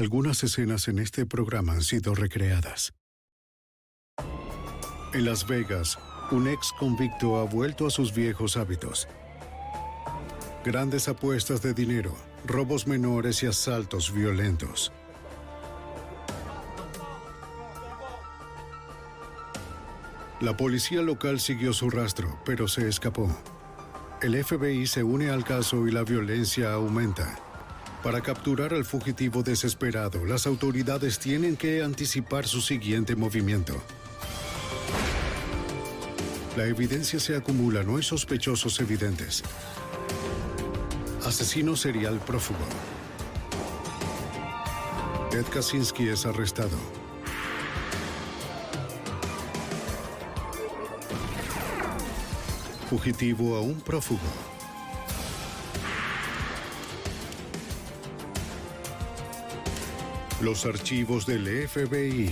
Algunas escenas en este programa han sido recreadas. En Las Vegas, un ex convicto ha vuelto a sus viejos hábitos. Grandes apuestas de dinero, robos menores y asaltos violentos. La policía local siguió su rastro, pero se escapó. El FBI se une al caso y la violencia aumenta. Para capturar al fugitivo desesperado, las autoridades tienen que anticipar su siguiente movimiento. La evidencia se acumula, no hay sospechosos evidentes. Asesino serial prófugo. Ted Kaczynski es arrestado. Fugitivo a un prófugo. Los archivos del FBI.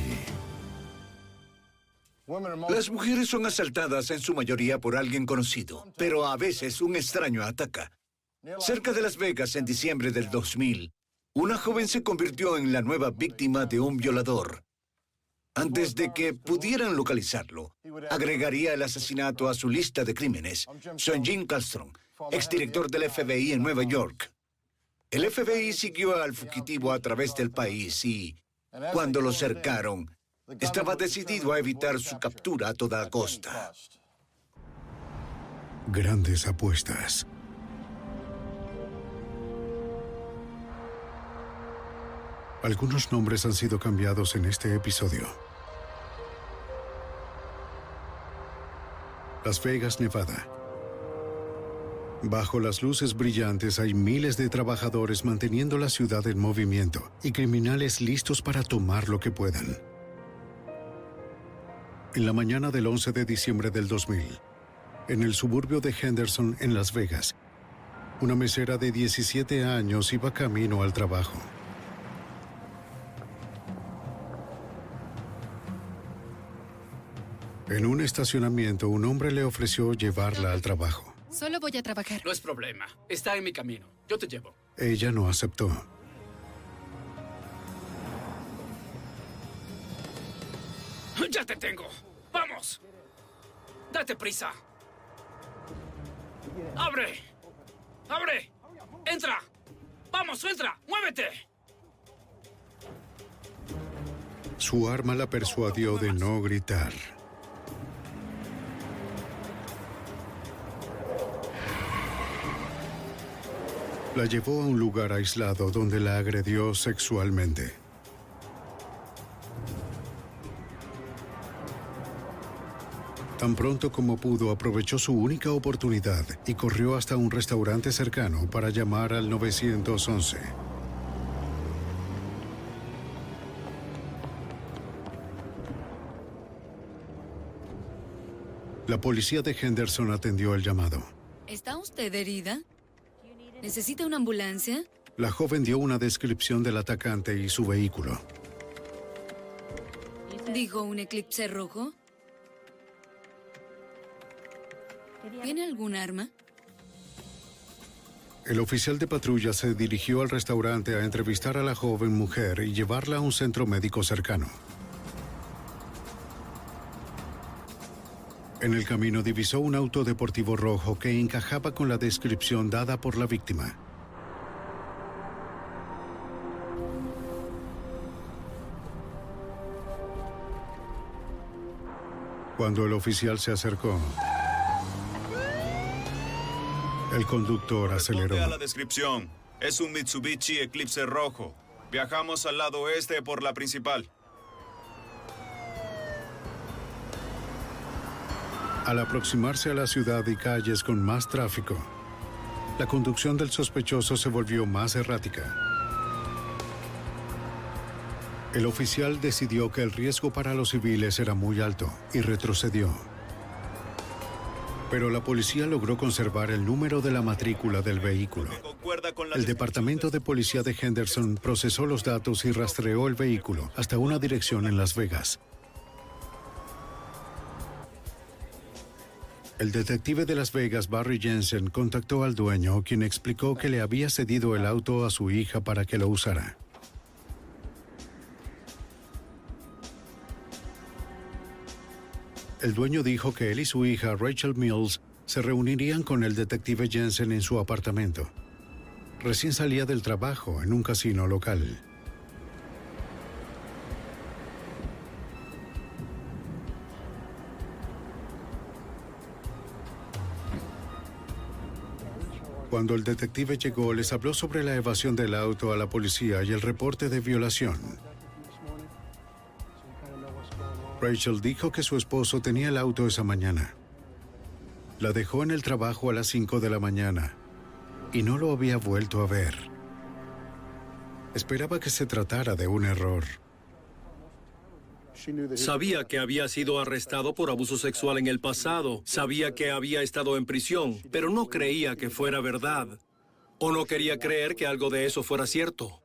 Las mujeres son asaltadas en su mayoría por alguien conocido, pero a veces un extraño ataca. Cerca de Las Vegas en diciembre del 2000, una joven se convirtió en la nueva víctima de un violador. Antes de que pudieran localizarlo, agregaría el asesinato a su lista de crímenes. Soy Jim Castron, exdirector del FBI en Nueva York. El FBI siguió al fugitivo a través del país y, cuando lo cercaron, estaba decidido a evitar su captura a toda costa. Grandes apuestas. Algunos nombres han sido cambiados en este episodio. Las Vegas, Nevada. Bajo las luces brillantes hay miles de trabajadores manteniendo la ciudad en movimiento y criminales listos para tomar lo que puedan. En la mañana del 11 de diciembre del 2000, en el suburbio de Henderson, en Las Vegas, una mesera de 17 años iba camino al trabajo. En un estacionamiento, un hombre le ofreció llevarla al trabajo. Solo voy a trabajar. No es problema. Está en mi camino. Yo te llevo. Ella no aceptó. ¡Ya te tengo! ¡Vamos! ¡Date prisa! ¡Abre! ¡Abre! ¡Entra! ¡Vamos, entra! ¡Muévete! Su arma la persuadió de no gritar. La llevó a un lugar aislado donde la agredió sexualmente. Tan pronto como pudo, aprovechó su única oportunidad y corrió hasta un restaurante cercano para llamar al 911. La policía de Henderson atendió el llamado. ¿Está usted herida? ¿Necesita una ambulancia? La joven dio una descripción del atacante y su vehículo. ¿Dijo un eclipse rojo? ¿Tiene algún arma? El oficial de patrulla se dirigió al restaurante a entrevistar a la joven mujer y llevarla a un centro médico cercano. En el camino divisó un auto deportivo rojo que encajaba con la descripción dada por la víctima. Cuando el oficial se acercó, el conductor aceleró. A la descripción. Es un Mitsubishi Eclipse rojo. Viajamos al lado oeste por la principal. Al aproximarse a la ciudad y calles con más tráfico, la conducción del sospechoso se volvió más errática. El oficial decidió que el riesgo para los civiles era muy alto y retrocedió. Pero la policía logró conservar el número de la matrícula del vehículo. El Departamento de Policía de Henderson procesó los datos y rastreó el vehículo hasta una dirección en Las Vegas. El detective de Las Vegas, Barry Jensen, contactó al dueño, quien explicó que le había cedido el auto a su hija para que lo usara. El dueño dijo que él y su hija, Rachel Mills, se reunirían con el detective Jensen en su apartamento. Recién salía del trabajo en un casino local. Cuando el detective llegó, les habló sobre la evasión del auto a la policía y el reporte de violación. Rachel dijo que su esposo tenía el auto esa mañana. La dejó en el trabajo a las 5 de la mañana y no lo había vuelto a ver. Esperaba que se tratara de un error. Sabía que había sido arrestado por abuso sexual en el pasado, sabía que había estado en prisión, pero no creía que fuera verdad. O no quería creer que algo de eso fuera cierto.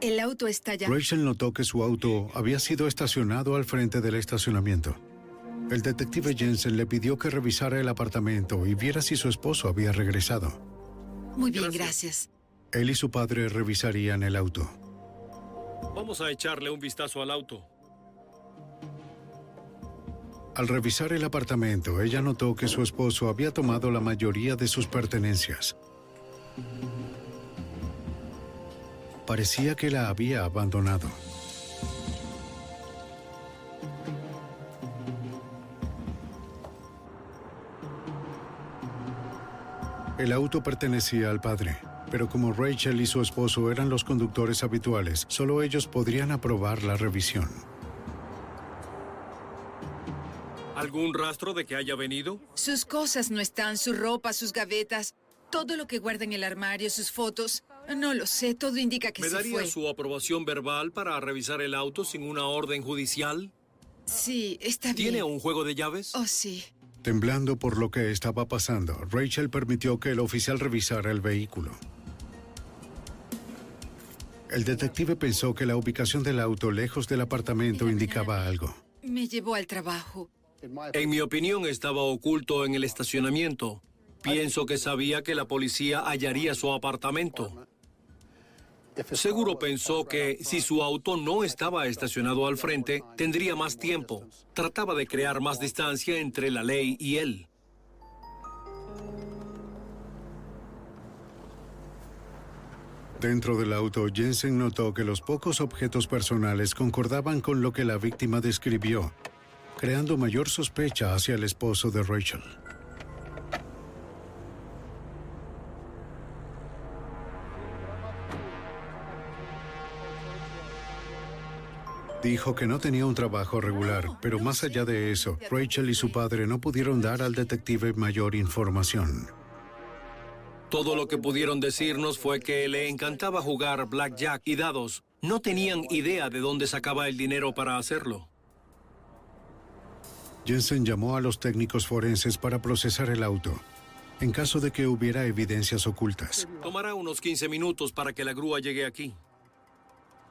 El auto está ya. Rachel notó que su auto había sido estacionado al frente del estacionamiento. El detective Jensen le pidió que revisara el apartamento y viera si su esposo había regresado. Muy bien, gracias. Él y su padre revisarían el auto. Vamos a echarle un vistazo al auto. Al revisar el apartamento, ella notó que su esposo había tomado la mayoría de sus pertenencias. Parecía que la había abandonado. El auto pertenecía al padre, pero como Rachel y su esposo eran los conductores habituales, solo ellos podrían aprobar la revisión. ¿Algún rastro de que haya venido? Sus cosas no están, su ropa, sus gavetas, todo lo que guarda en el armario, sus fotos. No lo sé, todo indica que ¿Me se daría fue. su aprobación verbal para revisar el auto sin una orden judicial? Sí, está bien. ¿Tiene un juego de llaves? Oh, sí. Temblando por lo que estaba pasando, Rachel permitió que el oficial revisara el vehículo. El detective pensó que la ubicación del auto lejos del apartamento indicaba algo. Me llevó al trabajo. En mi opinión estaba oculto en el estacionamiento. Pienso que sabía que la policía hallaría su apartamento. Seguro pensó que si su auto no estaba estacionado al frente, tendría más tiempo. Trataba de crear más distancia entre la ley y él. Dentro del auto, Jensen notó que los pocos objetos personales concordaban con lo que la víctima describió, creando mayor sospecha hacia el esposo de Rachel. Dijo que no tenía un trabajo regular, pero más allá de eso, Rachel y su padre no pudieron dar al detective mayor información. Todo lo que pudieron decirnos fue que le encantaba jugar blackjack y dados. No tenían idea de dónde sacaba el dinero para hacerlo. Jensen llamó a los técnicos forenses para procesar el auto, en caso de que hubiera evidencias ocultas. Tomará unos 15 minutos para que la grúa llegue aquí.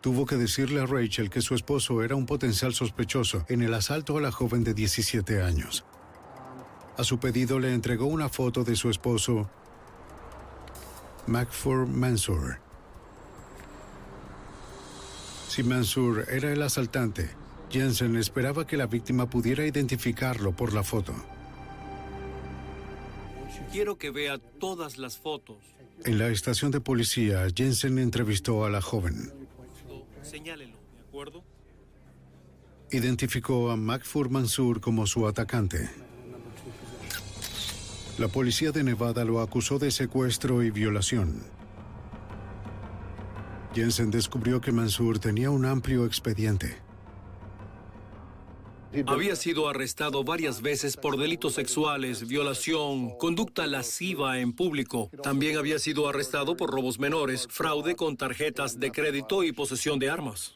Tuvo que decirle a Rachel que su esposo era un potencial sospechoso en el asalto a la joven de 17 años. A su pedido le entregó una foto de su esposo, Macford Mansour. Si Mansour era el asaltante, Jensen esperaba que la víctima pudiera identificarlo por la foto. Quiero que vea todas las fotos. En la estación de policía, Jensen entrevistó a la joven. Señálelo, ¿de acuerdo? identificó a Macfur Mansur como su atacante. La policía de Nevada lo acusó de secuestro y violación. Jensen descubrió que Mansur tenía un amplio expediente. Había sido arrestado varias veces por delitos sexuales, violación, conducta lasciva en público. También había sido arrestado por robos menores, fraude con tarjetas de crédito y posesión de armas.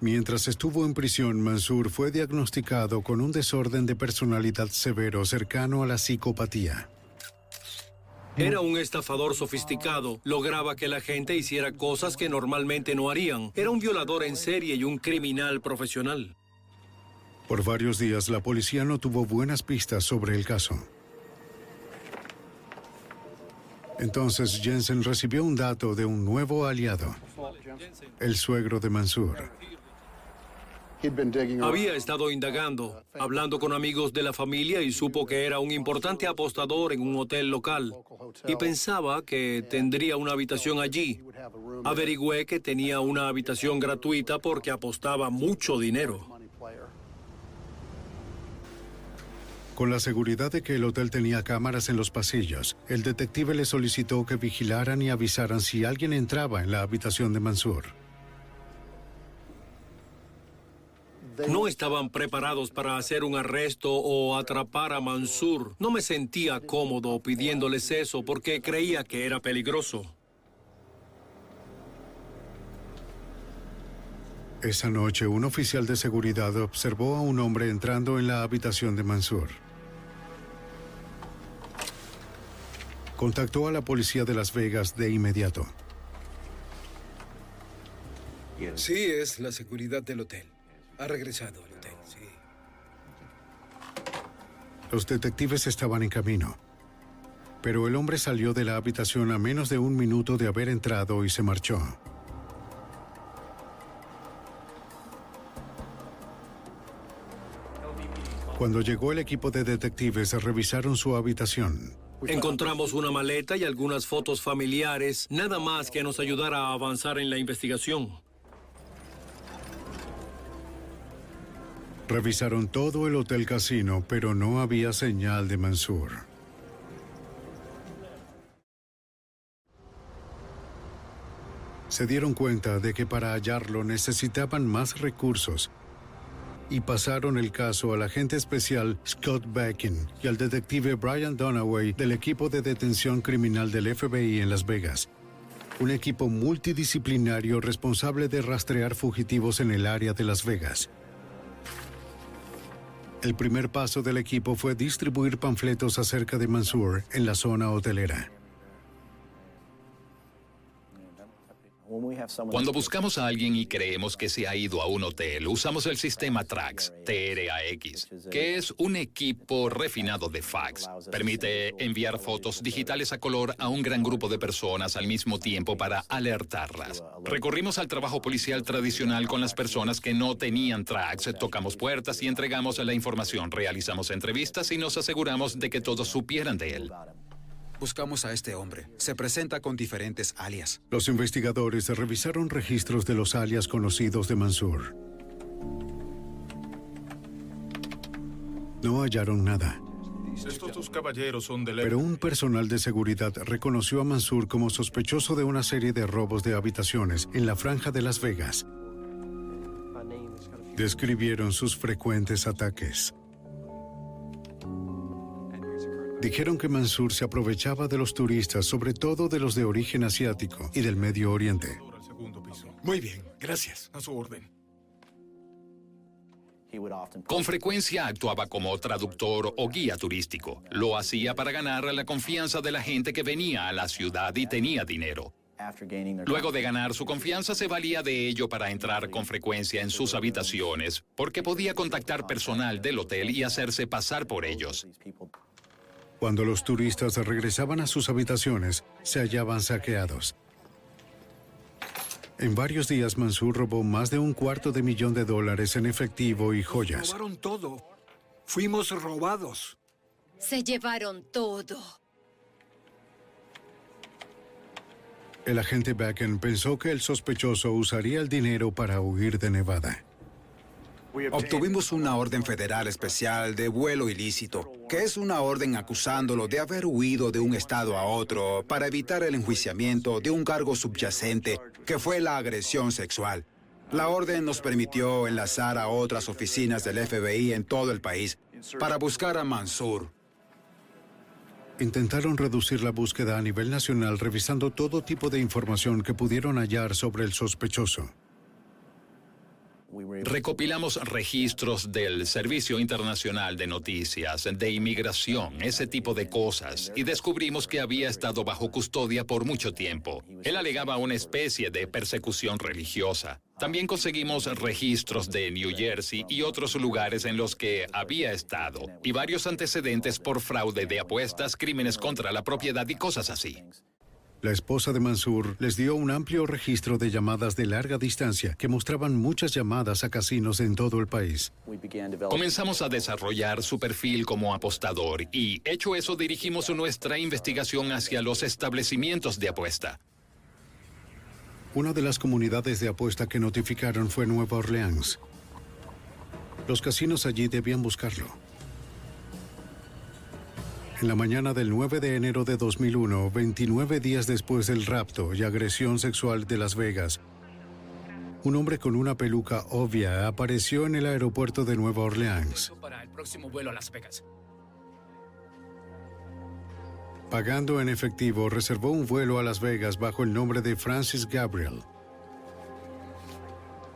Mientras estuvo en prisión, Mansur fue diagnosticado con un desorden de personalidad severo cercano a la psicopatía. Era un estafador sofisticado. Lograba que la gente hiciera cosas que normalmente no harían. Era un violador en serie y un criminal profesional. Por varios días la policía no tuvo buenas pistas sobre el caso. Entonces Jensen recibió un dato de un nuevo aliado, el suegro de Mansur. Había estado indagando, hablando con amigos de la familia y supo que era un importante apostador en un hotel local y pensaba que tendría una habitación allí. Averigüé que tenía una habitación gratuita porque apostaba mucho dinero. Con la seguridad de que el hotel tenía cámaras en los pasillos, el detective le solicitó que vigilaran y avisaran si alguien entraba en la habitación de Mansur. No estaban preparados para hacer un arresto o atrapar a Mansur. No me sentía cómodo pidiéndoles eso porque creía que era peligroso. Esa noche, un oficial de seguridad observó a un hombre entrando en la habitación de Mansur. Contactó a la policía de Las Vegas de inmediato. Sí, es la seguridad del hotel. Ha regresado al hotel, sí. Los detectives estaban en camino. Pero el hombre salió de la habitación a menos de un minuto de haber entrado y se marchó. Cuando llegó el equipo de detectives, revisaron su habitación. Encontramos una maleta y algunas fotos familiares, nada más que nos ayudara a avanzar en la investigación. Revisaron todo el hotel casino, pero no había señal de Mansur. Se dieron cuenta de que para hallarlo necesitaban más recursos y pasaron el caso al agente especial Scott Backin y al detective Brian Dunaway del equipo de detención criminal del FBI en Las Vegas. Un equipo multidisciplinario responsable de rastrear fugitivos en el área de Las Vegas. El primer paso del equipo fue distribuir panfletos acerca de Mansour en la zona hotelera. Cuando buscamos a alguien y creemos que se ha ido a un hotel, usamos el sistema TRAX, TRAX, que es un equipo refinado de fax. Permite enviar fotos digitales a color a un gran grupo de personas al mismo tiempo para alertarlas. Recurrimos al trabajo policial tradicional con las personas que no tenían TRAX. Tocamos puertas y entregamos la información. Realizamos entrevistas y nos aseguramos de que todos supieran de él. Buscamos a este hombre. Se presenta con diferentes alias. Los investigadores revisaron registros de los alias conocidos de Mansur. No hallaron nada. Estos dos caballeros son del... Pero un personal de seguridad reconoció a Mansur como sospechoso de una serie de robos de habitaciones en la franja de Las Vegas. Describieron sus frecuentes ataques. Dijeron que Mansur se aprovechaba de los turistas, sobre todo de los de origen asiático y del Medio Oriente. Muy bien, gracias. A su orden. Con frecuencia actuaba como traductor o guía turístico. Lo hacía para ganar la confianza de la gente que venía a la ciudad y tenía dinero. Luego de ganar su confianza, se valía de ello para entrar con frecuencia en sus habitaciones, porque podía contactar personal del hotel y hacerse pasar por ellos. Cuando los turistas regresaban a sus habitaciones, se hallaban saqueados. En varios días, Mansur robó más de un cuarto de millón de dólares en efectivo y joyas. Robaron todo. Fuimos robados. Se llevaron todo. El agente Backen pensó que el sospechoso usaría el dinero para huir de Nevada. Obtuvimos una orden federal especial de vuelo ilícito, que es una orden acusándolo de haber huido de un estado a otro para evitar el enjuiciamiento de un cargo subyacente, que fue la agresión sexual. La orden nos permitió enlazar a otras oficinas del FBI en todo el país para buscar a Mansur. Intentaron reducir la búsqueda a nivel nacional revisando todo tipo de información que pudieron hallar sobre el sospechoso. Recopilamos registros del Servicio Internacional de Noticias, de inmigración, ese tipo de cosas, y descubrimos que había estado bajo custodia por mucho tiempo. Él alegaba una especie de persecución religiosa. También conseguimos registros de New Jersey y otros lugares en los que había estado, y varios antecedentes por fraude de apuestas, crímenes contra la propiedad y cosas así. La esposa de Mansur les dio un amplio registro de llamadas de larga distancia que mostraban muchas llamadas a casinos en todo el país. Comenzamos a desarrollar su perfil como apostador y, hecho eso, dirigimos nuestra investigación hacia los establecimientos de apuesta. Una de las comunidades de apuesta que notificaron fue Nueva Orleans. Los casinos allí debían buscarlo. En la mañana del 9 de enero de 2001, 29 días después del rapto y agresión sexual de Las Vegas, un hombre con una peluca obvia apareció en el aeropuerto de Nueva Orleans. Para el próximo vuelo a Las Vegas. Pagando en efectivo, reservó un vuelo a Las Vegas bajo el nombre de Francis Gabriel.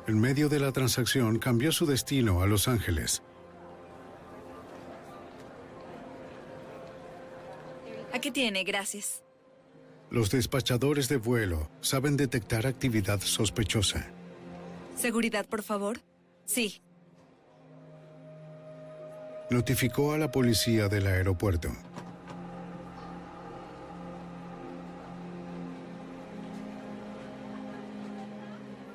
En medio de la transacción, cambió su destino a Los Ángeles. Aquí tiene, gracias. Los despachadores de vuelo saben detectar actividad sospechosa. ¿Seguridad, por favor? Sí. Notificó a la policía del aeropuerto.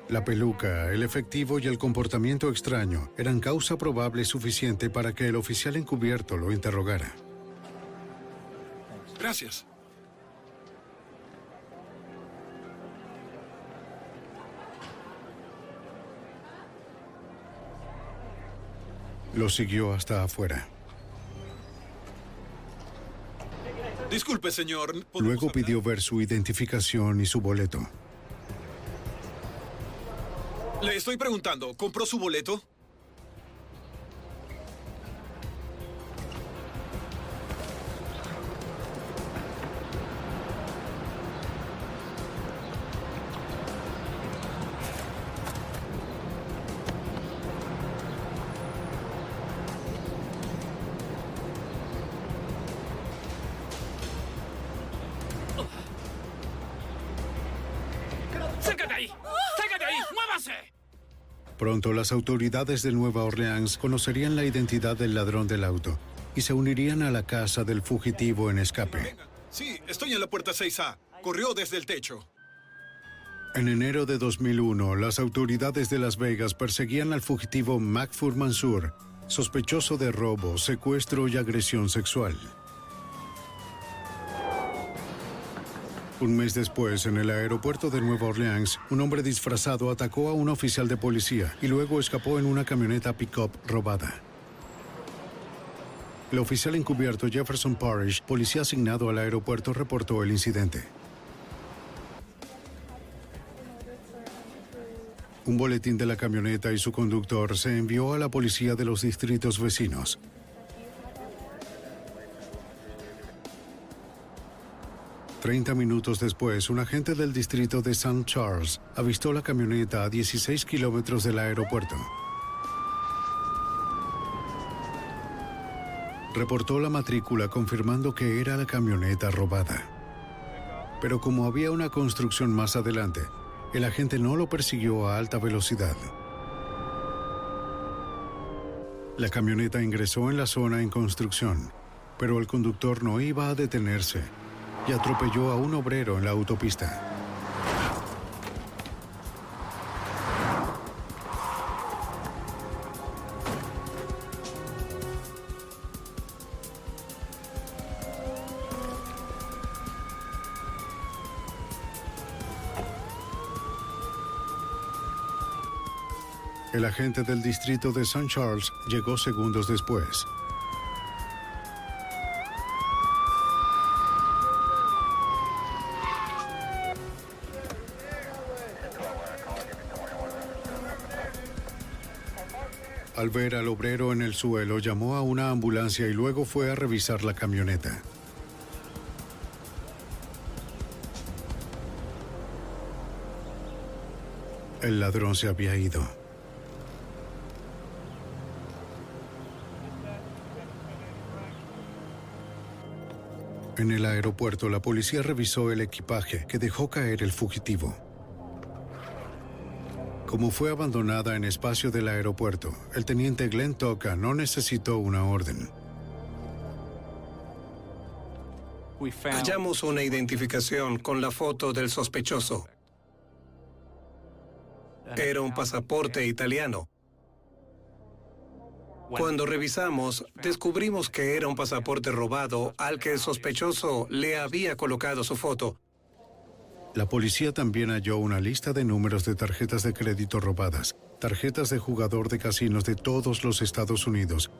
La peluca, el efectivo y el comportamiento extraño eran causa probable suficiente para que el oficial encubierto lo interrogara. Gracias. Lo siguió hasta afuera. Disculpe, señor. Luego pidió ver su identificación y su boleto. Le estoy preguntando, ¿compró su boleto? Pronto las autoridades de Nueva Orleans conocerían la identidad del ladrón del auto y se unirían a la casa del fugitivo en escape. Sí, estoy en la puerta 6A. Corrió desde el techo. En enero de 2001, las autoridades de Las Vegas perseguían al fugitivo Macfur Mansur, sospechoso de robo, secuestro y agresión sexual. Un mes después, en el aeropuerto de Nueva Orleans, un hombre disfrazado atacó a un oficial de policía y luego escapó en una camioneta pick-up robada. El oficial encubierto Jefferson Parrish, policía asignado al aeropuerto, reportó el incidente. Un boletín de la camioneta y su conductor se envió a la policía de los distritos vecinos. Treinta minutos después, un agente del distrito de St. Charles avistó la camioneta a 16 kilómetros del aeropuerto. Reportó la matrícula confirmando que era la camioneta robada. Pero como había una construcción más adelante, el agente no lo persiguió a alta velocidad. La camioneta ingresó en la zona en construcción, pero el conductor no iba a detenerse y atropelló a un obrero en la autopista. El agente del distrito de St. Charles llegó segundos después. Al ver al obrero en el suelo, llamó a una ambulancia y luego fue a revisar la camioneta. El ladrón se había ido. En el aeropuerto, la policía revisó el equipaje que dejó caer el fugitivo. Como fue abandonada en espacio del aeropuerto, el teniente Glenn Toca no necesitó una orden. Hallamos una identificación con la foto del sospechoso. Era un pasaporte italiano. Cuando revisamos, descubrimos que era un pasaporte robado al que el sospechoso le había colocado su foto. La policía también halló una lista de números de tarjetas de crédito robadas, tarjetas de jugador de casinos de todos los Estados Unidos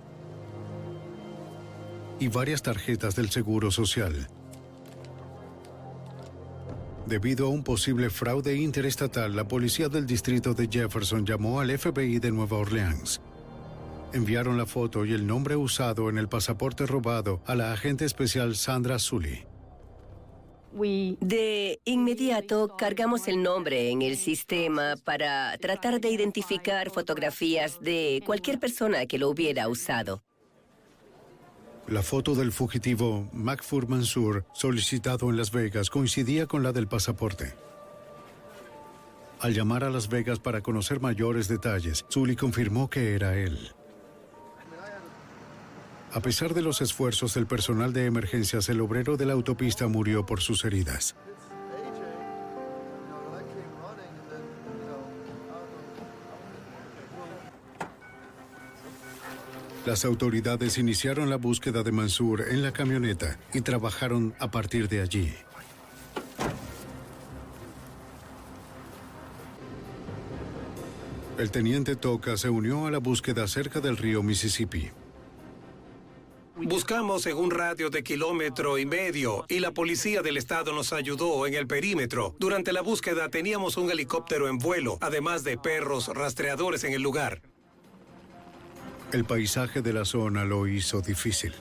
y varias tarjetas del Seguro Social. Debido a un posible fraude interestatal, la policía del distrito de Jefferson llamó al FBI de Nueva Orleans. Enviaron la foto y el nombre usado en el pasaporte robado a la agente especial Sandra Sully. De inmediato cargamos el nombre en el sistema para tratar de identificar fotografías de cualquier persona que lo hubiera usado. La foto del fugitivo Macfur Mansur, solicitado en Las Vegas, coincidía con la del pasaporte. Al llamar a Las Vegas para conocer mayores detalles, Sully confirmó que era él. A pesar de los esfuerzos del personal de emergencias, el obrero de la autopista murió por sus heridas. Las autoridades iniciaron la búsqueda de Mansur en la camioneta y trabajaron a partir de allí. El teniente Toca se unió a la búsqueda cerca del río Mississippi. Buscamos en un radio de kilómetro y medio y la policía del estado nos ayudó en el perímetro. Durante la búsqueda teníamos un helicóptero en vuelo, además de perros rastreadores en el lugar. El paisaje de la zona lo hizo difícil.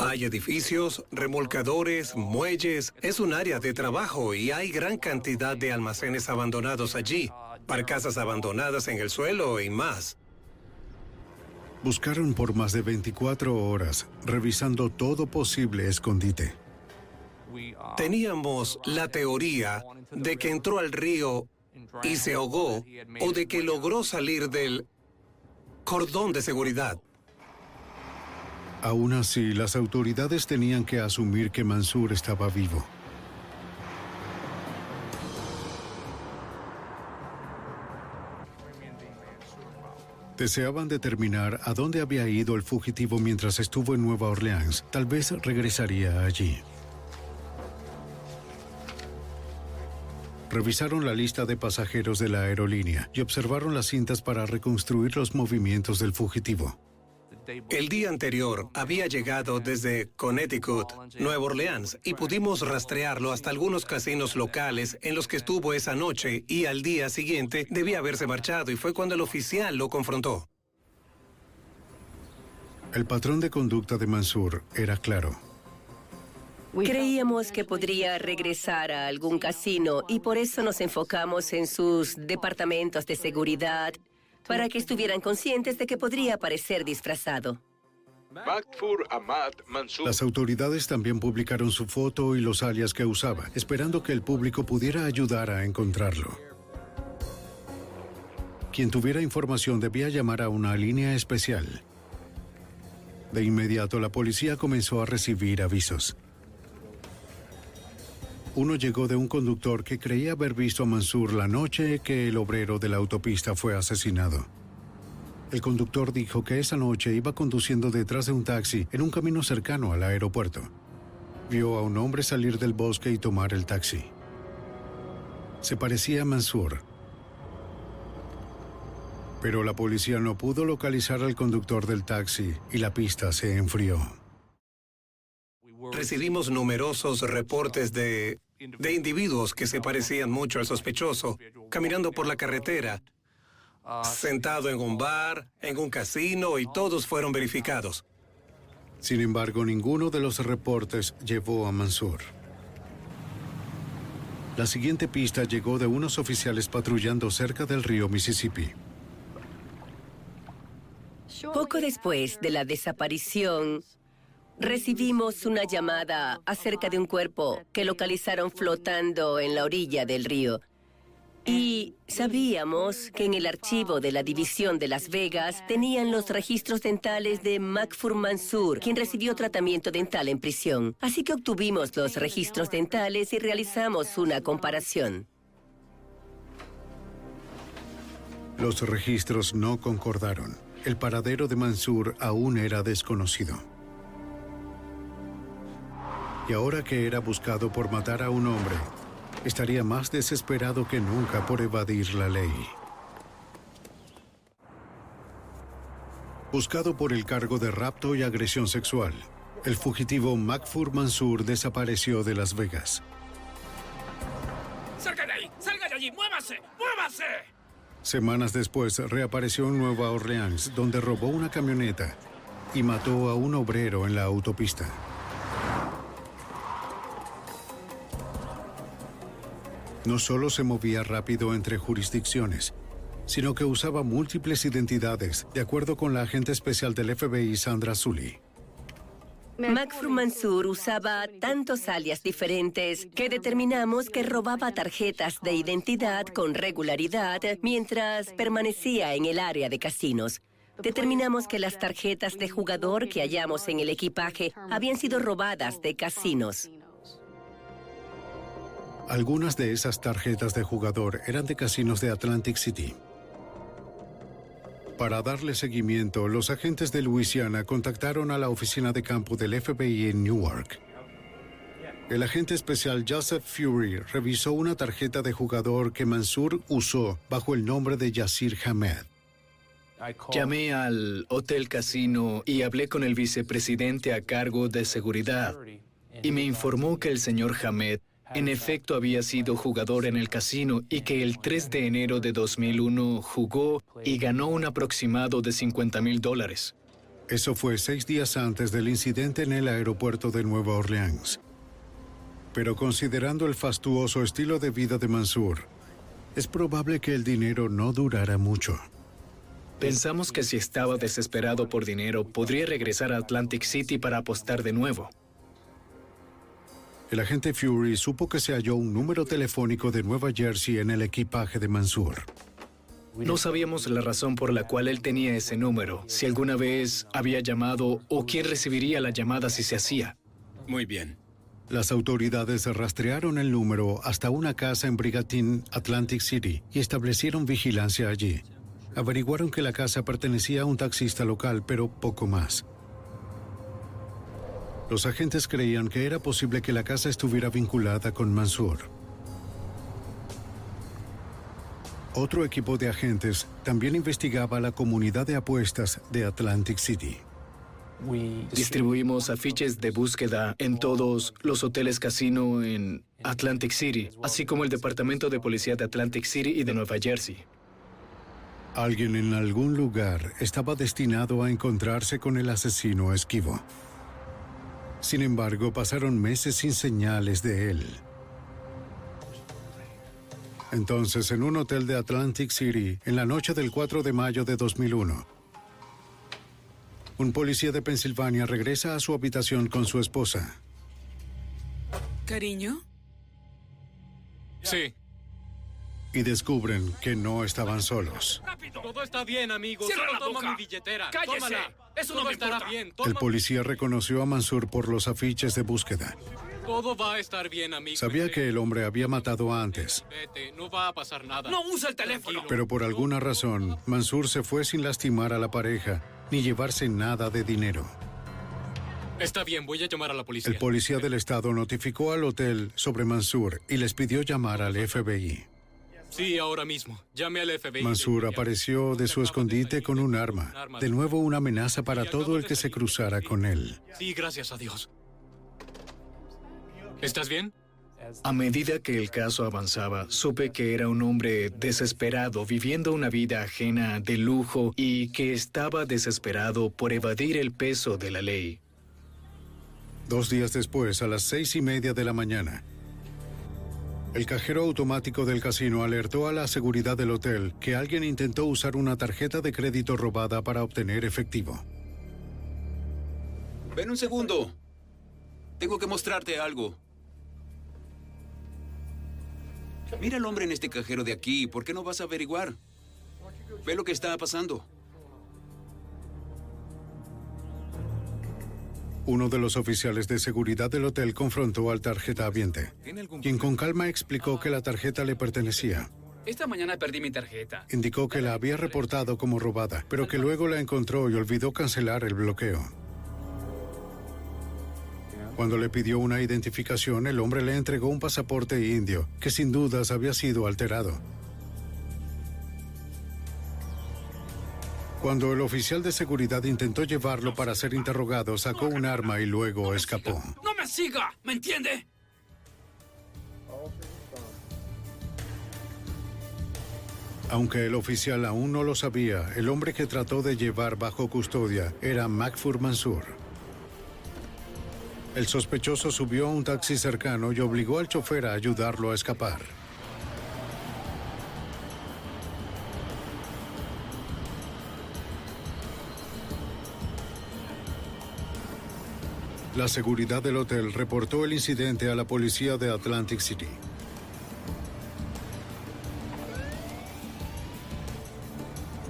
Hay edificios, remolcadores, muelles. Es un área de trabajo y hay gran cantidad de almacenes abandonados allí, barcazas abandonadas en el suelo y más. Buscaron por más de 24 horas, revisando todo posible escondite. Teníamos la teoría de que entró al río y se ahogó o de que logró salir del cordón de seguridad. Aún así, las autoridades tenían que asumir que Mansur estaba vivo. Deseaban determinar a dónde había ido el fugitivo mientras estuvo en Nueva Orleans. Tal vez regresaría allí. Revisaron la lista de pasajeros de la aerolínea y observaron las cintas para reconstruir los movimientos del fugitivo. El día anterior había llegado desde Connecticut, Nueva Orleans, y pudimos rastrearlo hasta algunos casinos locales en los que estuvo esa noche y al día siguiente debía haberse marchado y fue cuando el oficial lo confrontó. El patrón de conducta de Mansur era claro. Creíamos que podría regresar a algún casino y por eso nos enfocamos en sus departamentos de seguridad para que estuvieran conscientes de que podría aparecer disfrazado. Las autoridades también publicaron su foto y los alias que usaba, esperando que el público pudiera ayudar a encontrarlo. Quien tuviera información debía llamar a una línea especial. De inmediato la policía comenzó a recibir avisos. Uno llegó de un conductor que creía haber visto a Mansur la noche que el obrero de la autopista fue asesinado. El conductor dijo que esa noche iba conduciendo detrás de un taxi en un camino cercano al aeropuerto. Vio a un hombre salir del bosque y tomar el taxi. Se parecía a Mansur. Pero la policía no pudo localizar al conductor del taxi y la pista se enfrió. Recibimos numerosos reportes de, de individuos que se parecían mucho al sospechoso, caminando por la carretera, sentado en un bar, en un casino y todos fueron verificados. Sin embargo, ninguno de los reportes llevó a Mansur. La siguiente pista llegó de unos oficiales patrullando cerca del río Mississippi. Poco después de la desaparición, recibimos una llamada acerca de un cuerpo que localizaron flotando en la orilla del río. Y sabíamos que en el archivo de la División de Las Vegas tenían los registros dentales de Macfur Mansur, quien recibió tratamiento dental en prisión. Así que obtuvimos los registros dentales y realizamos una comparación. Los registros no concordaron. El paradero de Mansur aún era desconocido. Y ahora que era buscado por matar a un hombre, estaría más desesperado que nunca por evadir la ley. Buscado por el cargo de rapto y agresión sexual, el fugitivo Macfur Mansur desapareció de Las Vegas. ¡Salga de ahí! ¡Salga de allí! ¡Muévase! ¡Muévase! Semanas después reapareció en Nueva Orleans, donde robó una camioneta y mató a un obrero en la autopista. No solo se movía rápido entre jurisdicciones, sino que usaba múltiples identidades, de acuerdo con la agente especial del FBI Sandra Sully. Macfur Mansur usaba tantos alias diferentes que determinamos que robaba tarjetas de identidad con regularidad mientras permanecía en el área de casinos. Determinamos que las tarjetas de jugador que hallamos en el equipaje habían sido robadas de casinos. Algunas de esas tarjetas de jugador eran de casinos de Atlantic City. Para darle seguimiento, los agentes de Luisiana contactaron a la oficina de campo del FBI en Newark. El agente especial Joseph Fury revisó una tarjeta de jugador que Mansur usó bajo el nombre de Yasir Hamed. Llamé al Hotel Casino y hablé con el vicepresidente a cargo de seguridad y me informó que el señor Hamed en efecto había sido jugador en el casino y que el 3 de enero de 2001 jugó y ganó un aproximado de 50 mil dólares. Eso fue seis días antes del incidente en el aeropuerto de Nueva Orleans. Pero considerando el fastuoso estilo de vida de Mansur, es probable que el dinero no durara mucho. Pensamos que si estaba desesperado por dinero, podría regresar a Atlantic City para apostar de nuevo. El agente Fury supo que se halló un número telefónico de Nueva Jersey en el equipaje de Mansur. No sabíamos la razón por la cual él tenía ese número, si alguna vez había llamado o quién recibiría la llamada si se hacía. Muy bien. Las autoridades rastrearon el número hasta una casa en Brigantine, Atlantic City, y establecieron vigilancia allí. Averiguaron que la casa pertenecía a un taxista local, pero poco más. Los agentes creían que era posible que la casa estuviera vinculada con Mansur. Otro equipo de agentes también investigaba la comunidad de apuestas de Atlantic City. Distribuimos afiches de búsqueda en todos los hoteles casino en Atlantic City, así como el Departamento de Policía de Atlantic City y de Nueva Jersey. Alguien en algún lugar estaba destinado a encontrarse con el asesino esquivo. Sin embargo, pasaron meses sin señales de él. Entonces, en un hotel de Atlantic City, en la noche del 4 de mayo de 2001, un policía de Pensilvania regresa a su habitación con su esposa. ¿Cariño? Sí. Y descubren que no estaban solos. Todo está bien, amigo. Cierra Solo la toma boca. mi billetera. ¡Cállese! Tómala. Eso no Todo me estará importa. bien. El policía reconoció a Mansur por los afiches de búsqueda. Todo va a estar bien, amigo. Sabía que el hombre había matado antes, Vete, no va a pasar nada. No usa el teléfono. pero por alguna razón, Mansur se fue sin lastimar a la pareja ni llevarse nada de dinero. Está bien, voy a llamar a la policía. El policía del estado notificó al hotel sobre Mansur y les pidió llamar al FBI. Sí, ahora mismo. Llame al FBI. Mansur apareció de su escondite con un arma, de nuevo una amenaza para todo el que se cruzara con él. Sí, gracias a Dios. ¿Estás bien? A medida que el caso avanzaba, supe que era un hombre desesperado, viviendo una vida ajena de lujo y que estaba desesperado por evadir el peso de la ley. Dos días después, a las seis y media de la mañana, el cajero automático del casino alertó a la seguridad del hotel que alguien intentó usar una tarjeta de crédito robada para obtener efectivo. Ven un segundo. Tengo que mostrarte algo. Mira al hombre en este cajero de aquí. ¿Por qué no vas a averiguar? Ve lo que está pasando. Uno de los oficiales de seguridad del hotel confrontó al tarjetaviente, quien con calma explicó que la tarjeta le pertenecía. Esta mañana perdí mi tarjeta. Indicó que la había reportado como robada, pero que luego la encontró y olvidó cancelar el bloqueo. Cuando le pidió una identificación, el hombre le entregó un pasaporte indio, que sin dudas había sido alterado. Cuando el oficial de seguridad intentó llevarlo para ser interrogado, sacó un arma y luego escapó. ¡No me siga! ¿Me entiende? Aunque el oficial aún no lo sabía, el hombre que trató de llevar bajo custodia era Macfur Mansur. El sospechoso subió a un taxi cercano y obligó al chofer a ayudarlo a escapar. La seguridad del hotel reportó el incidente a la policía de Atlantic City.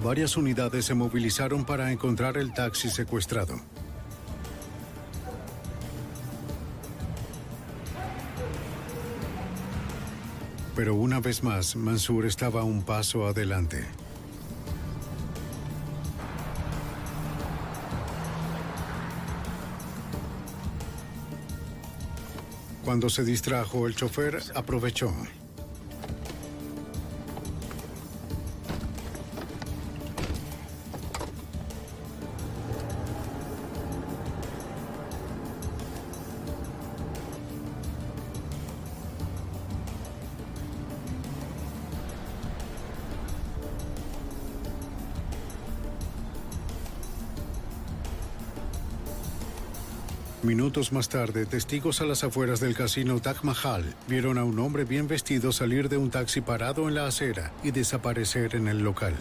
Varias unidades se movilizaron para encontrar el taxi secuestrado. Pero una vez más, Mansur estaba un paso adelante. Cuando se distrajo, el chofer aprovechó. Minutos más tarde, testigos a las afueras del casino Taj Mahal vieron a un hombre bien vestido salir de un taxi parado en la acera y desaparecer en el local.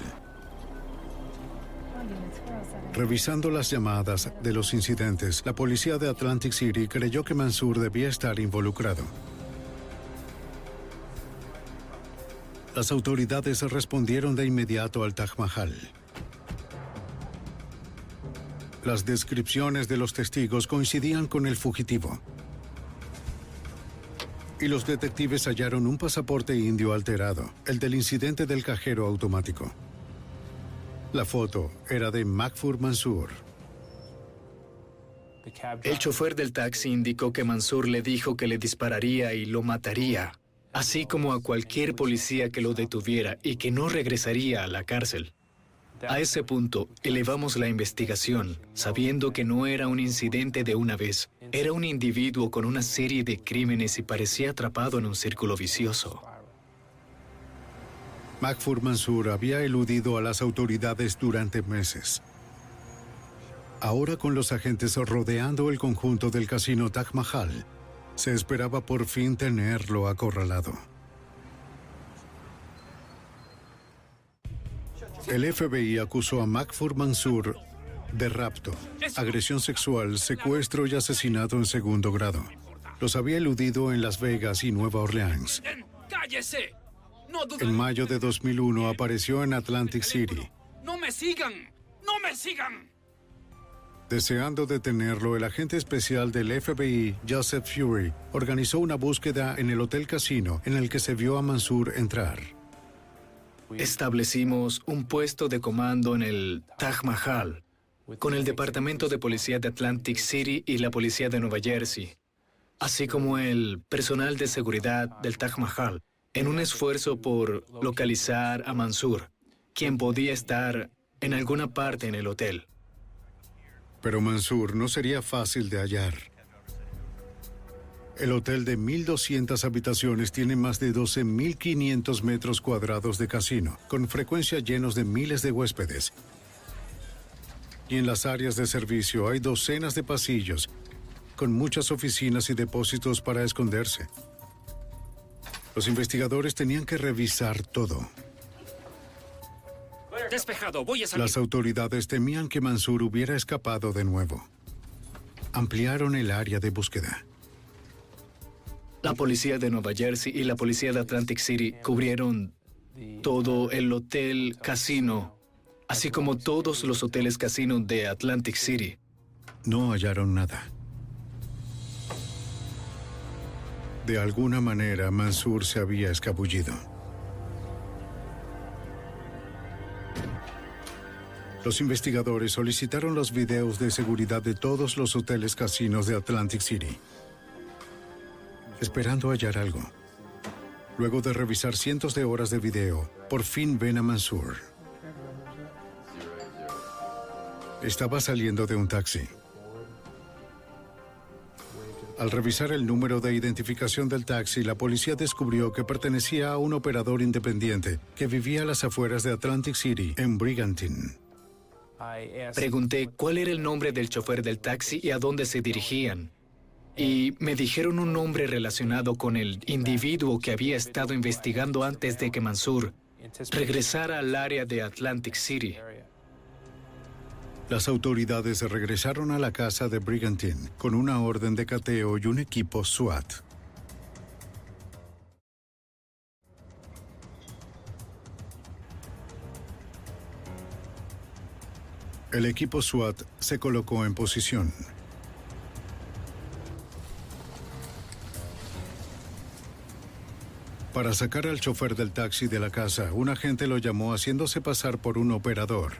Revisando las llamadas de los incidentes, la policía de Atlantic City creyó que Mansur debía estar involucrado. Las autoridades respondieron de inmediato al Taj Mahal. Las descripciones de los testigos coincidían con el fugitivo. Y los detectives hallaron un pasaporte indio alterado, el del incidente del cajero automático. La foto era de Macfur Mansur. El chofer del taxi indicó que Mansur le dijo que le dispararía y lo mataría, así como a cualquier policía que lo detuviera y que no regresaría a la cárcel. A ese punto, elevamos la investigación, sabiendo que no era un incidente de una vez, era un individuo con una serie de crímenes y parecía atrapado en un círculo vicioso. Macfur Mansur había eludido a las autoridades durante meses. Ahora con los agentes rodeando el conjunto del casino Taj Mahal, se esperaba por fin tenerlo acorralado. El FBI acusó a Macfur Mansur de rapto, agresión sexual, secuestro y asesinato en segundo grado. Los había eludido en Las Vegas y Nueva Orleans. ¡Cállese! En mayo de 2001 apareció en Atlantic City. ¡No me sigan! ¡No me sigan! Deseando detenerlo, el agente especial del FBI, Joseph Fury, organizó una búsqueda en el Hotel Casino en el que se vio a Mansur entrar. Establecimos un puesto de comando en el Taj Mahal, con el Departamento de Policía de Atlantic City y la Policía de Nueva Jersey, así como el personal de seguridad del Taj Mahal. en un esfuerzo por localizar a Mansur, quien podía estar en alguna parte en el hotel. Pero Mansur no sería fácil de hallar. El hotel de 1.200 habitaciones tiene más de 12.500 metros cuadrados de casino, con frecuencia llenos de miles de huéspedes. Y en las áreas de servicio hay docenas de pasillos, con muchas oficinas y depósitos para esconderse. Los investigadores tenían que revisar todo. Despejado, voy a salir. Las autoridades temían que Mansur hubiera escapado de nuevo. Ampliaron el área de búsqueda. La policía de Nueva Jersey y la policía de Atlantic City cubrieron todo el hotel casino, así como todos los hoteles casino de Atlantic City. No hallaron nada. De alguna manera, Mansur se había escabullido. Los investigadores solicitaron los videos de seguridad de todos los hoteles casinos de Atlantic City, esperando hallar algo. Luego de revisar cientos de horas de video, por fin ven a Mansur. Estaba saliendo de un taxi. Al revisar el número de identificación del taxi, la policía descubrió que pertenecía a un operador independiente que vivía a las afueras de Atlantic City, en Brigantine. Pregunté cuál era el nombre del chofer del taxi y a dónde se dirigían. Y me dijeron un nombre relacionado con el individuo que había estado investigando antes de que Mansur regresara al área de Atlantic City. Las autoridades regresaron a la casa de Brigantine con una orden de cateo y un equipo SWAT. El equipo SWAT se colocó en posición. Para sacar al chofer del taxi de la casa, un agente lo llamó haciéndose pasar por un operador.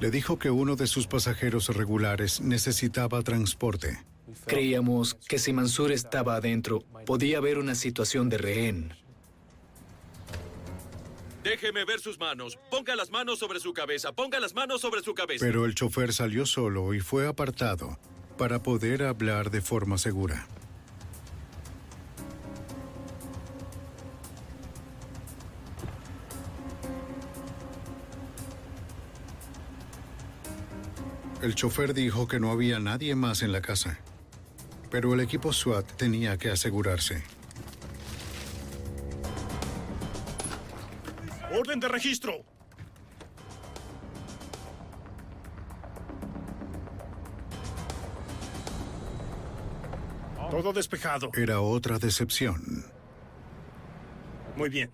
Le dijo que uno de sus pasajeros regulares necesitaba transporte. Creíamos que si Mansur estaba adentro, podía haber una situación de rehén. Déjeme ver sus manos. Ponga las manos sobre su cabeza. Ponga las manos sobre su cabeza. Pero el chofer salió solo y fue apartado para poder hablar de forma segura. El chofer dijo que no había nadie más en la casa, pero el equipo SWAT tenía que asegurarse. Orden de registro. Todo despejado. Era otra decepción. Muy bien.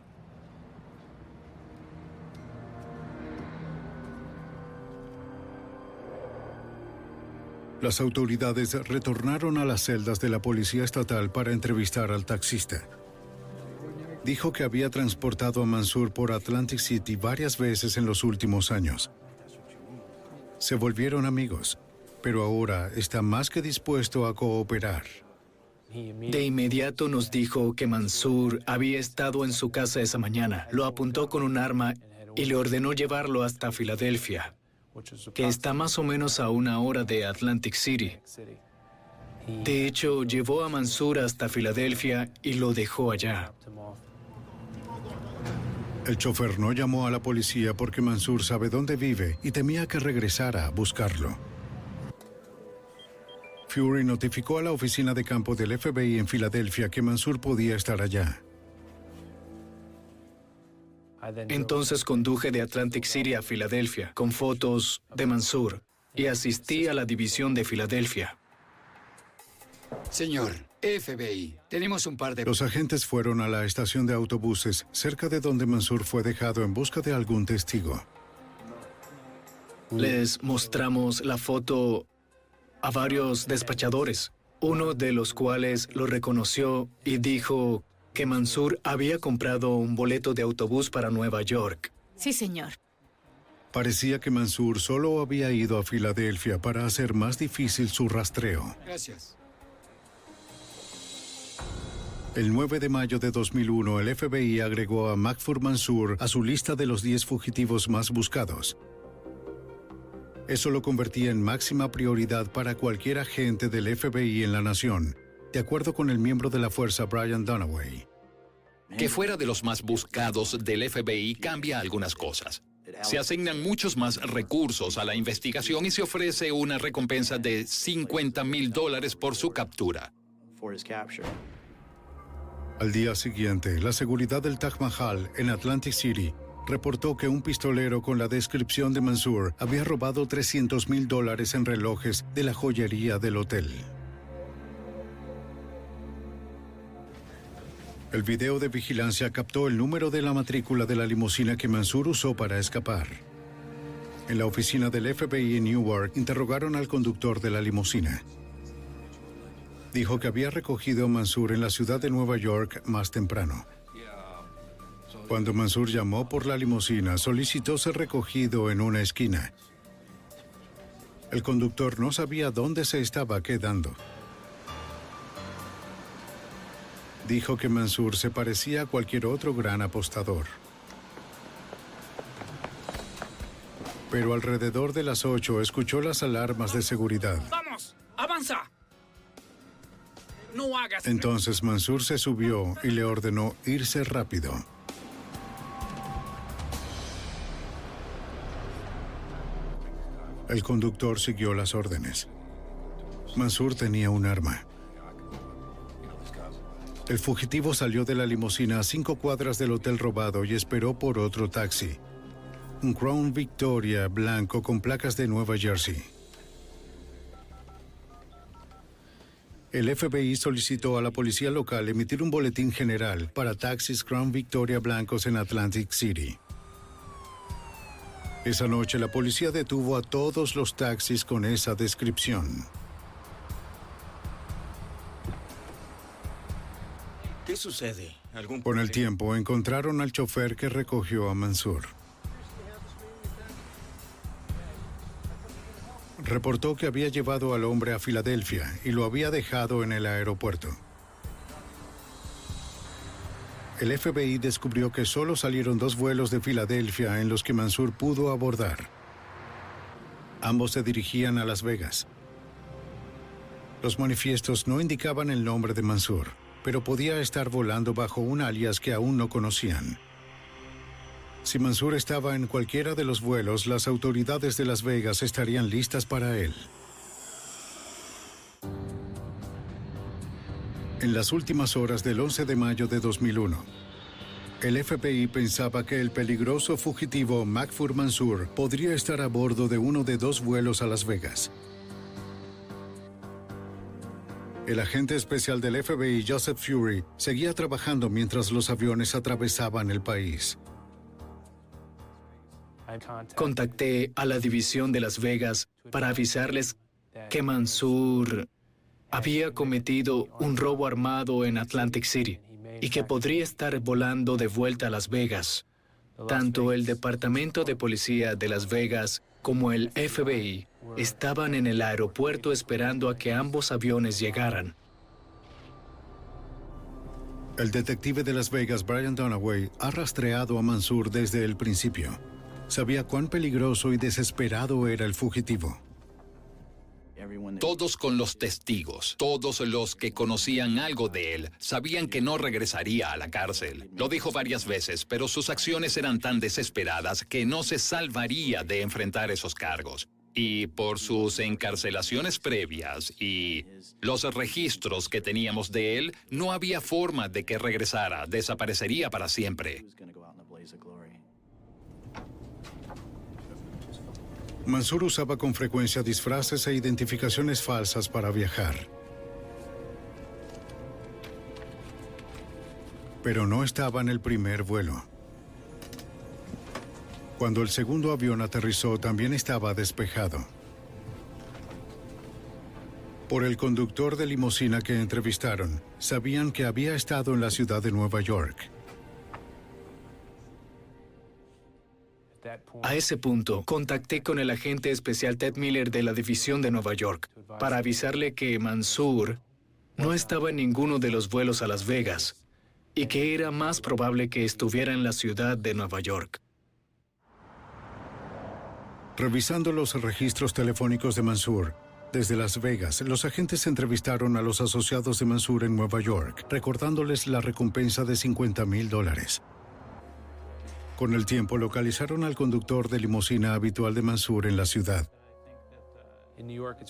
Las autoridades retornaron a las celdas de la policía estatal para entrevistar al taxista. Dijo que había transportado a Mansur por Atlantic City varias veces en los últimos años. Se volvieron amigos, pero ahora está más que dispuesto a cooperar. De inmediato nos dijo que Mansur había estado en su casa esa mañana. Lo apuntó con un arma y le ordenó llevarlo hasta Filadelfia, que está más o menos a una hora de Atlantic City. De hecho, llevó a Mansur hasta Filadelfia y lo dejó allá. El chofer no llamó a la policía porque Mansur sabe dónde vive y temía que regresara a buscarlo. Fury notificó a la oficina de campo del FBI en Filadelfia que Mansur podía estar allá. Entonces conduje de Atlantic City a Filadelfia con fotos de Mansur y asistí a la división de Filadelfia. Señor, FBI, tenemos un par de... Los agentes fueron a la estación de autobuses cerca de donde Mansur fue dejado en busca de algún testigo. Les mostramos la foto a varios despachadores, uno de los cuales lo reconoció y dijo que Mansur había comprado un boleto de autobús para Nueva York. Sí, señor. Parecía que Mansur solo había ido a Filadelfia para hacer más difícil su rastreo. Gracias. El 9 de mayo de 2001, el FBI agregó a Makfur Mansour a su lista de los 10 fugitivos más buscados. Eso lo convertía en máxima prioridad para cualquier agente del FBI en la nación, de acuerdo con el miembro de la fuerza Brian Dunaway. Que fuera de los más buscados del FBI cambia algunas cosas. Se asignan muchos más recursos a la investigación y se ofrece una recompensa de 50 mil dólares por su captura. Al día siguiente, la seguridad del Taj Mahal en Atlantic City reportó que un pistolero con la descripción de Mansour había robado 300 mil dólares en relojes de la joyería del hotel. El video de vigilancia captó el número de la matrícula de la limusina que Mansour usó para escapar. En la oficina del FBI en Newark interrogaron al conductor de la limusina. Dijo que había recogido a Mansour en la ciudad de Nueva York más temprano. Cuando Mansour llamó por la limusina, solicitó ser recogido en una esquina. El conductor no sabía dónde se estaba quedando. Dijo que Mansour se parecía a cualquier otro gran apostador. Pero alrededor de las 8 escuchó las alarmas de seguridad. ¡Vamos! ¡Avanza! No hagas... Entonces Mansour se subió y le ordenó irse rápido. El conductor siguió las órdenes. Mansour tenía un arma. El fugitivo salió de la limusina a cinco cuadras del hotel robado y esperó por otro taxi. Un Crown Victoria blanco con placas de Nueva Jersey. El FBI solicitó a la policía local emitir un boletín general para taxis Crown Victoria blancos en Atlantic City. Esa noche la policía detuvo a todos los taxis con esa descripción. Sucede? ¿Algún Con el tiempo encontraron al chofer que recogió a Mansour. Reportó que había llevado al hombre a Filadelfia y lo había dejado en el aeropuerto. El FBI descubrió que solo salieron dos vuelos de Filadelfia en los que Mansour pudo abordar. Ambos se dirigían a Las Vegas. Los manifiestos no indicaban el nombre de Mansour, pero podía estar volando bajo un alias que aún no conocían. Si Mansour estaba en cualquiera de los vuelos, las autoridades de Las Vegas estarían listas para él. En las últimas horas del 11 de mayo de 2001, el FBI pensaba que el peligroso fugitivo Makfur Mansour podría estar a bordo de uno de dos vuelos a Las Vegas. El agente especial del FBI, Joseph Fury, seguía trabajando mientras los aviones atravesaban el país. Contacté a la división de Las Vegas para avisarles que Mansour había cometido un robo armado en Atlantic City y que podría estar volando de vuelta a Las Vegas. Tanto el Departamento de Policía de Las Vegas como el FBI estaban en el aeropuerto esperando a que ambos aviones llegaran. El detective de Las Vegas, Brian Dunaway, ha rastreado a Mansour desde el principio. Sabía cuán peligroso y desesperado era el fugitivo. Todos con los testigos, todos los que conocían algo de él, sabían que no regresaría a la cárcel. Lo dijo varias veces, pero sus acciones eran tan desesperadas que no se salvaría de enfrentar esos cargos. Y por sus encarcelaciones previas y los registros que teníamos de él, no había forma de que regresara, desaparecería para siempre. Mansour usaba con frecuencia disfraces e identificaciones falsas para viajar. Pero no estaba en el primer vuelo. Cuando el segundo avión aterrizó también estaba despejado. Por el conductor de limusina que entrevistaron, sabían que había estado en la ciudad de Nueva York. A ese punto, contacté con el agente especial Ted Miller de la División de Nueva York para avisarle que Mansour no estaba en ninguno de los vuelos a Las Vegas y que era más probable que estuviera en la ciudad de Nueva York. Revisando los registros telefónicos de Mansur, desde Las Vegas, los agentes entrevistaron a los asociados de Mansur en Nueva York, recordándoles la recompensa de 50 mil dólares. Con el tiempo localizaron al conductor de limusina habitual de Mansur en la ciudad.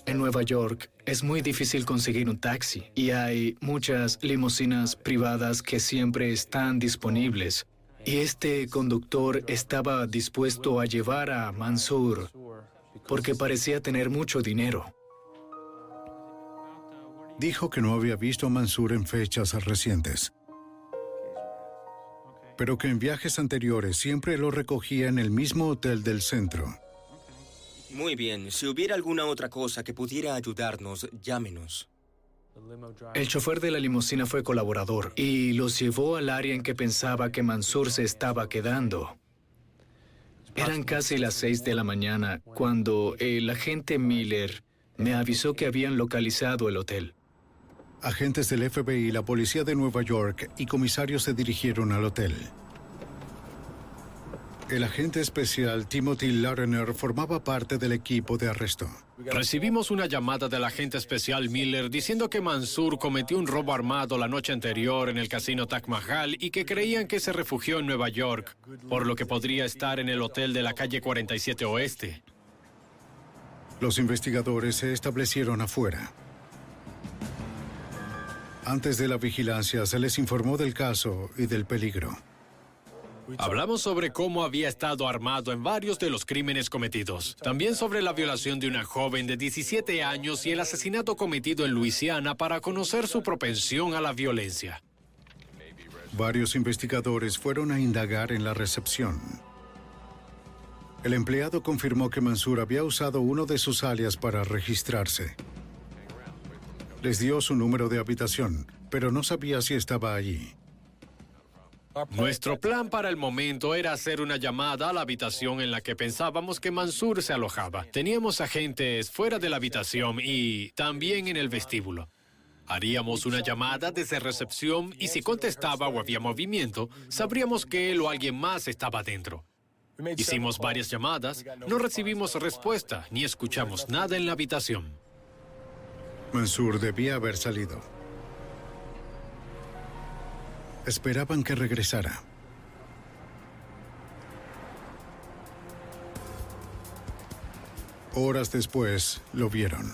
En Nueva York es muy difícil conseguir un taxi y hay muchas limusinas privadas que siempre están disponibles. Y este conductor estaba dispuesto a llevar a Mansur porque parecía tener mucho dinero. Dijo que no había visto a Mansur en fechas recientes, pero que en viajes anteriores siempre lo recogía en el mismo hotel del centro. Muy bien, si hubiera alguna otra cosa que pudiera ayudarnos, llámenos. El chofer de la limusina fue colaborador y los llevó al área en que pensaba que Mansur se estaba quedando. Eran casi las seis de la mañana cuando el agente Miller me avisó que habían localizado el hotel. Agentes del FBI, la policía de Nueva York y comisarios se dirigieron al hotel. El agente especial Timothy Larner formaba parte del equipo de arresto. Recibimos una llamada del agente especial Miller diciendo que Mansur cometió un robo armado la noche anterior en el casino Taj Mahal y que creían que se refugió en Nueva York, por lo que podría estar en el hotel de la calle 47 Oeste. Los investigadores se establecieron afuera. Antes de la vigilancia se les informó del caso y del peligro. Hablamos sobre cómo había estado armado en varios de los crímenes cometidos. También sobre la violación de una joven de 17 años y el asesinato cometido en Luisiana para conocer su propensión a la violencia. Varios investigadores fueron a indagar en la recepción. El empleado confirmó que Mansur había usado uno de sus alias para registrarse. Les dio su número de habitación, pero no sabía si estaba allí. Nuestro plan para el momento era hacer una llamada a la habitación en la que pensábamos que Mansur se alojaba. Teníamos agentes fuera de la habitación y también en el vestíbulo. Haríamos una llamada desde recepción y si contestaba o había movimiento, sabríamos que él o alguien más estaba dentro. Hicimos varias llamadas, no recibimos respuesta ni escuchamos nada en la habitación. Mansur debía haber salido. Esperaban que regresara. Horas después, lo vieron.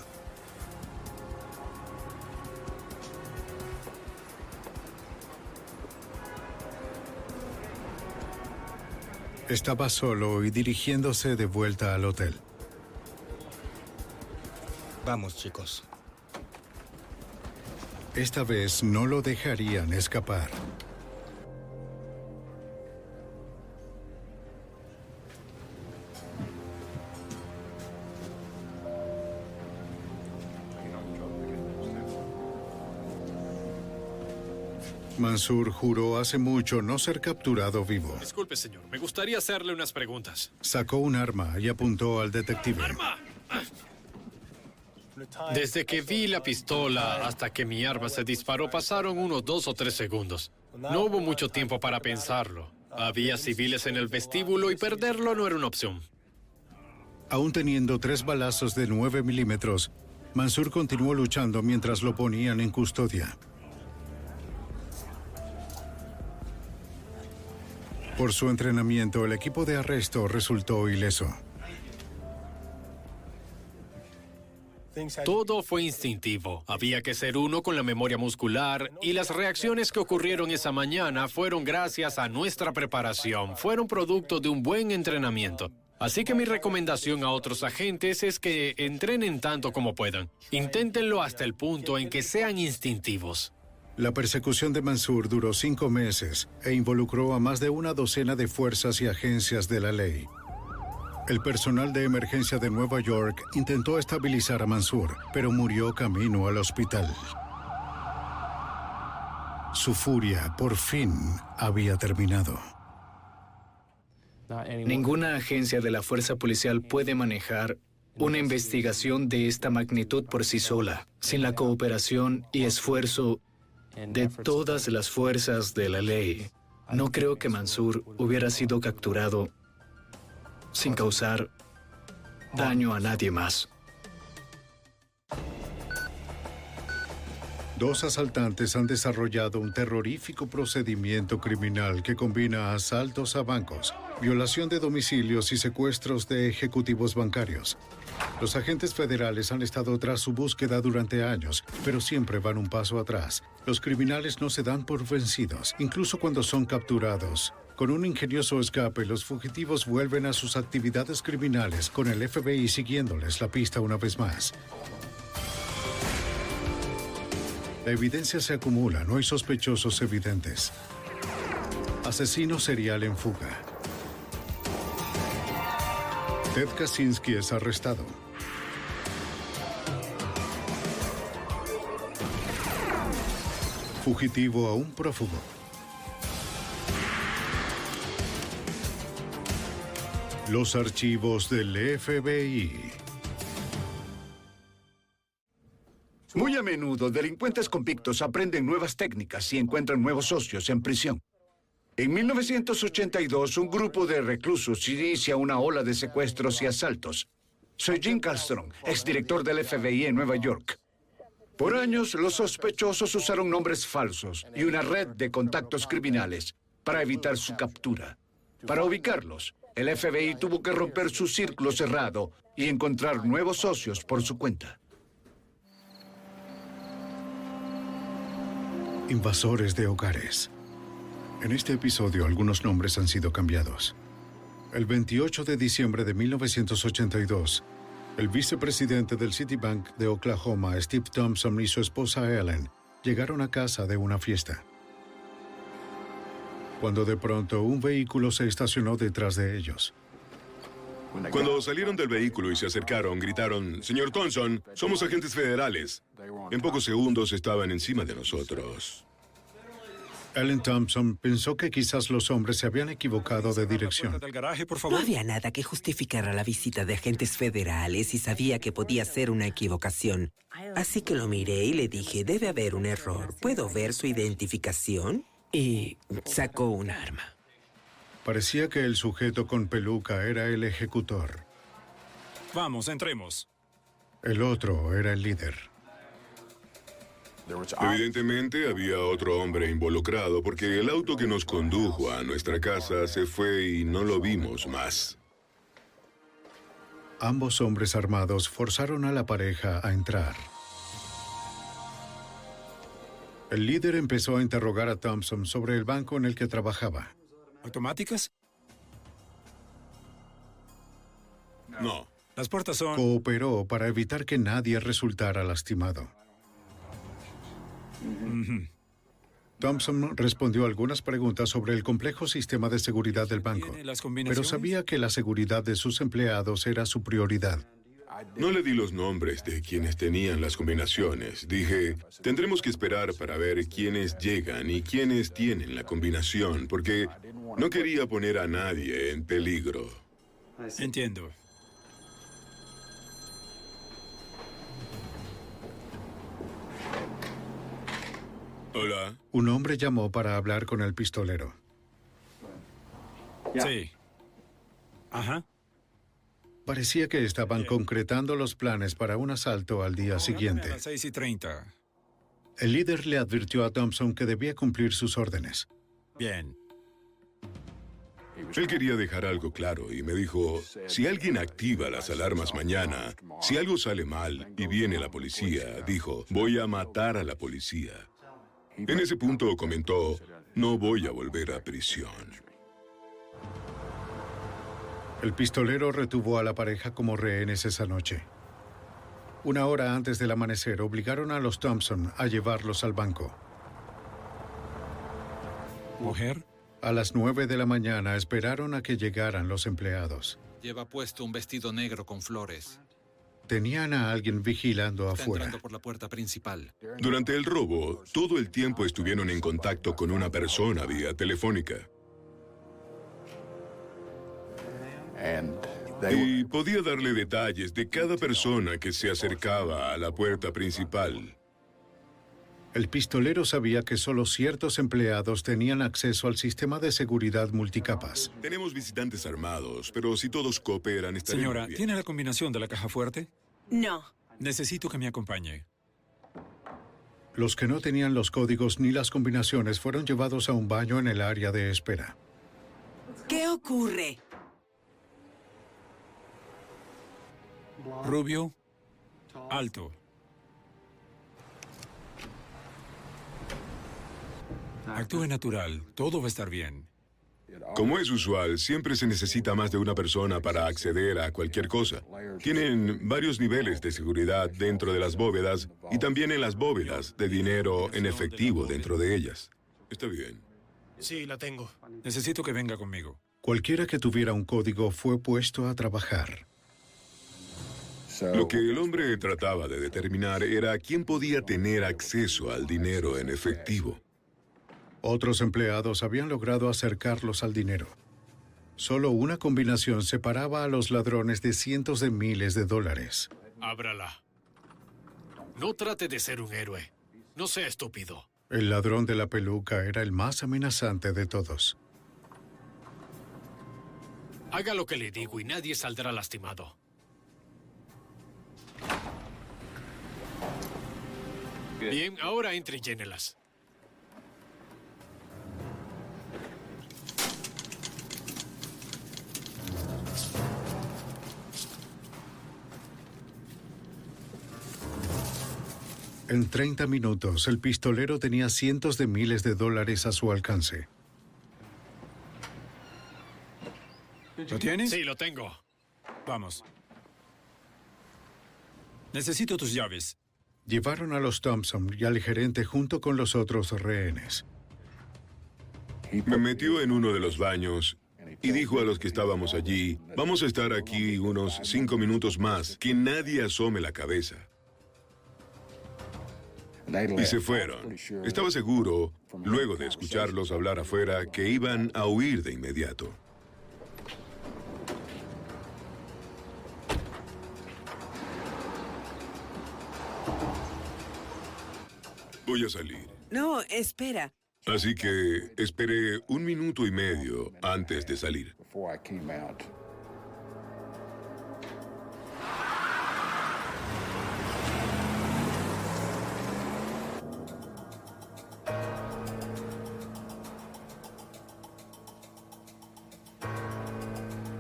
Estaba solo y dirigiéndose de vuelta al hotel. Vamos, chicos. Esta vez no lo dejarían escapar. Mansur juró hace mucho no ser capturado vivo. Disculpe, señor. Me gustaría hacerle unas preguntas. Sacó un arma y apuntó al detective. Desde que vi la pistola hasta que mi arma se disparó pasaron unos dos o tres segundos. No hubo mucho tiempo para pensarlo. Había civiles en el vestíbulo y perderlo no era una opción. Aún teniendo tres balazos de 9 milímetros, Mansur continuó luchando mientras lo ponían en custodia. Por su entrenamiento, el equipo de arresto resultó ileso. Todo fue instintivo. Había que ser uno con la memoria muscular y las reacciones que ocurrieron esa mañana fueron gracias a nuestra preparación, fueron producto de un buen entrenamiento. Así que mi recomendación a otros agentes es que entrenen tanto como puedan. Inténtenlo hasta el punto en que sean instintivos. La persecución de Mansur duró cinco meses e involucró a más de una docena de fuerzas y agencias de la ley. El personal de emergencia de Nueva York intentó estabilizar a Mansur, pero murió camino al hospital. Su furia, por fin, había terminado. Ninguna agencia de la fuerza policial puede manejar Una investigación de esta magnitud por sí sola, sin la cooperación y esfuerzo de todas las fuerzas de la ley, no creo que Mansur hubiera sido capturado sin causar daño a nadie más. Dos asaltantes han desarrollado un terrorífico procedimiento criminal que combina asaltos a bancos, violación de domicilios y secuestros de ejecutivos bancarios. Los agentes federales han estado tras su búsqueda durante años, pero siempre van un paso atrás. Los criminales no se dan por vencidos, incluso cuando son capturados. Con un ingenioso escape, los fugitivos vuelven a sus actividades criminales, con el FBI siguiéndoles la pista una vez más. La evidencia se acumula, no hay sospechosos evidentes. Asesino serial en fuga. Ted Kaczynski es arrestado. Fugitivo a un prófugo. Los archivos del FBI. Muy a menudo, delincuentes convictos aprenden nuevas técnicas y encuentran nuevos socios en prisión. En 1982, un grupo de reclusos inicia una ola de secuestros y asaltos. Soy Jim Castron, exdirector del FBI en Nueva York. Por años, los sospechosos usaron nombres falsos y una red de contactos criminales para evitar su captura. Para ubicarlos, el FBI tuvo que romper su círculo cerrado y encontrar nuevos socios por su cuenta. Invasores de hogares. En este episodio algunos nombres han sido cambiados. El 28 de diciembre de 1982, el vicepresidente del Citibank de Oklahoma, Steve Thompson, y su esposa Ellen llegaron a casa de una fiesta. Cuando de pronto un vehículo se estacionó detrás de ellos. Cuando salieron del vehículo y se acercaron, gritaron, Señor Thompson, somos agentes federales. En pocos segundos estaban encima de nosotros. Ellen Thompson pensó que quizás los hombres se habían equivocado de dirección. No había nada que justificara la visita de agentes federales y sabía que podía ser una equivocación. Así que lo miré y le dije, debe haber un error. ¿Puedo ver su identificación? Y sacó un arma. Parecía que el sujeto con peluca era el ejecutor. Vamos, entremos. El otro era el líder. Evidentemente había otro hombre involucrado porque el auto que nos condujo a nuestra casa se fue y no lo vimos más. Ambos hombres armados forzaron a la pareja a entrar. El líder empezó a interrogar a Thompson sobre el banco en el que trabajaba. ¿Automáticas? No. Las puertas son... Cooperó para evitar que nadie resultara lastimado. Thompson respondió algunas preguntas sobre el complejo sistema de seguridad del banco, pero sabía que la seguridad de sus empleados era su prioridad. No le di los nombres de quienes tenían las combinaciones. Dije, tendremos que esperar para ver quiénes llegan y quiénes tienen la combinación, porque no quería poner a nadie en peligro. Entiendo. Hola. Un hombre llamó para hablar con el pistolero. Sí. Ajá. Parecía que estaban concretando los planes para un asalto al día siguiente. A las 6 y 30. El líder le advirtió a Thompson que debía cumplir sus órdenes. Bien. Él quería dejar algo claro y me dijo, si alguien activa las alarmas mañana, si algo sale mal y viene la policía, dijo, voy a matar a la policía. En ese punto comentó, no voy a volver a prisión. El pistolero retuvo a la pareja como rehenes esa noche. Una hora antes del amanecer obligaron a los Thompson a llevarlos al banco. ¿Mujer? A las nueve de la mañana esperaron a que llegaran los empleados. Lleva puesto un vestido negro con flores. Tenían a alguien vigilando Está afuera. entrando por la puerta principal. Durante el robo, todo el tiempo estuvieron en contacto con una persona vía telefónica. Y podía darle detalles de cada persona que se acercaba a la puerta principal. El pistolero sabía que solo ciertos empleados tenían acceso al sistema de seguridad multicapas. Tenemos visitantes armados, pero si todos cooperan, estaría Señora, bien. ¿tiene la combinación de la caja fuerte? No. Necesito que me acompañe. Los que no tenían los códigos ni las combinaciones fueron llevados a un baño en el área de espera. ¿Qué ocurre? Rubio, alto. Actúe natural, todo va a estar bien. Como es usual, siempre se necesita más de una persona para acceder a cualquier cosa. Tienen varios niveles de seguridad dentro de las bóvedas y también en las bóvedas de dinero en efectivo dentro de ellas. Está bien. Sí, la tengo. Necesito que venga conmigo. Cualquiera que tuviera un código fue puesto a trabajar. Lo que el hombre trataba de determinar era quién podía tener acceso al dinero en efectivo. Otros empleados habían logrado acercarlos al dinero. Solo una combinación separaba a los ladrones de cientos de miles de dólares. Ábrala. No trate de ser un héroe. No sea estúpido. El ladrón de la peluca era el más amenazante de todos. Haga lo que le digo y nadie saldrá lastimado. Bien, ahora entre y llénelas. En 30 minutos, el pistolero tenía cientos de miles de dólares a su alcance. ¿Lo tienes? Sí, lo tengo. Vamos. Necesito tus llaves. Llevaron a los Thompson y al gerente junto con los otros rehenes. Me metió en uno de los baños y dijo a los que estábamos allí, vamos a estar aquí unos cinco minutos más, que nadie asome la cabeza. Y se fueron. Estaba seguro, luego de escucharlos hablar afuera, que iban a huir de inmediato. Voy a salir. No, espera. Así que esperé un minuto y medio antes de salir.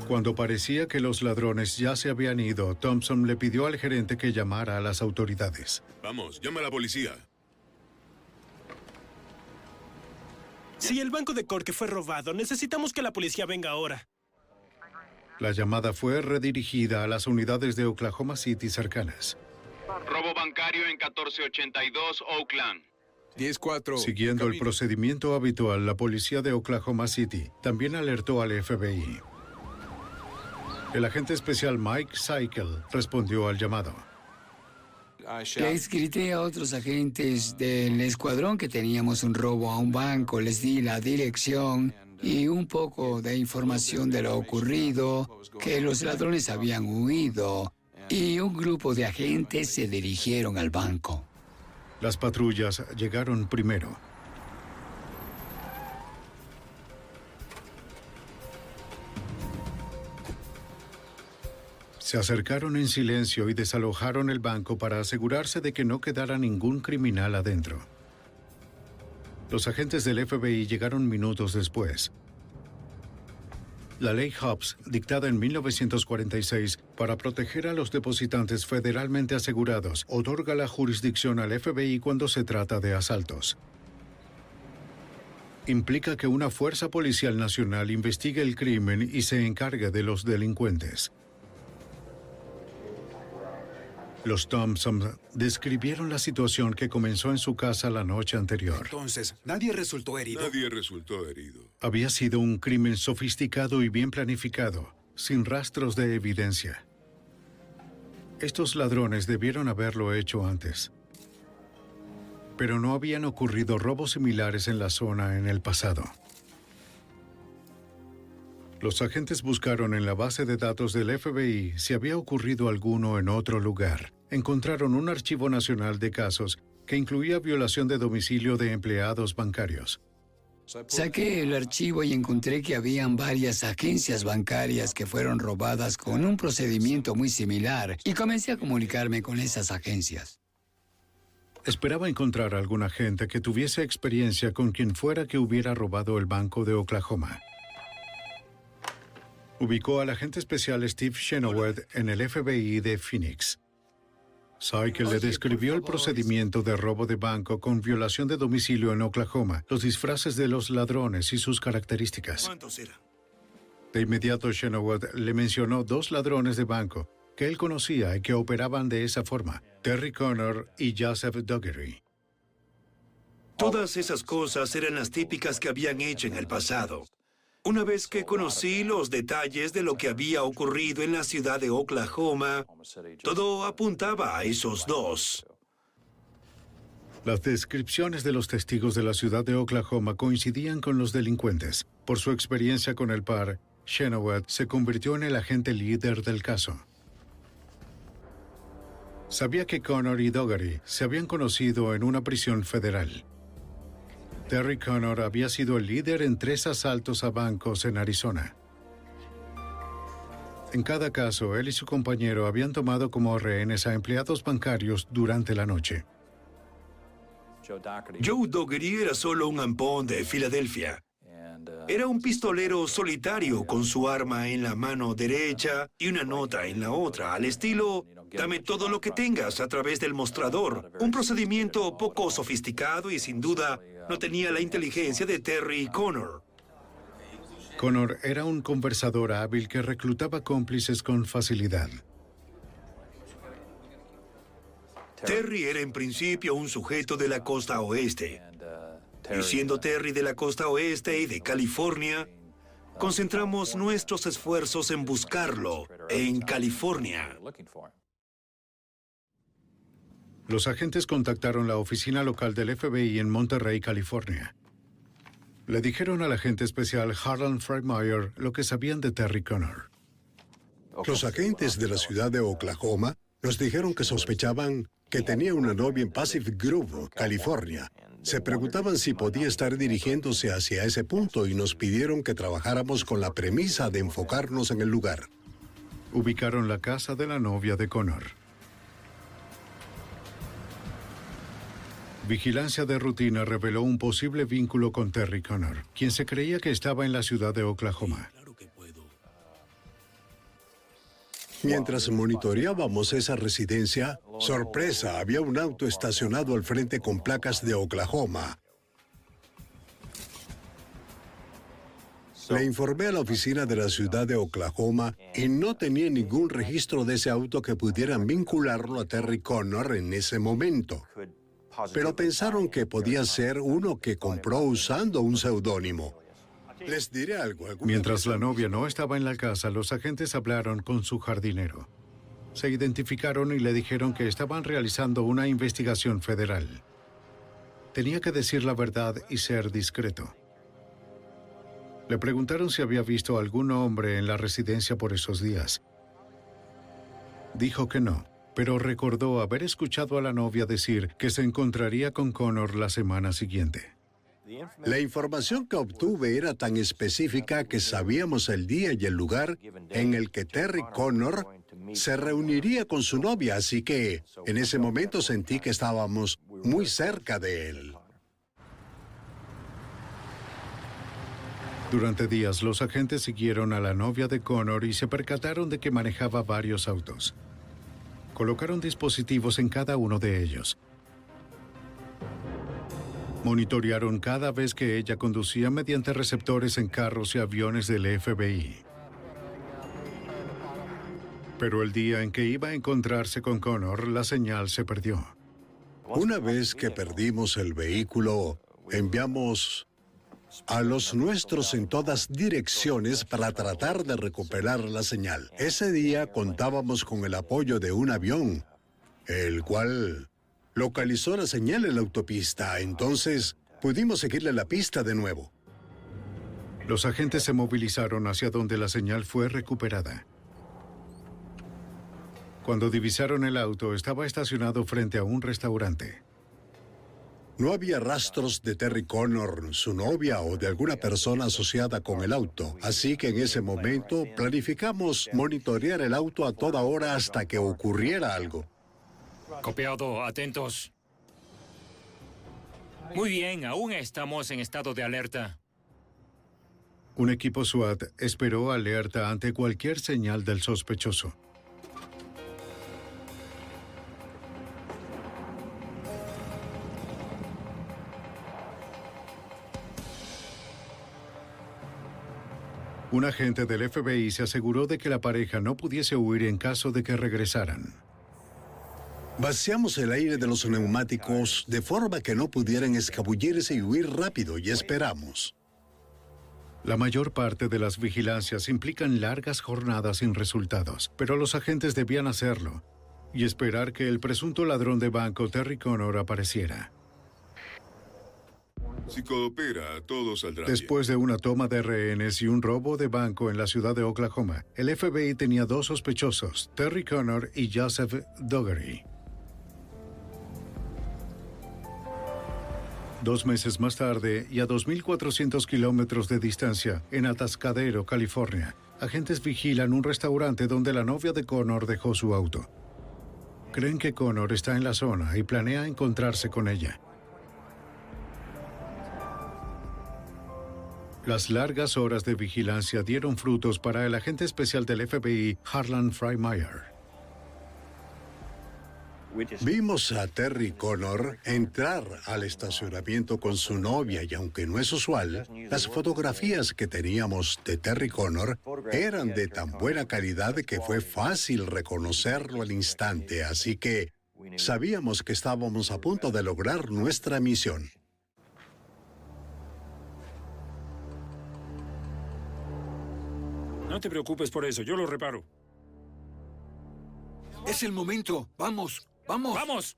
Cuando parecía que los ladrones ya se habían ido, Thompson le pidió al gerente que llamara a las autoridades. Vamos, llama a la policía. Si el banco de Corke fue robado, necesitamos que la policía venga ahora. La llamada fue redirigida a las unidades de Oklahoma City cercanas. Robo bancario en 1482 Oakland. 10-4. Siguiendo el procedimiento habitual, la policía de Oklahoma City también alertó al FBI. El agente especial Mike Cycle respondió al llamado. Les grité a otros agentes del escuadrón que teníamos un robo a un banco, les di la dirección y un poco de información de lo ocurrido, que los ladrones habían huido y un grupo de agentes se dirigieron al banco. Las patrullas llegaron primero. Se acercaron en silencio y desalojaron el banco para asegurarse de que no quedara ningún criminal adentro. Los agentes del FBI llegaron minutos después. La ley Hobbs, dictada en 1946 para proteger a los depositantes federalmente asegurados, otorga la jurisdicción al FBI cuando se trata de asaltos. Implica que una fuerza policial nacional investigue el crimen y se encargue de los delincuentes. Los Thompson describieron la situación que comenzó en su casa la noche anterior. Entonces, nadie resultó herido. Nadie resultó herido. Había sido un crimen sofisticado y bien planificado, sin rastros de evidencia. Estos ladrones debieron haberlo hecho antes. Pero no habían ocurrido robos similares en la zona en el pasado. Los agentes buscaron en la base de datos del FBI si había ocurrido alguno en otro lugar. Encontraron un archivo nacional de casos que incluía violación de domicilio de empleados bancarios. Saqué el archivo y encontré que habían varias agencias bancarias que fueron robadas con un procedimiento muy similar y comencé a comunicarme con esas agencias. Esperaba encontrar algún agente que tuviese experiencia con quien fuera que hubiera robado el banco de Oklahoma. Ubicó al agente especial Steve Chenoweth en el FBI de Phoenix. Sykel le describió el procedimiento de robo de banco con violación de domicilio en Oklahoma, los disfraces de los ladrones y sus características. De inmediato, Chenoweth le mencionó dos ladrones de banco que él conocía y que operaban de esa forma, Terry Connor y Joseph Dougherty. Todas esas cosas eran las típicas que habían hecho en el pasado. Una vez que conocí los detalles de lo que había ocurrido en la ciudad de Oklahoma, todo apuntaba a esos dos. Las descripciones de los testigos de la ciudad de Oklahoma coincidían con los delincuentes. Por su experiencia con el par, Chenoweth se convirtió en el agente líder del caso. Sabía que Connor y Dougherty se habían conocido en una prisión federal. Terry Connor había sido el líder en tres asaltos a bancos en Arizona. En cada caso, él y su compañero habían tomado como rehenes a empleados bancarios durante la noche. Joe Dougherty era solo un ampón de Filadelfia. Era un pistolero solitario con su arma en la mano derecha y una nota en la otra, al estilo Dame todo lo que tengas a través del mostrador. Un procedimiento poco sofisticado y sin duda no tenía la inteligencia de Terry Connor. Connor era un conversador hábil que reclutaba cómplices con facilidad. Terry era en principio un sujeto de la costa oeste. Y siendo Terry de la costa oeste y de California, concentramos nuestros esfuerzos en buscarlo en California. Los agentes contactaron la oficina local del FBI en Monterrey, California. Le dijeron al agente especial Harlan Freimeier lo que sabían de Terry Connor. Los agentes de la ciudad de Oklahoma nos dijeron que sospechaban que tenía una novia en Pacific Grove, California. Se preguntaban si podía estar dirigiéndose hacia ese punto y nos pidieron que trabajáramos con la premisa de enfocarnos en el lugar. Ubicaron la casa de la novia de Connor. Vigilancia de rutina reveló un posible vínculo con Terry Connor, quien se creía que estaba en la ciudad de Oklahoma. Mientras monitoreábamos esa residencia, sorpresa, había un auto estacionado al frente con placas de Oklahoma. Le informé a la oficina de la ciudad de Oklahoma y no tenía ningún registro de ese auto que pudieran vincularlo a Terry Connor en ese momento pero pensaron que podía ser uno que compró usando un seudónimo. Les diré algo. Mientras la novia no estaba en la casa, los agentes hablaron con su jardinero. Se identificaron y le dijeron que estaban realizando una investigación federal. Tenía que decir la verdad y ser discreto. Le preguntaron si había visto algún hombre en la residencia por esos días. Dijo que no pero recordó haber escuchado a la novia decir que se encontraría con Connor la semana siguiente. La información que obtuve era tan específica que sabíamos el día y el lugar en el que Terry Connor se reuniría con su novia, así que en ese momento sentí que estábamos muy cerca de él. Durante días los agentes siguieron a la novia de Connor y se percataron de que manejaba varios autos colocaron dispositivos en cada uno de ellos. Monitorearon cada vez que ella conducía mediante receptores en carros y aviones del FBI. Pero el día en que iba a encontrarse con Connor, la señal se perdió. Una vez que perdimos el vehículo, enviamos a los nuestros en todas direcciones para tratar de recuperar la señal. Ese día contábamos con el apoyo de un avión, el cual localizó la señal en la autopista. Entonces pudimos seguirle la pista de nuevo. Los agentes se movilizaron hacia donde la señal fue recuperada. Cuando divisaron el auto, estaba estacionado frente a un restaurante. No había rastros de Terry Connor, su novia o de alguna persona asociada con el auto, así que en ese momento planificamos monitorear el auto a toda hora hasta que ocurriera algo. Copiado, atentos. Muy bien, aún estamos en estado de alerta. Un equipo SWAT esperó alerta ante cualquier señal del sospechoso. Un agente del FBI se aseguró de que la pareja no pudiese huir en caso de que regresaran. Vaciamos el aire de los neumáticos de forma que no pudieran escabullirse y huir rápido y esperamos. La mayor parte de las vigilancias implican largas jornadas sin resultados, pero los agentes debían hacerlo y esperar que el presunto ladrón de banco Terry Connor apareciera. Si coopera, todo saldrá. Después de una toma de rehenes y un robo de banco en la ciudad de Oklahoma, el FBI tenía dos sospechosos, Terry Connor y Joseph Dougherty. Dos meses más tarde, y a 2.400 kilómetros de distancia, en Atascadero, California, agentes vigilan un restaurante donde la novia de Connor dejó su auto. Creen que Connor está en la zona y planea encontrarse con ella. Las largas horas de vigilancia dieron frutos para el agente especial del FBI, Harlan Freimeyer. Vimos a Terry Connor entrar al estacionamiento con su novia y aunque no es usual, las fotografías que teníamos de Terry Connor eran de tan buena calidad que fue fácil reconocerlo al instante, así que sabíamos que estábamos a punto de lograr nuestra misión. No te preocupes por eso, yo lo reparo. Es el momento. Vamos, vamos. ¡Vamos!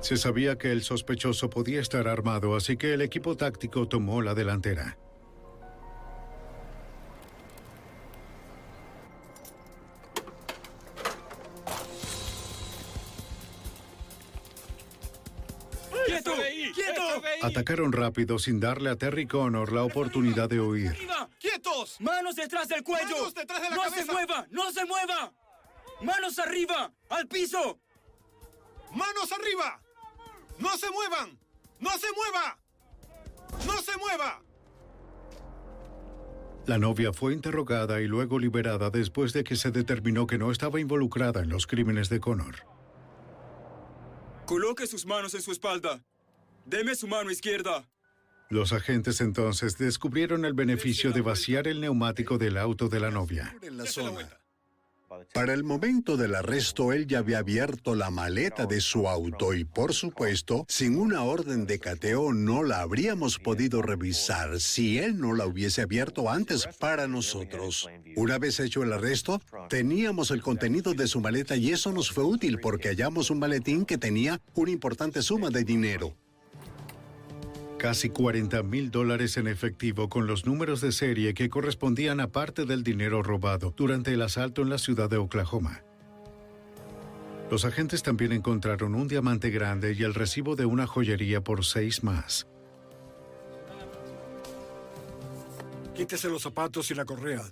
Se sabía que el sospechoso podía estar armado, así que el equipo táctico tomó la delantera. Atacaron rápido sin darle a Terry Connor la oportunidad de huir. ¡Arriba! ¡Quietos! ¡Manos detrás del cuello! ¡Manos detrás de la ¡No cabeza! se mueva! ¡No se mueva! ¡Manos arriba! ¡Al piso! ¡Manos arriba! ¡No se muevan! ¡No se mueva! ¡No se mueva! La novia fue interrogada y luego liberada después de que se determinó que no estaba involucrada en los crímenes de Connor. Coloque sus manos en su espalda. Deme su mano izquierda. Los agentes entonces descubrieron el beneficio de vaciar el neumático del auto de la novia. Para el momento del arresto, él ya había abierto la maleta de su auto y, por supuesto, sin una orden de cateo no la habríamos podido revisar si él no la hubiese abierto antes para nosotros. Una vez hecho el arresto, teníamos el contenido de su maleta y eso nos fue útil porque hallamos un maletín que tenía una importante suma de dinero. Casi 40 mil dólares en efectivo con los números de serie que correspondían a parte del dinero robado durante el asalto en la ciudad de Oklahoma. Los agentes también encontraron un diamante grande y el recibo de una joyería por seis más. Quítese los zapatos y la correa.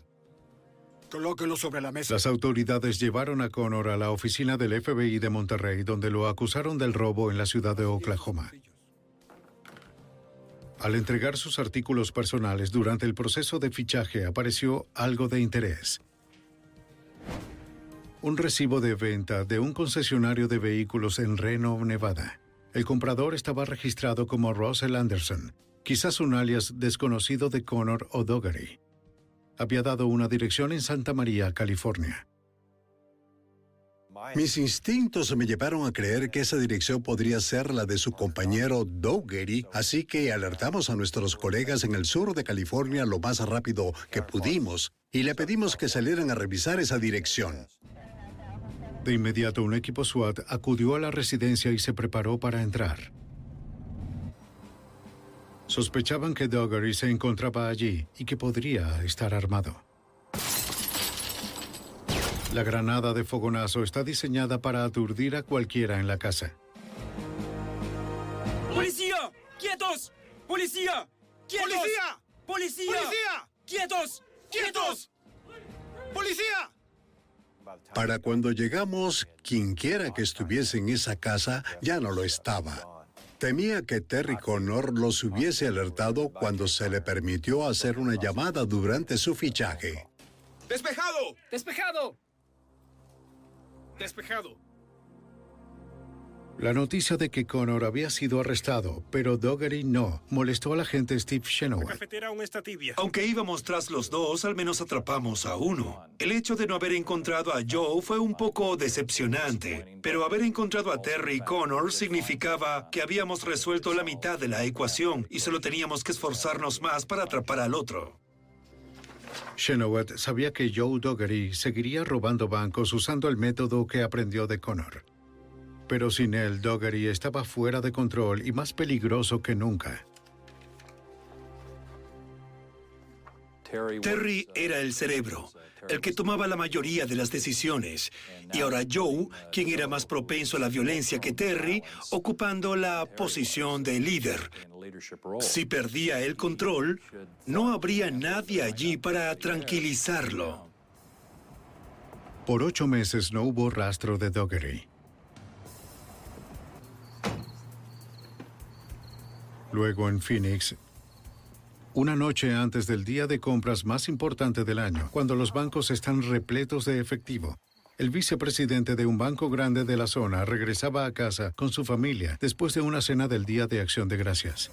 Colóquelo sobre la mesa. Las autoridades llevaron a Connor a la oficina del FBI de Monterrey, donde lo acusaron del robo en la ciudad de Oklahoma. Al entregar sus artículos personales durante el proceso de fichaje apareció algo de interés. Un recibo de venta de un concesionario de vehículos en Reno, Nevada. El comprador estaba registrado como Russell Anderson, quizás un alias desconocido de Connor o Dougherty. Había dado una dirección en Santa María, California. Mis instintos me llevaron a creer que esa dirección podría ser la de su compañero Dougherty, así que alertamos a nuestros colegas en el sur de California lo más rápido que pudimos y le pedimos que salieran a revisar esa dirección. De inmediato un equipo SWAT acudió a la residencia y se preparó para entrar. Sospechaban que Doggery se encontraba allí y que podría estar armado. La granada de fogonazo está diseñada para aturdir a cualquiera en la casa. ¡Policía! ¡Quietos! ¡Policía! ¡Quietos! ¡Policía! ¡Policía! ¡Policía! ¡Quietos! ¡Quietos! ¡Policía! Para cuando llegamos, quienquiera que estuviese en esa casa ya no lo estaba. Temía que Terry Connor los hubiese alertado cuando se le permitió hacer una llamada durante su fichaje. ¡Despejado! ¡Despejado! ¡Despejado! La noticia de que Connor había sido arrestado, pero Doggery no, molestó al agente Steve La Chenoweth. cafetera aún está tibia. Aunque íbamos tras los dos, al menos atrapamos a uno. El hecho de no haber encontrado a Joe fue un poco decepcionante, pero haber encontrado a Terry Connor significaba que habíamos resuelto la mitad de la ecuación y solo teníamos que esforzarnos más para atrapar al otro. Chenoweth sabía que Joe Doggery seguiría robando bancos usando el método que aprendió de Connor. Pero sin él, Doggery estaba fuera de control y más peligroso que nunca. Terry era el cerebro, el que tomaba la mayoría de las decisiones, y ahora Joe, quien era más propenso a la violencia que Terry, ocupando la posición de líder. Si perdía el control, no habría nadie allí para tranquilizarlo. Por ocho meses no hubo rastro de Doggery. Luego en Phoenix, una noche antes del día de compras más importante del año, cuando los bancos están repletos de efectivo, el vicepresidente de un banco grande de la zona regresaba a casa con su familia después de una cena del Día de Acción de Gracias.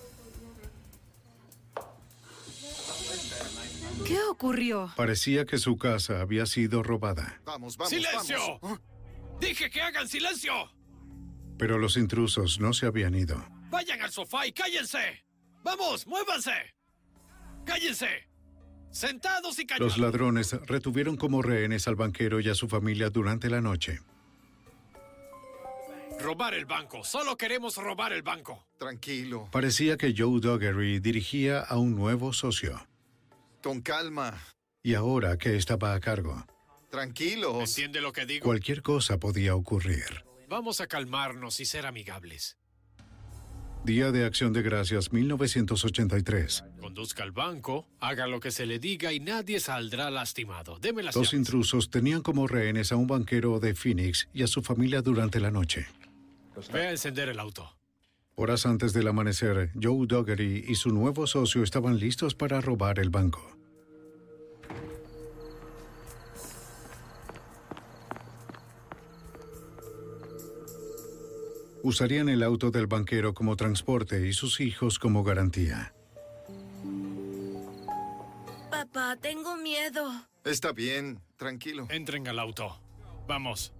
¿Qué ocurrió? Parecía que su casa había sido robada, Vamos, vamos, ¡Silencio! vamos. ¡Dije que hagan silencio! pero los intrusos no se habían ido. ¡Vayan al sofá y cállense! ¡Vamos, muévanse! ¡Cállense! ¡Sentados y callados! Los ladrones retuvieron como rehenes al banquero y a su familia durante la noche. Robar el banco. Solo queremos robar el banco. Tranquilo, Parecía que Joe Doggery dirigía a un nuevo socio. con calma, Y ahora que estaba a cargo, tranquilos. ¿Entiende lo que digo? cualquier cosa podía ocurrir. Vamos a calmarnos y ser amigables. Día de Acción de Gracias 1983. Conduzca al banco, haga lo que se le diga y nadie saldrá lastimado. Deme las Dos llaves. intrusos tenían como rehenes a un banquero de Phoenix y a su familia durante la noche. Ve a encender el auto. Horas antes del amanecer, Joe Doggery y su nuevo socio estaban listos para robar el banco. Usarían el auto del banquero como transporte y sus hijos como garantía. Papá, tengo miedo. Está bien, tranquilo. Entren al auto. Vamos.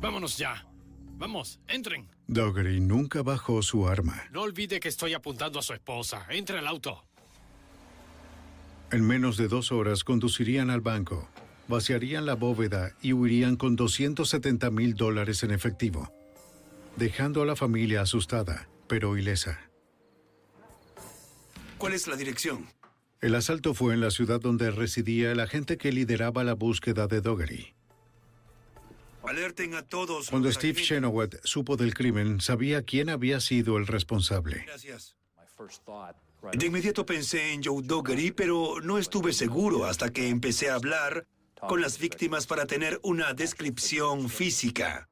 Vámonos ya. Vamos, entren. Doggery nunca bajó su arma. No olvide que estoy apuntando a su esposa. Entre al auto. En menos de dos horas conducirían al banco, vaciarían la bóveda y huirían con 270 mil dólares en efectivo, dejando a la familia asustada, pero ilesa. ¿Cuál es la dirección? El asalto fue en la ciudad donde residía el agente que lideraba la búsqueda de Doggery. Alerten a todos. Cuando Steve agentes. Chenoweth supo del crimen, sabía quién había sido el responsable. Gracias. De inmediato pensé en Joe Doggery, pero no estuve seguro hasta que empecé a hablar con las víctimas para tener una descripción física.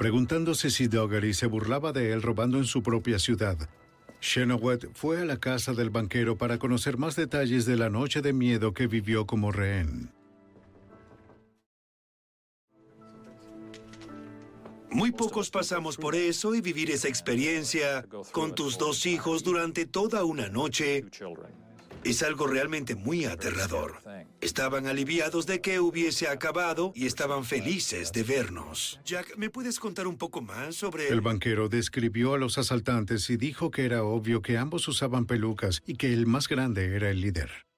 Preguntándose si Doggery se burlaba de él robando en su propia ciudad, Chenoweth fue a la casa del banquero para conocer más detalles de la noche de miedo que vivió como rehén. Muy pocos pasamos por eso y vivir esa experiencia con tus dos hijos durante toda una noche es algo realmente muy aterrador. Estaban aliviados de que hubiese acabado y estaban felices de vernos. Jack, ¿me puedes contar un poco más sobre El banquero describió a los asaltantes y dijo que era obvio que ambos usaban pelucas y que el más grande era el líder.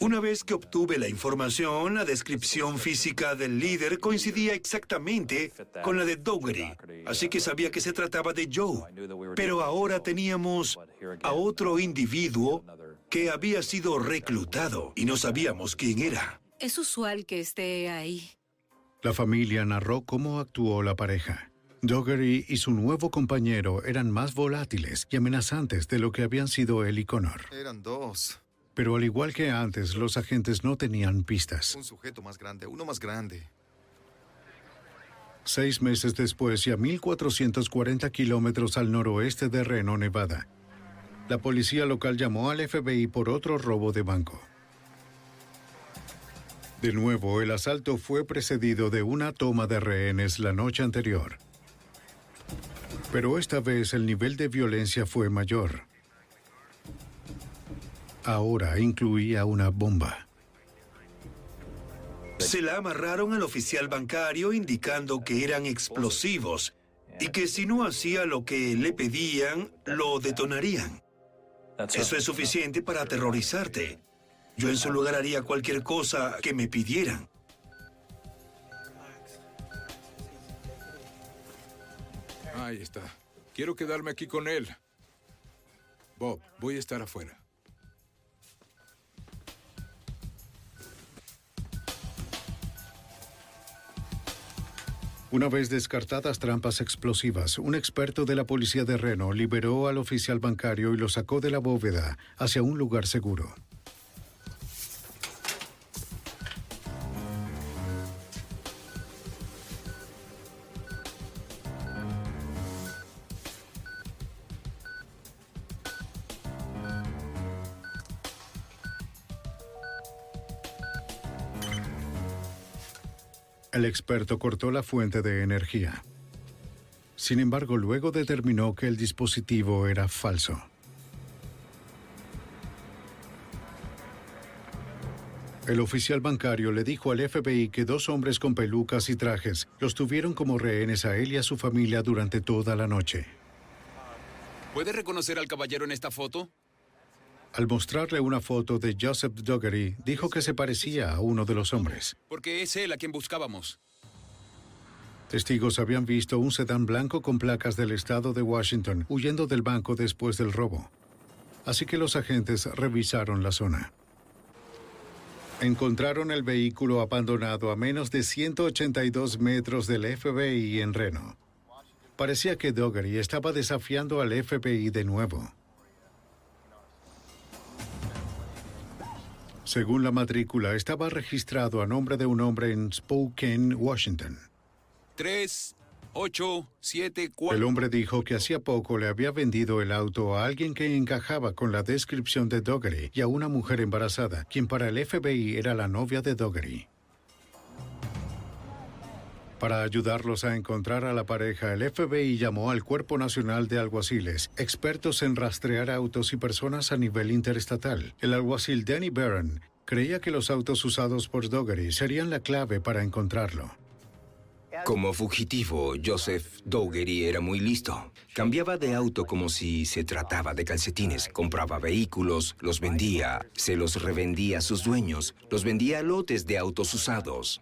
Una vez que obtuve la información, la descripción física del líder coincidía exactamente con la de Dougherty, así que sabía que se trataba de Joe. Pero ahora teníamos a otro individuo que había sido reclutado y no sabíamos quién era. Es usual que esté ahí. La familia narró cómo actuó la pareja. Dougherty y su nuevo compañero eran más volátiles y amenazantes de lo que habían sido él y Connor. Eran dos. Pero al igual que antes, los agentes no tenían pistas. Un sujeto más grande, uno más grande. Seis meses después y a 1.440 kilómetros al noroeste de Reno, Nevada, la policía local llamó al FBI por otro robo de banco. De nuevo, el asalto fue precedido de una toma de rehenes la noche anterior. Pero esta vez el nivel de violencia fue mayor. Ahora incluía una bomba. Se la amarraron al oficial bancario indicando que eran explosivos y que si no hacía lo que le pedían, lo detonarían. Eso es suficiente para aterrorizarte. Yo en su lugar haría cualquier cosa que me pidieran. Ahí está. Quiero quedarme aquí con él. Bob, voy a estar afuera. Una vez descartadas trampas explosivas, un experto de la policía de Reno liberó al oficial bancario y lo sacó de la bóveda hacia un lugar seguro. El experto cortó la fuente de energía. Sin embargo, luego determinó que el dispositivo era falso. El oficial bancario le dijo al FBI que dos hombres con pelucas y trajes los tuvieron como rehenes a él y a su familia durante toda la noche. ¿Puede reconocer al caballero en esta foto? Al mostrarle una foto de Joseph Dougherty, dijo que se parecía a uno de los hombres. Porque es él a quien buscábamos. Testigos habían visto un sedán blanco con placas del estado de Washington huyendo del banco después del robo. Así que los agentes revisaron la zona. Encontraron el vehículo abandonado a menos de 182 metros del FBI en Reno. Parecía que Dougherty estaba desafiando al FBI de nuevo. Según la matrícula, estaba registrado a nombre de un hombre en Spokane, Washington. 3, 8, 7, 4. El hombre dijo que hacía poco le había vendido el auto a alguien que encajaba con la descripción de Dougherty y a una mujer embarazada, quien para el FBI era la novia de Dougherty. Para ayudarlos a encontrar a la pareja, el FBI llamó al Cuerpo Nacional de Alguaciles, expertos en rastrear autos y personas a nivel interestatal. El alguacil Danny Barron creía que los autos usados por Dougherty serían la clave para encontrarlo. Como fugitivo, Joseph Dougherty era muy listo. Cambiaba de auto como si se trataba de calcetines. Compraba vehículos, los vendía, se los revendía a sus dueños, los vendía a lotes de autos usados.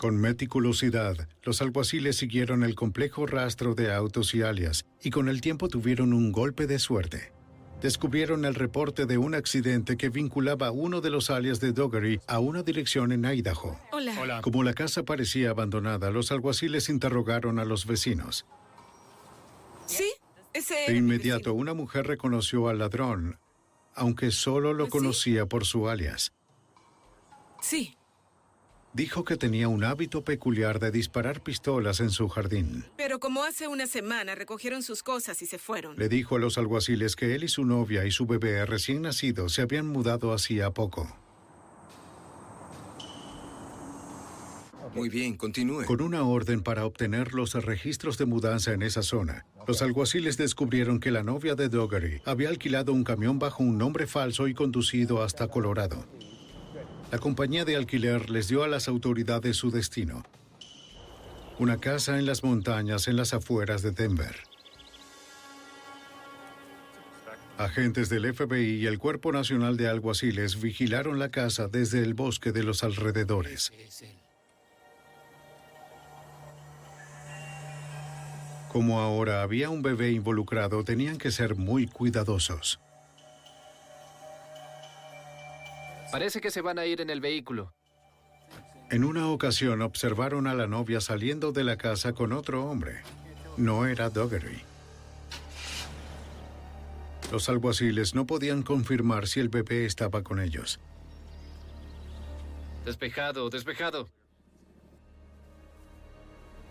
Con meticulosidad, los alguaciles siguieron el complejo rastro de autos y alias y con el tiempo tuvieron un golpe de suerte. Descubrieron el reporte de un accidente que vinculaba uno de los alias de Dougherty a una dirección en Idaho. Hola. Hola. Como la casa parecía abandonada, los alguaciles interrogaron a los vecinos. Sí, ese De inmediato, una mujer reconoció al ladrón, aunque solo lo conocía por su alias. Sí, Dijo que tenía un hábito peculiar de disparar pistolas en su jardín. pero como hace una semana recogieron sus cosas y se fueron. Le dijo a los alguaciles que él y su novia y su bebé recién nacido se habían mudado hacía poco. Muy bien, continúe. Con una orden para obtener los registros de mudanza en esa zona, los alguaciles descubrieron que la novia de Dougherty había alquilado un camión bajo un nombre falso y conducido hasta Colorado. La compañía de alquiler les dio a las autoridades su destino. Una casa en las montañas en las afueras de Denver. Agentes del FBI y el Cuerpo Nacional de Alguaciles vigilaron la casa desde el bosque de los alrededores. Como ahora había un bebé involucrado, tenían que ser muy cuidadosos. Parece que se van a ir en el vehículo. En una ocasión observaron a la novia saliendo de la casa con otro hombre. No era Doggery. Los alguaciles no podían confirmar si el bebé estaba con ellos. Despejado, despejado.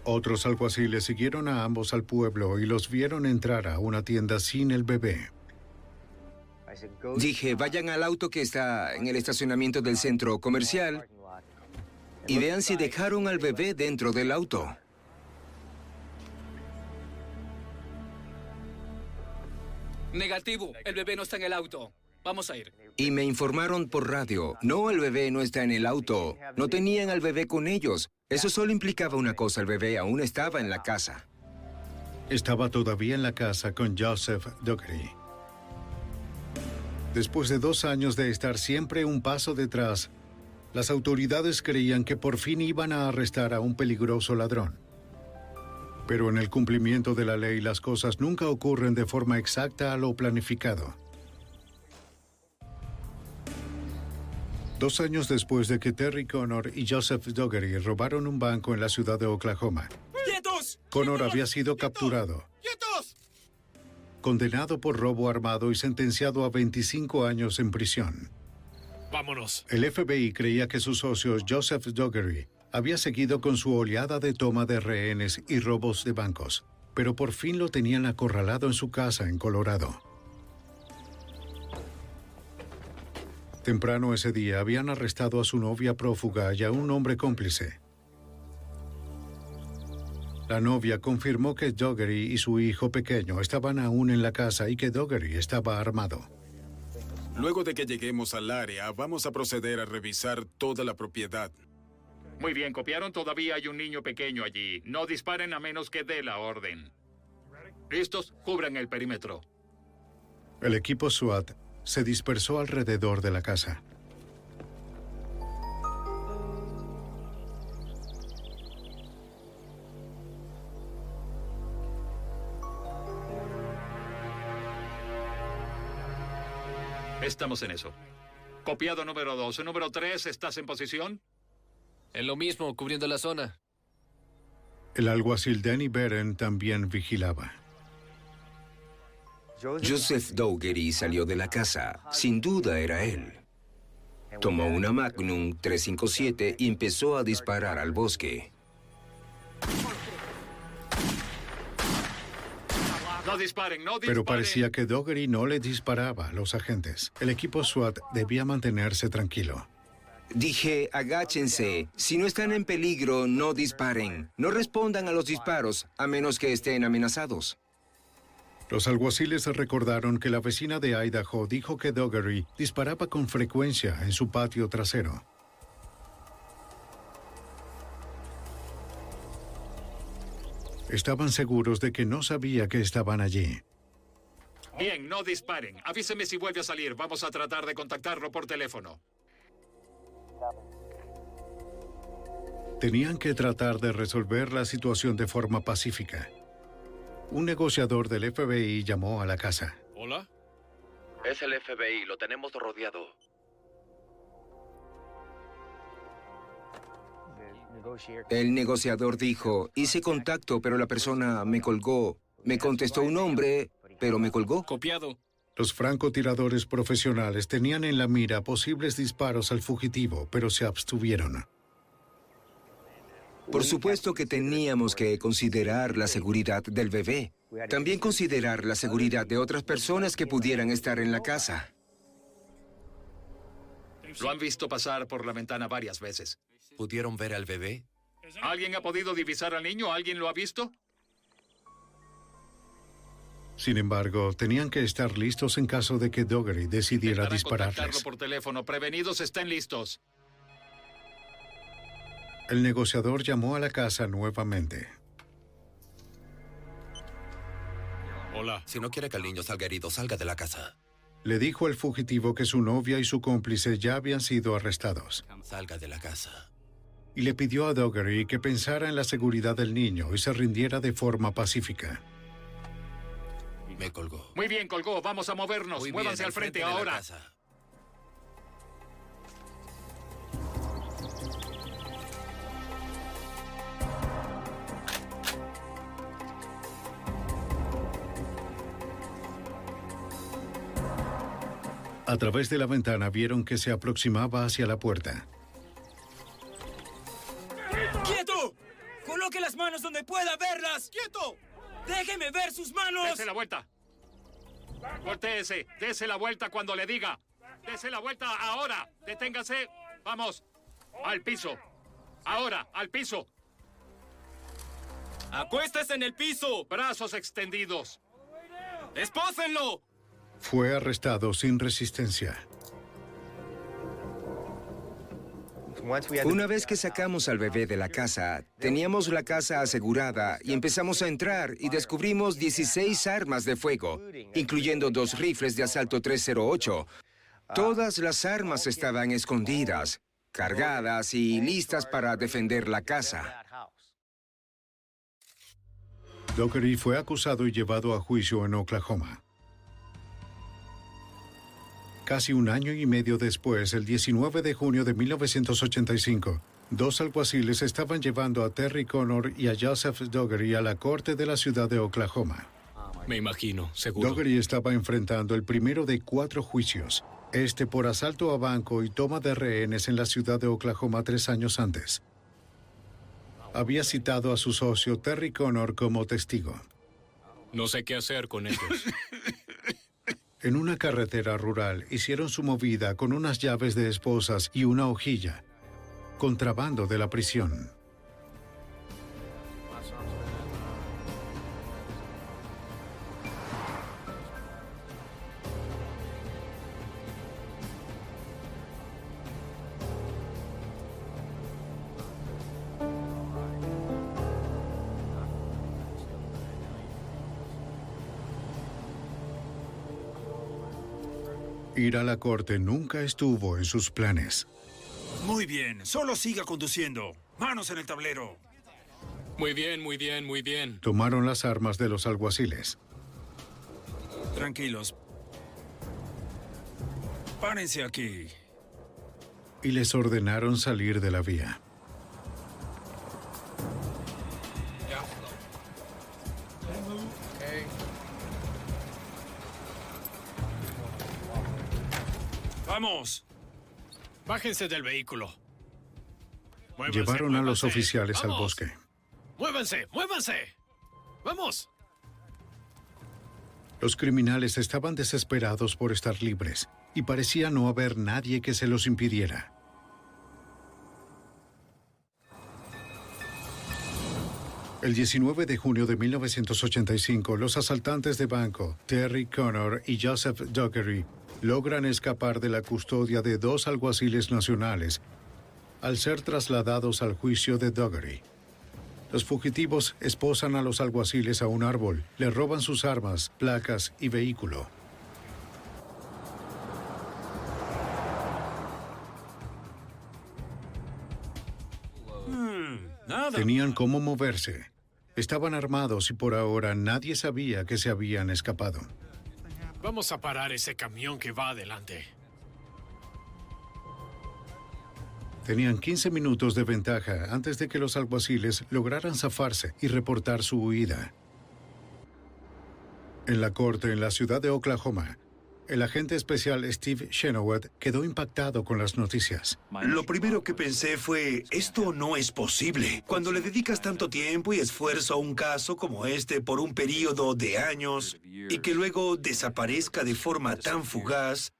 Otros alguaciles siguieron a ambos al pueblo y los vieron entrar a una tienda sin el bebé. Dije, vayan al auto que está en el estacionamiento del centro comercial y vean si dejaron al bebé dentro del auto. Negativo, el bebé no está en el auto. Vamos a ir. Y me informaron por radio, no, el bebé no está en el auto. No tenían al bebé con ellos. Eso solo implicaba una cosa, el bebé aún estaba en la casa. Estaba todavía en la casa con Joseph Dockery. Después de dos años de estar siempre un paso detrás, las autoridades creían que por fin iban a arrestar a un peligroso ladrón. Pero en el cumplimiento de la ley las cosas nunca ocurren de forma exacta a lo planificado. Dos años después de que Terry Connor y Joseph Doggery robaron un banco en la ciudad de Oklahoma, ¡Quietos! Connor había sido capturado, ¡Quietos! Condenado por robo armado y sentenciado a 25 años en prisión. Vámonos. El FBI creía que su socio Joseph Doggery había seguido con su oleada de toma de rehenes y robos de bancos, pero por fin lo tenían acorralado en su casa en Colorado. Temprano ese día habían arrestado a su novia prófuga y a un hombre cómplice. La novia confirmó que Doggery y su hijo pequeño estaban aún en la casa y que Doggery estaba armado. Luego de que lleguemos al área, vamos a proceder a revisar toda la propiedad. Muy bien, copiaron. Todavía hay un niño pequeño allí. No disparen a menos que dé la orden. ¿Listos? Cubran el perímetro. El equipo SWAT se dispersó alrededor de la casa. Estamos en eso. Copiado número 2. Número 3, ¿estás en posición? En lo mismo, cubriendo la zona. El alguacil Danny Beren también vigilaba. Joseph Doggery salió de la casa. Sin duda era él. Tomó una Magnum 357 y empezó a disparar al bosque. No disparen, no disparen. Pero parecía que Doggery no le disparaba a los agentes. El equipo SWAT debía mantenerse tranquilo. Dije, agáchense. Si no están en peligro, no disparen. No respondan a los disparos, a menos que estén amenazados. Los alguaciles recordaron que la vecina de Idaho dijo que Doggery disparaba con frecuencia en su patio trasero. Estaban seguros de que no sabía que estaban allí. Bien, no disparen. Avíseme si vuelve a salir. Vamos a tratar de contactarlo por teléfono. Tenían que tratar de resolver la situación de forma pacífica. Un negociador del FBI llamó a la casa. ¿Hola? Es el FBI, lo tenemos rodeado. El negociador dijo, hice contacto, pero la persona me colgó. Me contestó un hombre, pero me colgó. Copiado. Los francotiradores profesionales tenían en la mira posibles disparos al fugitivo, pero se abstuvieron. Por supuesto que teníamos que considerar la seguridad del bebé. También considerar la seguridad de otras personas que pudieran estar en la casa. Lo han visto pasar por la ventana varias veces. ¿Pudieron ver al bebé? ¿Alguien ha podido divisar al niño? ¿Alguien lo ha visto? Sin embargo, tenían que estar listos en caso de que Doggery decidiera dispararles. por teléfono. Prevenidos, estén listos. El negociador llamó a la casa nuevamente. Hola. Si no quiere que el niño salga herido, salga de la casa. Le dijo al fugitivo que su novia y su cómplice ya habían sido arrestados. Salga de la casa. Y le pidió a Dougherty que pensara en la seguridad del niño y se rindiera de forma pacífica. Me colgó. Muy bien, colgó. Vamos a movernos. Muy bien, Muévanse al frente, la ahora. A través de la ventana vieron que se aproximaba hacia la puerta. ¡Coloque las manos donde pueda verlas! ¡Quieto! ¡Déjeme ver sus manos! Dese la vuelta. Voltéese. Dese la vuelta cuando le diga. Dese la vuelta ahora. Deténgase. Vamos. Al piso. Ahora, al piso. ¡Acuéstese en el piso! Brazos extendidos. ¡Espósenlo! Fue arrestado sin resistencia. Una vez que sacamos al bebé de la casa, teníamos la casa asegurada y empezamos a entrar y descubrimos 16 armas de fuego, incluyendo dos rifles de asalto 308. Todas las armas estaban escondidas, cargadas y listas para defender la casa. Dougherty fue acusado y llevado a juicio en Oklahoma. Casi un año y medio después, el 19 de junio de 1985, dos alguaciles estaban llevando a Terry Connor y a Joseph Dougherty a la corte de la ciudad de Oklahoma. Me imagino, seguro. Dougherty estaba enfrentando el primero de cuatro juicios, este por asalto a banco y toma de rehenes en la ciudad de Oklahoma tres años antes. Había citado a su socio Terry Connor como testigo. No sé qué hacer con ellos. En una carretera rural hicieron su movida con unas llaves de esposas y una hojilla. Contrabando de la prisión. Ir a la corte nunca estuvo en sus planes. Muy bien, solo siga conduciendo. Manos en el tablero. Muy bien, muy bien, muy bien. Tomaron las armas de los alguaciles. Tranquilos. Párense aquí. y les ordenaron salir de la vía. ¡Vamos! Bájense del vehículo. Muévanse, Llevaron a los oficiales al bosque. ¡Muévanse! ¡Muévanse! ¡Vamos! Los criminales estaban desesperados por estar libres y parecía no haber nadie que se los impidiera. El 19 de junio de 1985, los asaltantes de banco, Terry Connor y Joseph Dockery, logran escapar de la custodia de dos alguaciles nacionales al ser trasladados al juicio de Dockery. Los fugitivos esposan a los alguaciles a un árbol, le roban sus armas, placas y vehículo. Hmm. Tenían cómo moverse. Estaban armados y por ahora nadie sabía que se habían escapado. Vamos a parar ese camión que va adelante. Tenían 15 minutos de ventaja antes de que los alguaciles lograran zafarse y reportar su huida. En la corte en la ciudad de Oklahoma, el agente especial Steve Chenoweth quedó impactado con las noticias. Lo primero que pensé fue, esto no es posible. Cuando le dedicas tanto tiempo y esfuerzo a un caso como este por un periodo de años y que luego desaparezca de forma tan fugaz,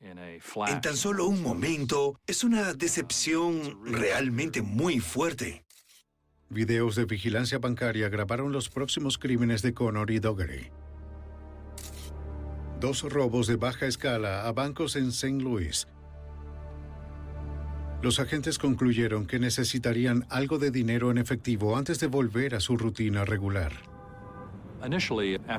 en tan solo un momento, es una decepción realmente muy fuerte. Videos de vigilancia bancaria grabaron los próximos crímenes de Connor y Dougherty. Dos robos de baja escala a bancos en St. Louis. Los agentes concluyeron que necesitarían algo de dinero en efectivo antes de volver a su rutina regular.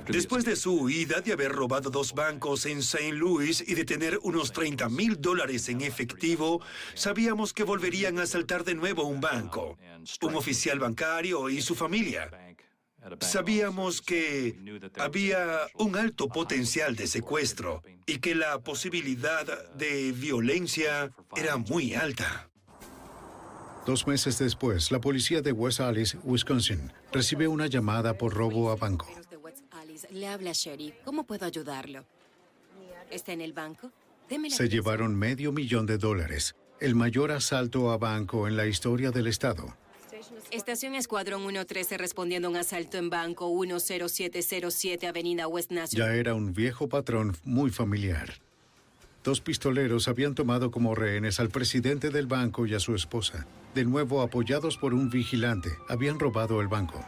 Después de su huida de haber robado dos bancos en St. Louis y de tener unos 30 mil dólares en efectivo, sabíamos que volverían a asaltar de nuevo un banco, un oficial bancario y su familia. Sabíamos que había un alto potencial de secuestro y que la posibilidad de violencia era muy alta. Dos meses después, la policía de West Allis, Wisconsin, recibe una llamada por robo a banco. Le habla Sherry. ¿Cómo puedo ayudarlo? ¿Está en el banco? Se llevaron medio millón de dólares, el mayor asalto a banco en la historia del estado. Estación Escuadrón 113 respondiendo a un asalto en banco 10707 Avenida West National. Ya era un viejo patrón muy familiar. Dos pistoleros habían tomado como rehenes al presidente del banco y a su esposa. De nuevo, apoyados por un vigilante, habían robado el banco.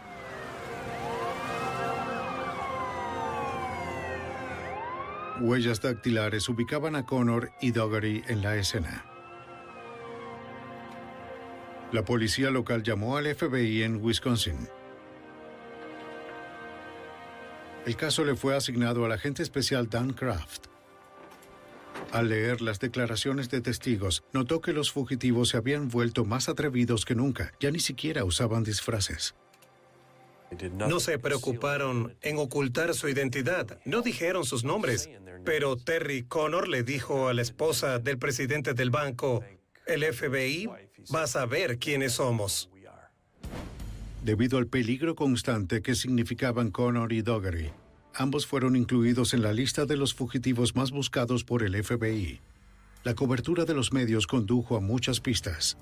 Huellas dactilares ubicaban a Connor y Dougherty en la escena. La policía local llamó al FBI en Wisconsin. El caso le fue asignado al agente especial Dan Kraft. Al leer las declaraciones de testigos, notó que los fugitivos se habían vuelto más atrevidos que nunca. Ya ni siquiera usaban disfraces. No se preocuparon en ocultar su identidad, no dijeron sus nombres, pero Terry Connor le dijo a la esposa del presidente del banco, el FBI va a saber quiénes somos. Debido al peligro constante que significaban Connor y Dougherty, ambos fueron incluidos en la lista de los fugitivos más buscados por el FBI. La cobertura de los medios condujo a muchas pistas.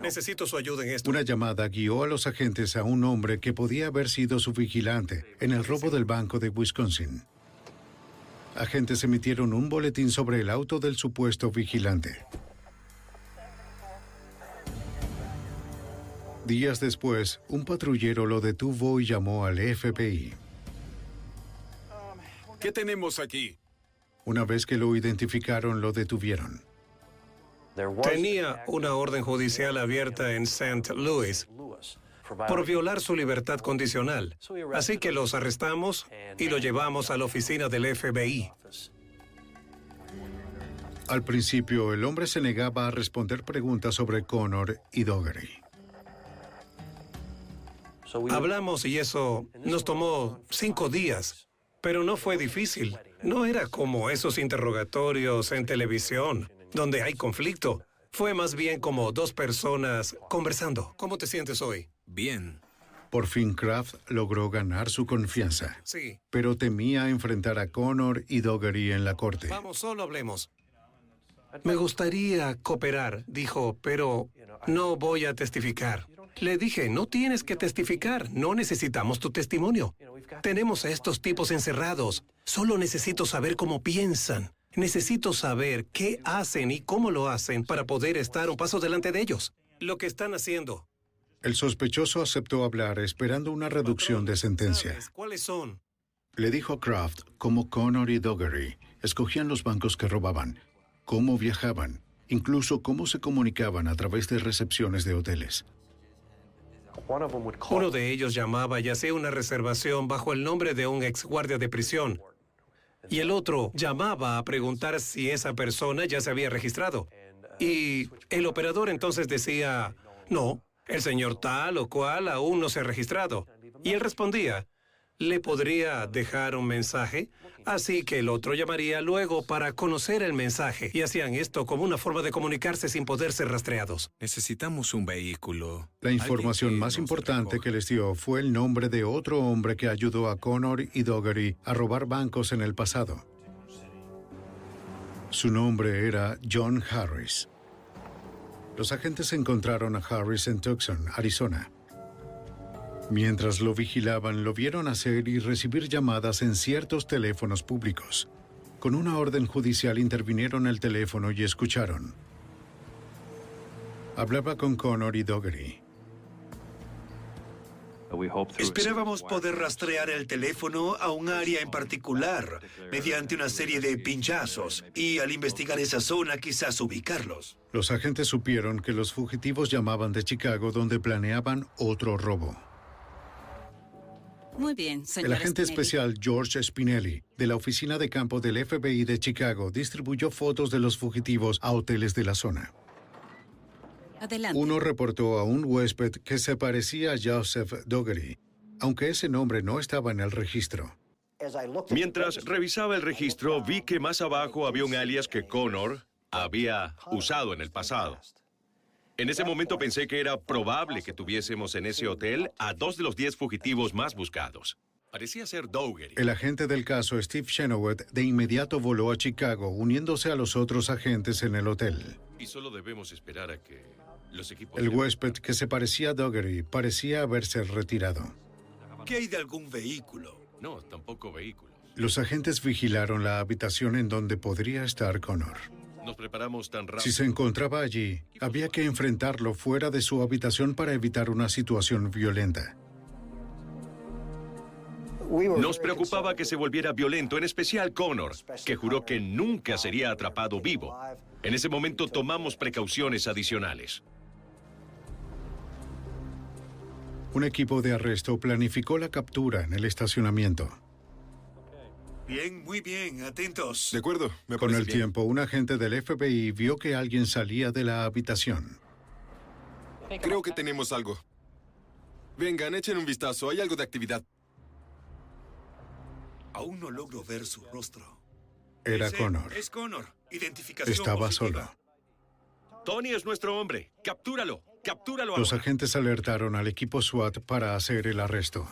Necesito su ayuda en esto. Una llamada guió a los agentes a un hombre que podía haber sido su vigilante en el robo del banco de Wisconsin. Agentes emitieron un boletín sobre el auto del supuesto vigilante. Días después, un patrullero lo detuvo y llamó al FBI. ¿Qué tenemos aquí? Una vez que lo identificaron, lo detuvieron. Tenía una orden judicial abierta en St. Louis por violar su libertad condicional. Así que los arrestamos y lo llevamos a la oficina del FBI. Al principio, el hombre se negaba a responder preguntas sobre Connor y Dougherty. Hablamos y eso nos tomó cinco días, pero no fue difícil. No era como esos interrogatorios en televisión, donde hay conflicto. Fue más bien como dos personas conversando. ¿Cómo te sientes hoy? Bien. Por fin Kraft logró ganar su confianza, Sí. pero temía enfrentar a Connor y Dougherty en la corte. Vamos, solo hablemos. Me gustaría cooperar, dijo, pero no voy a testificar. Le dije, no tienes que testificar, no necesitamos tu testimonio. Tenemos a estos tipos encerrados. Solo necesito saber cómo piensan. Necesito saber qué hacen y cómo lo hacen para poder estar un paso delante de ellos. Lo que están haciendo. El sospechoso aceptó hablar esperando una reducción de sentencia. ¿Cuáles son? Le dijo a Kraft cómo Connor y Dougherty escogían los bancos que robaban, cómo viajaban, incluso cómo se comunicaban a través de recepciones de hoteles. Uno de ellos llamaba y hacía una reservación bajo el nombre de un ex guardia de prisión. Y el otro llamaba a preguntar si esa persona ya se había registrado. Y el operador entonces decía, no, el señor tal o cual aún no se ha registrado. Y él respondía, ¿le podría dejar un mensaje? Así que el otro llamaría luego para conocer el mensaje. Y hacían esto como una forma de comunicarse sin poder ser rastreados. Necesitamos un vehículo. La información más importante que les dio fue el nombre de otro hombre que ayudó a Connor y Dougherty a robar bancos en el pasado. Su nombre era John Harris. Los agentes encontraron a Harris en Tucson, Arizona. Mientras lo vigilaban, lo vieron hacer y recibir llamadas en ciertos teléfonos públicos. Con una orden judicial intervinieron el teléfono y escucharon. Hablaba con Connor y Dougherty. Esperábamos poder rastrear el teléfono a un área en particular mediante una serie de pinchazos y al investigar esa zona quizás ubicarlos. Los agentes supieron que los fugitivos llamaban de Chicago donde planeaban otro robo. Muy bien, El señor agente Spinelli. especial George Spinelli, de la oficina de campo del FBI de Chicago, distribuyó fotos de los fugitivos a hoteles de la zona. Adelante. Uno reportó a un huésped que se parecía a Joseph Dougherty, aunque ese nombre no estaba en el registro. Mientras revisaba el registro, vi que más abajo había un alias que Connor había usado en el pasado. En ese momento pensé que era probable que tuviésemos en ese hotel a dos de los diez fugitivos más buscados. Parecía ser Dougherty. El agente del caso, Steve Chenoweth, de inmediato voló a Chicago, uniéndose a los otros agentes en el hotel. Y solo debemos esperar a que los equipos... El huésped que se parecía a Dougherty parecía haberse retirado. ¿Qué hay de algún vehículo? No, tampoco vehículos. Los agentes vigilaron la habitación en donde podría estar Connor. Nos preparamos tan rápido. Si se encontraba allí, había que enfrentarlo fuera de su habitación para evitar una situación violenta. Nos preocupaba que se volviera violento, en especial Connor, que juró que nunca sería atrapado vivo. En ese momento tomamos precauciones adicionales. Un equipo de arresto planificó la captura en el estacionamiento. Bien, muy bien, atentos. De acuerdo, me Con el bien. tiempo, un agente del FBI vio que alguien salía de la habitación. Creo que tenemos algo. Vengan, echen un vistazo. Hay algo de actividad. Aún no logro ver su rostro. Era Ese Connor. Es Connor. Identificación Estaba positiva. solo. Tony es nuestro hombre. Captúralo. Captúralo Los ahora. agentes alertaron al equipo SWAT para hacer el arresto.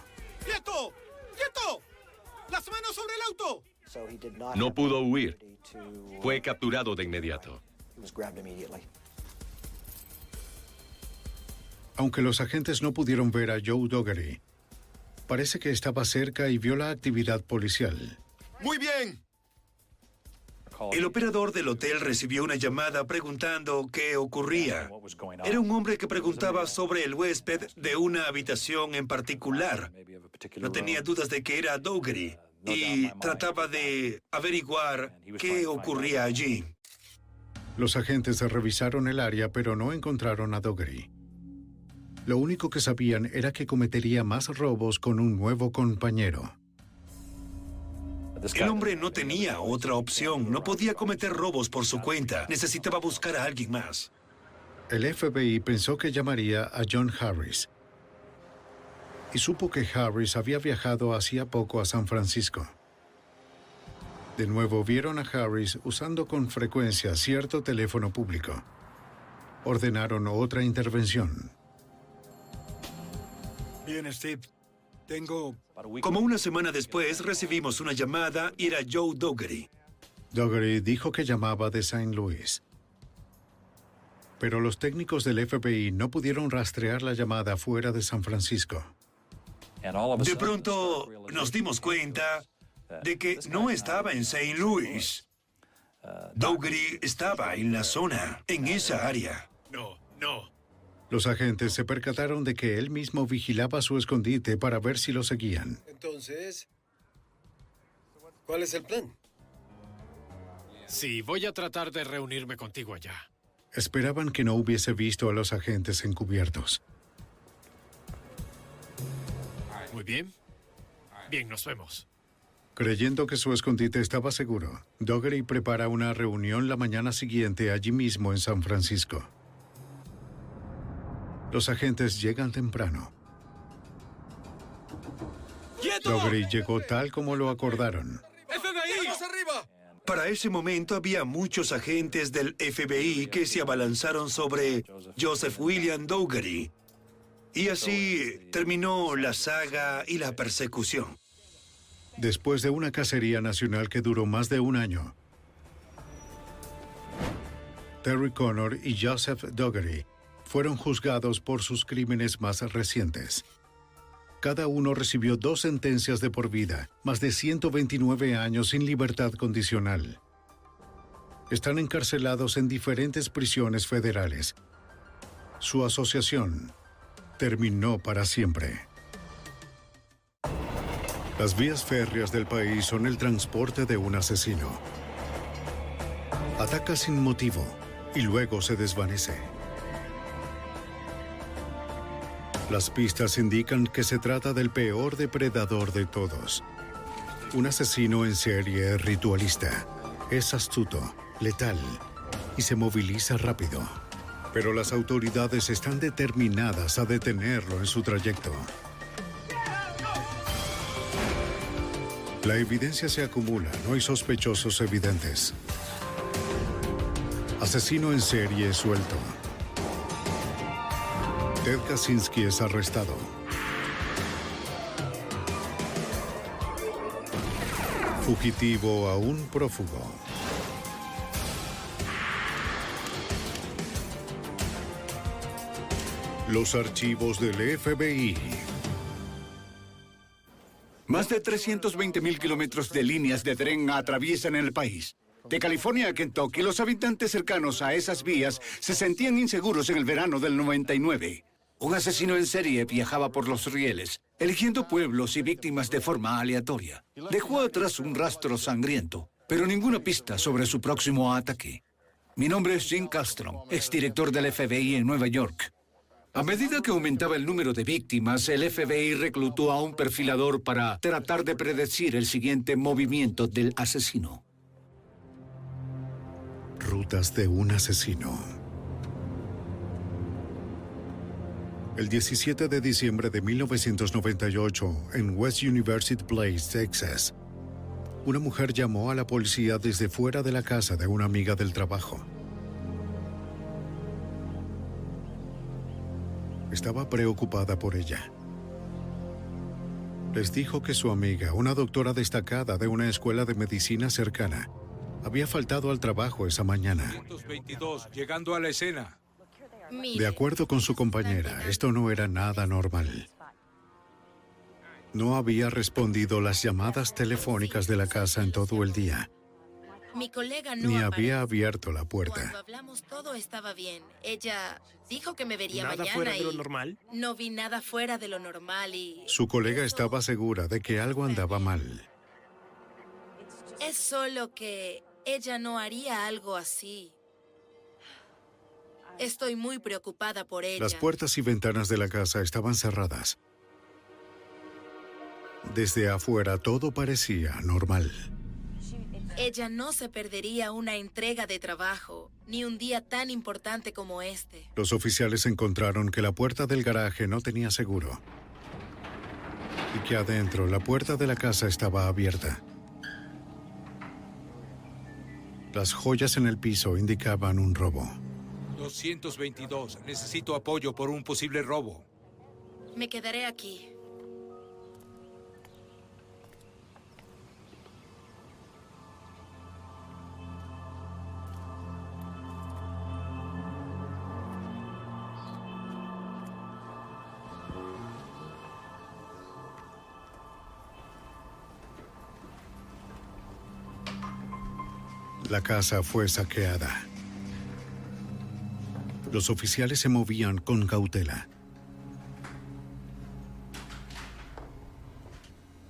¡Quieto! ¡Quieto! ¡Las manos sobre el auto! No pudo huir. Fue capturado de inmediato. Aunque los agentes no pudieron ver a Joe Dougherty, parece que estaba cerca y vio la actividad policial. ¡Muy bien! El operador del hotel recibió una llamada preguntando qué ocurría. Era un hombre que preguntaba sobre el huésped de una habitación en particular. No tenía dudas de que era Dougherty y trataba de averiguar qué ocurría allí. Los agentes revisaron el área pero no encontraron a Dougherty. Lo único que sabían era que cometería más robos con un nuevo compañero. El hombre no tenía otra opción, no podía cometer robos por su cuenta, necesitaba buscar a alguien más. El FBI pensó que llamaría a John Harris y supo que Harris había viajado hacía poco a San Francisco. De nuevo vieron a Harris usando con frecuencia cierto teléfono público. Ordenaron otra intervención. Bien, Steve. Tengo... Como una semana después recibimos una llamada y era Joe Dougherty. Dougherty dijo que llamaba de St. Louis. Pero los técnicos del FBI no pudieron rastrear la llamada fuera de San Francisco. De pronto nos dimos cuenta de que no estaba en St. Louis. Dougherty estaba en la zona, en esa área. No, no. Los agentes se percataron de que él mismo vigilaba su escondite para ver si lo seguían. Entonces, ¿cuál es el plan? Sí, voy a tratar de reunirme contigo allá. Esperaban que no hubiese visto a los agentes encubiertos. Muy bien. Bien, nos vemos. Creyendo que su escondite estaba seguro, Dougherty prepara una reunión la mañana siguiente allí mismo en San Francisco. Los agentes llegan temprano. Dougherty llegó tal como lo acordaron. ¡FBI! arriba! Para ese momento había muchos agentes del FBI que se abalanzaron sobre Joseph William Dougherty. Y así terminó la saga y la persecución. Después de una cacería nacional que duró más de un año, Terry Connor y Joseph Dougherty fueron juzgados por sus crímenes más recientes. Cada uno recibió dos sentencias de por vida, más de 129 años sin libertad condicional. Están encarcelados en diferentes prisiones federales. Su asociación terminó para siempre. Las vías férreas del país son el transporte de un asesino. Ataca sin motivo y luego se desvanece. Las pistas indican que se trata del peor depredador de todos. Un asesino en serie ritualista. Es astuto, letal y se moviliza rápido. Pero las autoridades están determinadas a detenerlo en su trayecto. La evidencia se acumula, no hay sospechosos evidentes. Asesino en serie suelto. Ted Kaczynski es arrestado. Fugitivo a un prófugo. Los archivos del FBI. Más de 320 mil kilómetros de líneas de tren atraviesan el país. De California a Kentucky, los habitantes cercanos a esas vías se sentían inseguros en el verano del 99. Un asesino en serie viajaba por los rieles, eligiendo pueblos y víctimas de forma aleatoria. Dejó atrás un rastro sangriento, pero ninguna pista sobre su próximo ataque. Mi nombre es Jim Castro, exdirector del FBI en Nueva York. A medida que aumentaba el número de víctimas, el FBI reclutó a un perfilador para tratar de predecir el siguiente movimiento del asesino. Rutas de un asesino. El 17 de diciembre de 1998, en West University Place, Texas, una mujer llamó a la policía desde fuera de la casa de una amiga del trabajo. Estaba preocupada por ella. Les dijo que su amiga, una doctora destacada de una escuela de medicina cercana, había faltado al trabajo esa mañana. 222, llegando a la escena. De acuerdo con su compañera, esto no era nada normal. No había respondido las llamadas telefónicas de la casa en todo el día, Mi colega no ni había abierto la Cuando puerta. hablamos todo estaba bien. Ella dijo que me vería ¿Nada mañana fuera de lo y normal? no vi nada fuera de lo normal y Su colega estaba segura de que algo andaba mal. es solo que ella no haría algo así. Estoy muy preocupada por ella. Las puertas y ventanas de la casa estaban cerradas. Desde afuera todo parecía normal. Ella no se perdería una entrega de trabajo, ni un día tan importante como este. Los oficiales encontraron que la puerta del garaje no tenía seguro y que adentro la puerta de la casa estaba abierta. Las joyas en el piso indicaban un robo. 222, necesito apoyo por un posible robo. Me quedaré aquí. La casa fue saqueada. Los oficiales se movían con cautela.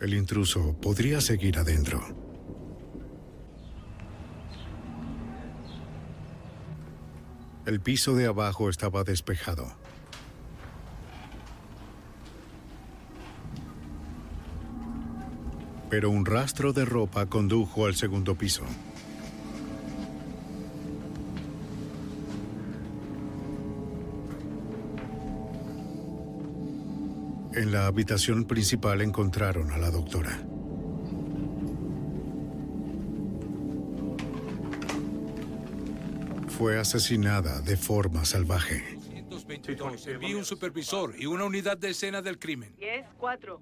El intruso podría seguir adentro. El piso de abajo estaba despejado. Pero un rastro de ropa condujo al segundo piso. En la habitación principal encontraron a la doctora. Fue asesinada de forma salvaje. 222, envíe un supervisor y una unidad de escena del crimen. 10, 4.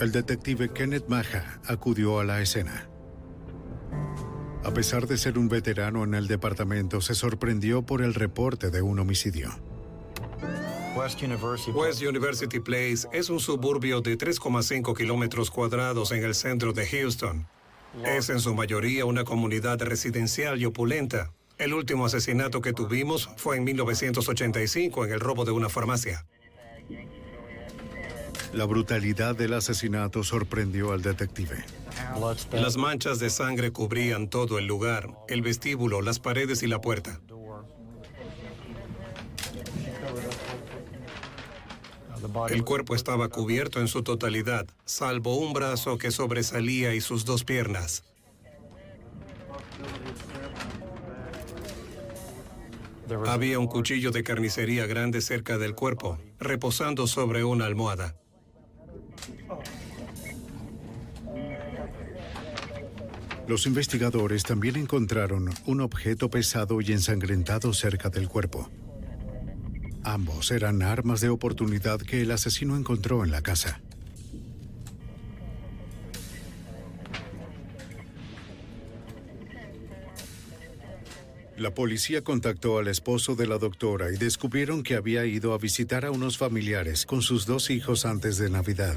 El detective Kenneth Maja acudió a la escena. A pesar de ser un veterano en el departamento, se sorprendió por el reporte de un homicidio. West University, Place es un suburbio de 3,5 kilómetros cuadrados en el centro de Houston. Es en su mayoría una comunidad residencial y opulenta. El último asesinato que tuvimos fue en 1985 en el robo de una farmacia. La brutalidad del asesinato sorprendió al detective. Las manchas de sangre cubrían todo el lugar, el vestíbulo, las paredes y la puerta. El cuerpo estaba cubierto en su totalidad, salvo un brazo que sobresalía y sus dos piernas. Había un cuchillo de carnicería grande cerca del cuerpo, reposando sobre una almohada. Los investigadores también encontraron un objeto pesado y ensangrentado cerca del cuerpo. Ambos eran armas de oportunidad que el asesino encontró en la casa. La policía contactó al esposo de la doctora y descubrieron que había ido a visitar a unos familiares con sus dos hijos antes de Navidad.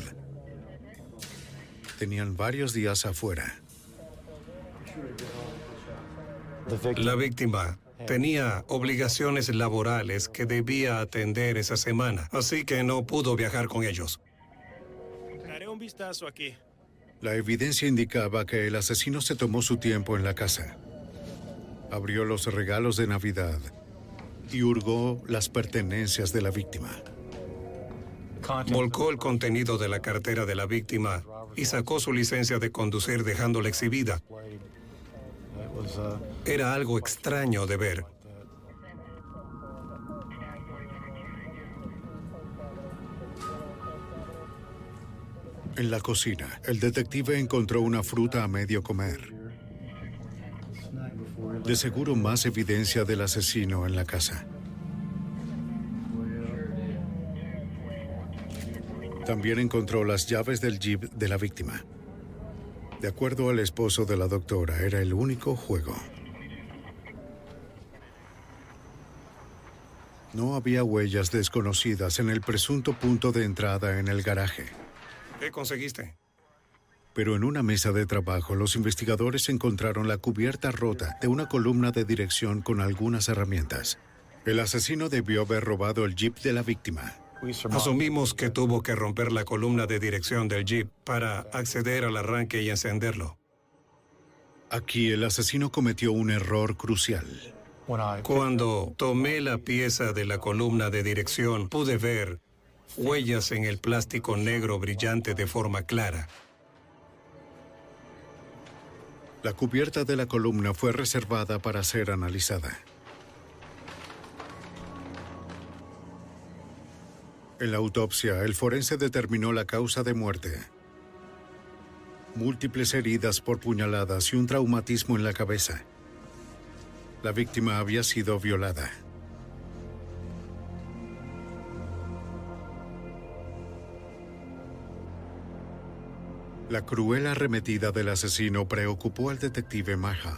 Tenían varios días afuera. La víctima tenía obligaciones laborales que debía atender esa semana, así que no pudo viajar con ellos. Daré un vistazo aquí. La evidencia indicaba que el asesino se tomó su tiempo en la casa. Abrió los regalos de Navidad y hurgó las pertenencias de la víctima. Volcó el contenido de la cartera de la víctima y sacó su licencia de conducir dejándola exhibida. Era algo extraño de ver. En la cocina, el detective encontró una fruta a medio comer. De seguro más evidencia del asesino en la casa. También encontró las llaves del jeep de la víctima. De acuerdo al esposo de la doctora, era el único juego. No había huellas desconocidas en el presunto punto de entrada en el garaje. ¿Qué conseguiste? Pero en una mesa de trabajo, los investigadores encontraron la cubierta rota de una columna de dirección con algunas herramientas. El asesino debió haber robado el jeep de la víctima. Asumimos que tuvo que romper la columna de dirección del jeep para acceder al arranque y encenderlo. Aquí el asesino cometió un error crucial. Cuando tomé la pieza de la columna de dirección, pude ver huellas en el plástico negro brillante de forma clara. La cubierta de la columna fue reservada para ser analizada. En la autopsia, el forense determinó la causa de muerte. Múltiples heridas por puñaladas y un traumatismo en la cabeza. La víctima había sido violada. La cruel arremetida del asesino preocupó al detective Maja.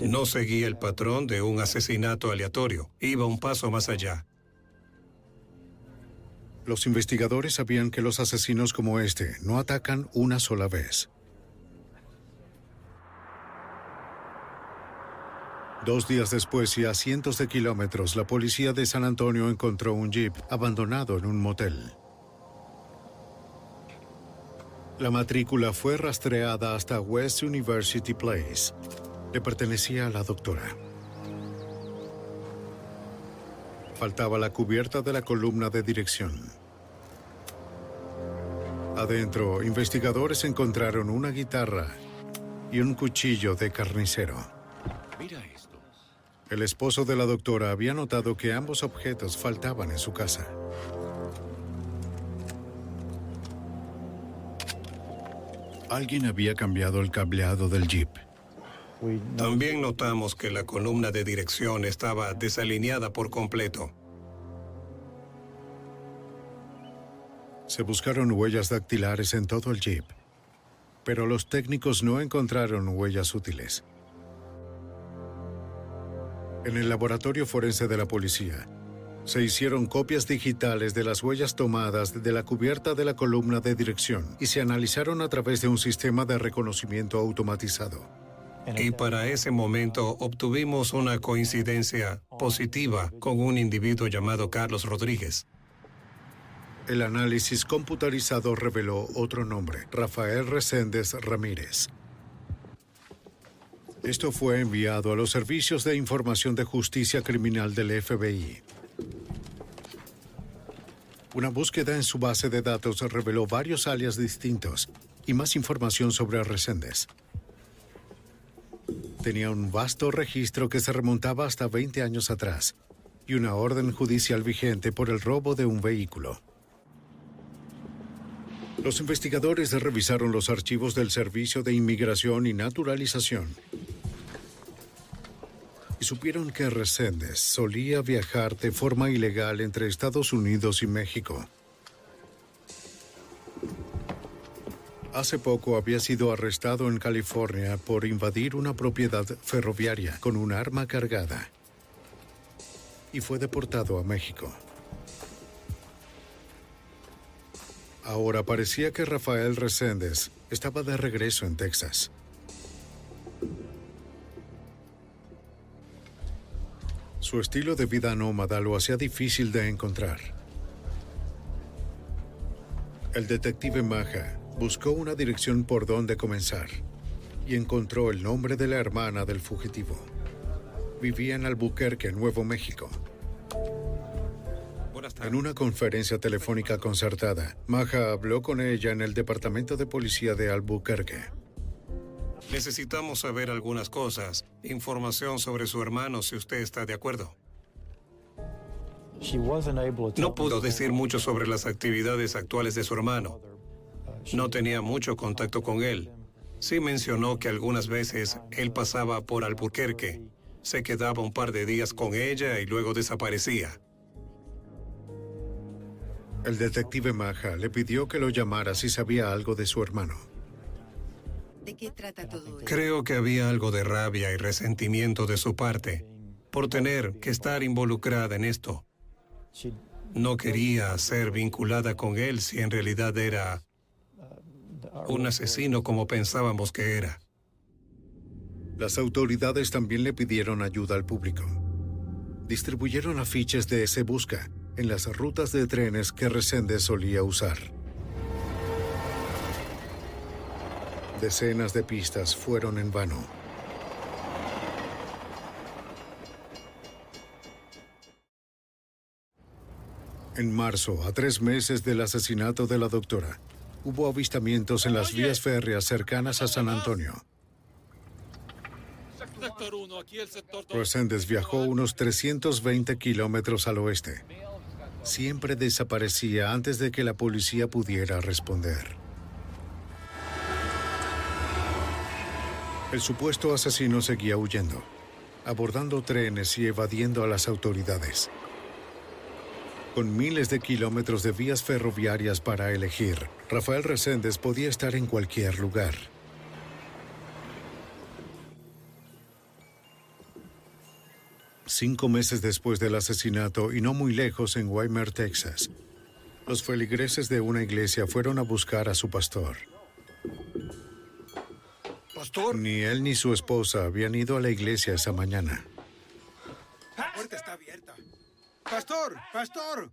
No seguía el patrón de un asesinato aleatorio. Iba un paso más allá. Los investigadores sabían que los asesinos como este no atacan una sola vez. Dos días después y a cientos de kilómetros, la policía de San Antonio encontró un jeep abandonado en un motel. La matrícula fue rastreada hasta West University Place. Le pertenecía a la doctora. Faltaba la cubierta de la columna de dirección. Adentro, investigadores encontraron una guitarra y un cuchillo de carnicero. Mira esto. El esposo de la doctora había notado que ambos objetos faltaban en su casa. Alguien había cambiado el cableado del jeep. También notamos que la columna de dirección estaba desalineada por completo. Se buscaron huellas dactilares en todo el jeep, pero los técnicos no encontraron huellas útiles. En el laboratorio forense de la policía, se hicieron copias digitales de las huellas tomadas de la cubierta de la columna de dirección y se analizaron a través de un sistema de reconocimiento automatizado. Y para ese momento obtuvimos una coincidencia positiva con un individuo llamado Carlos Rodríguez. El análisis computarizado reveló otro nombre, Rafael Reséndez Ramírez. Esto fue enviado a los servicios de información de justicia criminal del FBI. Una búsqueda en su base de datos reveló varios alias distintos y más información sobre Reséndez. Tenía un vasto registro que se remontaba hasta 20 años atrás y una orden judicial vigente por el robo de un vehículo. Los investigadores revisaron los archivos del Servicio de Inmigración y Naturalización y supieron que Reséndez solía viajar de forma ilegal entre Estados Unidos y México. Hace poco había sido arrestado en California por invadir una propiedad ferroviaria con un arma cargada y fue deportado a México. Ahora parecía que Rafael Reséndez estaba de regreso en Texas. Su estilo de vida nómada lo hacía difícil de encontrar. El detective Maja buscó una dirección por donde comenzar y encontró el nombre de la hermana del fugitivo. Vivía en Albuquerque, Nuevo México. En una conferencia telefónica concertada, Maja habló con ella en el departamento de policía de Albuquerque. Necesitamos saber algunas cosas. Información sobre su hermano, si usted está de acuerdo. No pudo decir mucho sobre las actividades actuales de su hermano. No tenía mucho contacto con él. Sí mencionó que algunas veces él pasaba por Albuquerque, se quedaba un par de días con ella y luego desaparecía. El detective Maja le pidió que lo llamara si sabía algo de su hermano. ¿De qué trata todo esto? Creo que había algo de rabia y resentimiento de su parte por tener que estar involucrada en esto. No quería ser vinculada con él si en realidad era un asesino como pensábamos que era. Las autoridades también le pidieron ayuda al público. Distribuyeron afiches de Se Busca en las rutas de trenes que Resende solía usar. Decenas de pistas fueron en vano. En marzo, a tres meses del asesinato de la doctora, hubo avistamientos en las vías férreas cercanas a San Antonio. Reséndez viajó unos 320 kilómetros al oeste. Siempre desaparecía antes de que la policía pudiera responder. El supuesto asesino seguía huyendo, abordando trenes y evadiendo a las autoridades. Con miles de kilómetros de vías ferroviarias para elegir, Rafael Reséndez podía estar en cualquier lugar. Cinco meses después del asesinato y no muy lejos en Weimar, Texas, los feligreses de una iglesia fueron a buscar a su pastor. Pastor. Ni él ni su esposa habían ido a la iglesia esa mañana. La puerta está abierta. Pastor, pastor.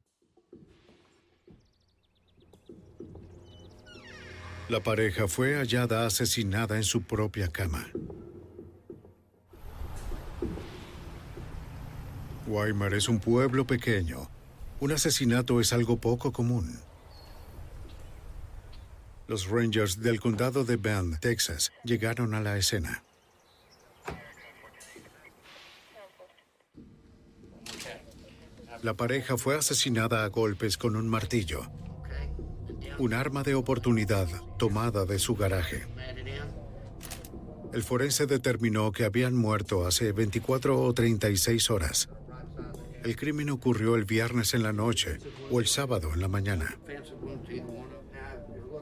La pareja fue hallada asesinada en su propia cama. Weimar es un pueblo pequeño. Un asesinato es algo poco común. Los Rangers del condado de Bend, Texas, llegaron a la escena. La pareja fue asesinada a golpes con un martillo, un arma de oportunidad tomada de su garaje. El forense determinó que habían muerto hace 24 o 36 horas. El crimen ocurrió el viernes en la noche o el sábado en la mañana.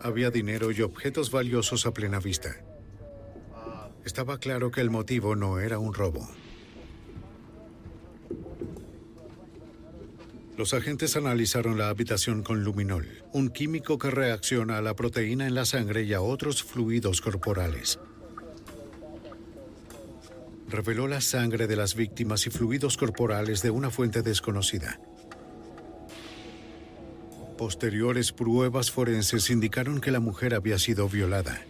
Había dinero y objetos valiosos a plena vista. Estaba claro que el motivo no era un robo. Los agentes analizaron la habitación con luminol, un químico que reacciona a la proteína en la sangre y a otros fluidos corporales. Reveló la sangre de las víctimas y fluidos corporales de una fuente desconocida. Posteriores pruebas forenses indicaron que la mujer había sido violada.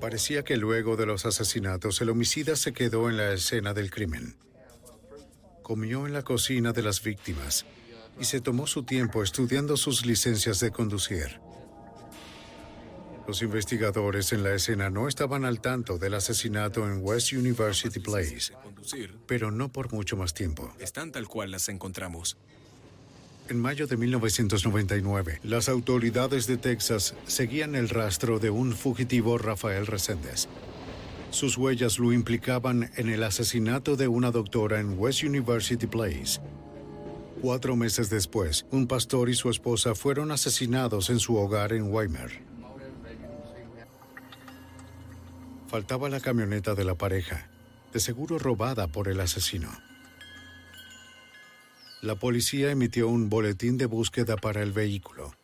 Parecía que luego de los asesinatos el homicida se quedó en la escena del crimen. Comió en la cocina de las víctimas y se tomó su tiempo estudiando sus licencias de conducir. Los investigadores en la escena no estaban al tanto del asesinato en West University Place, pero no por mucho más tiempo. Están tal cual las encontramos. En mayo de 1999, las autoridades de Texas seguían el rastro de un fugitivo Rafael Reséndez. Sus huellas lo implicaban en el asesinato de una doctora en West University Place. Cuatro meses después, un pastor y su esposa fueron asesinados en su hogar en Weimar. Faltaba la camioneta de la pareja, de seguro robada por el asesino. La policía emitió un boletín de búsqueda para el vehículo.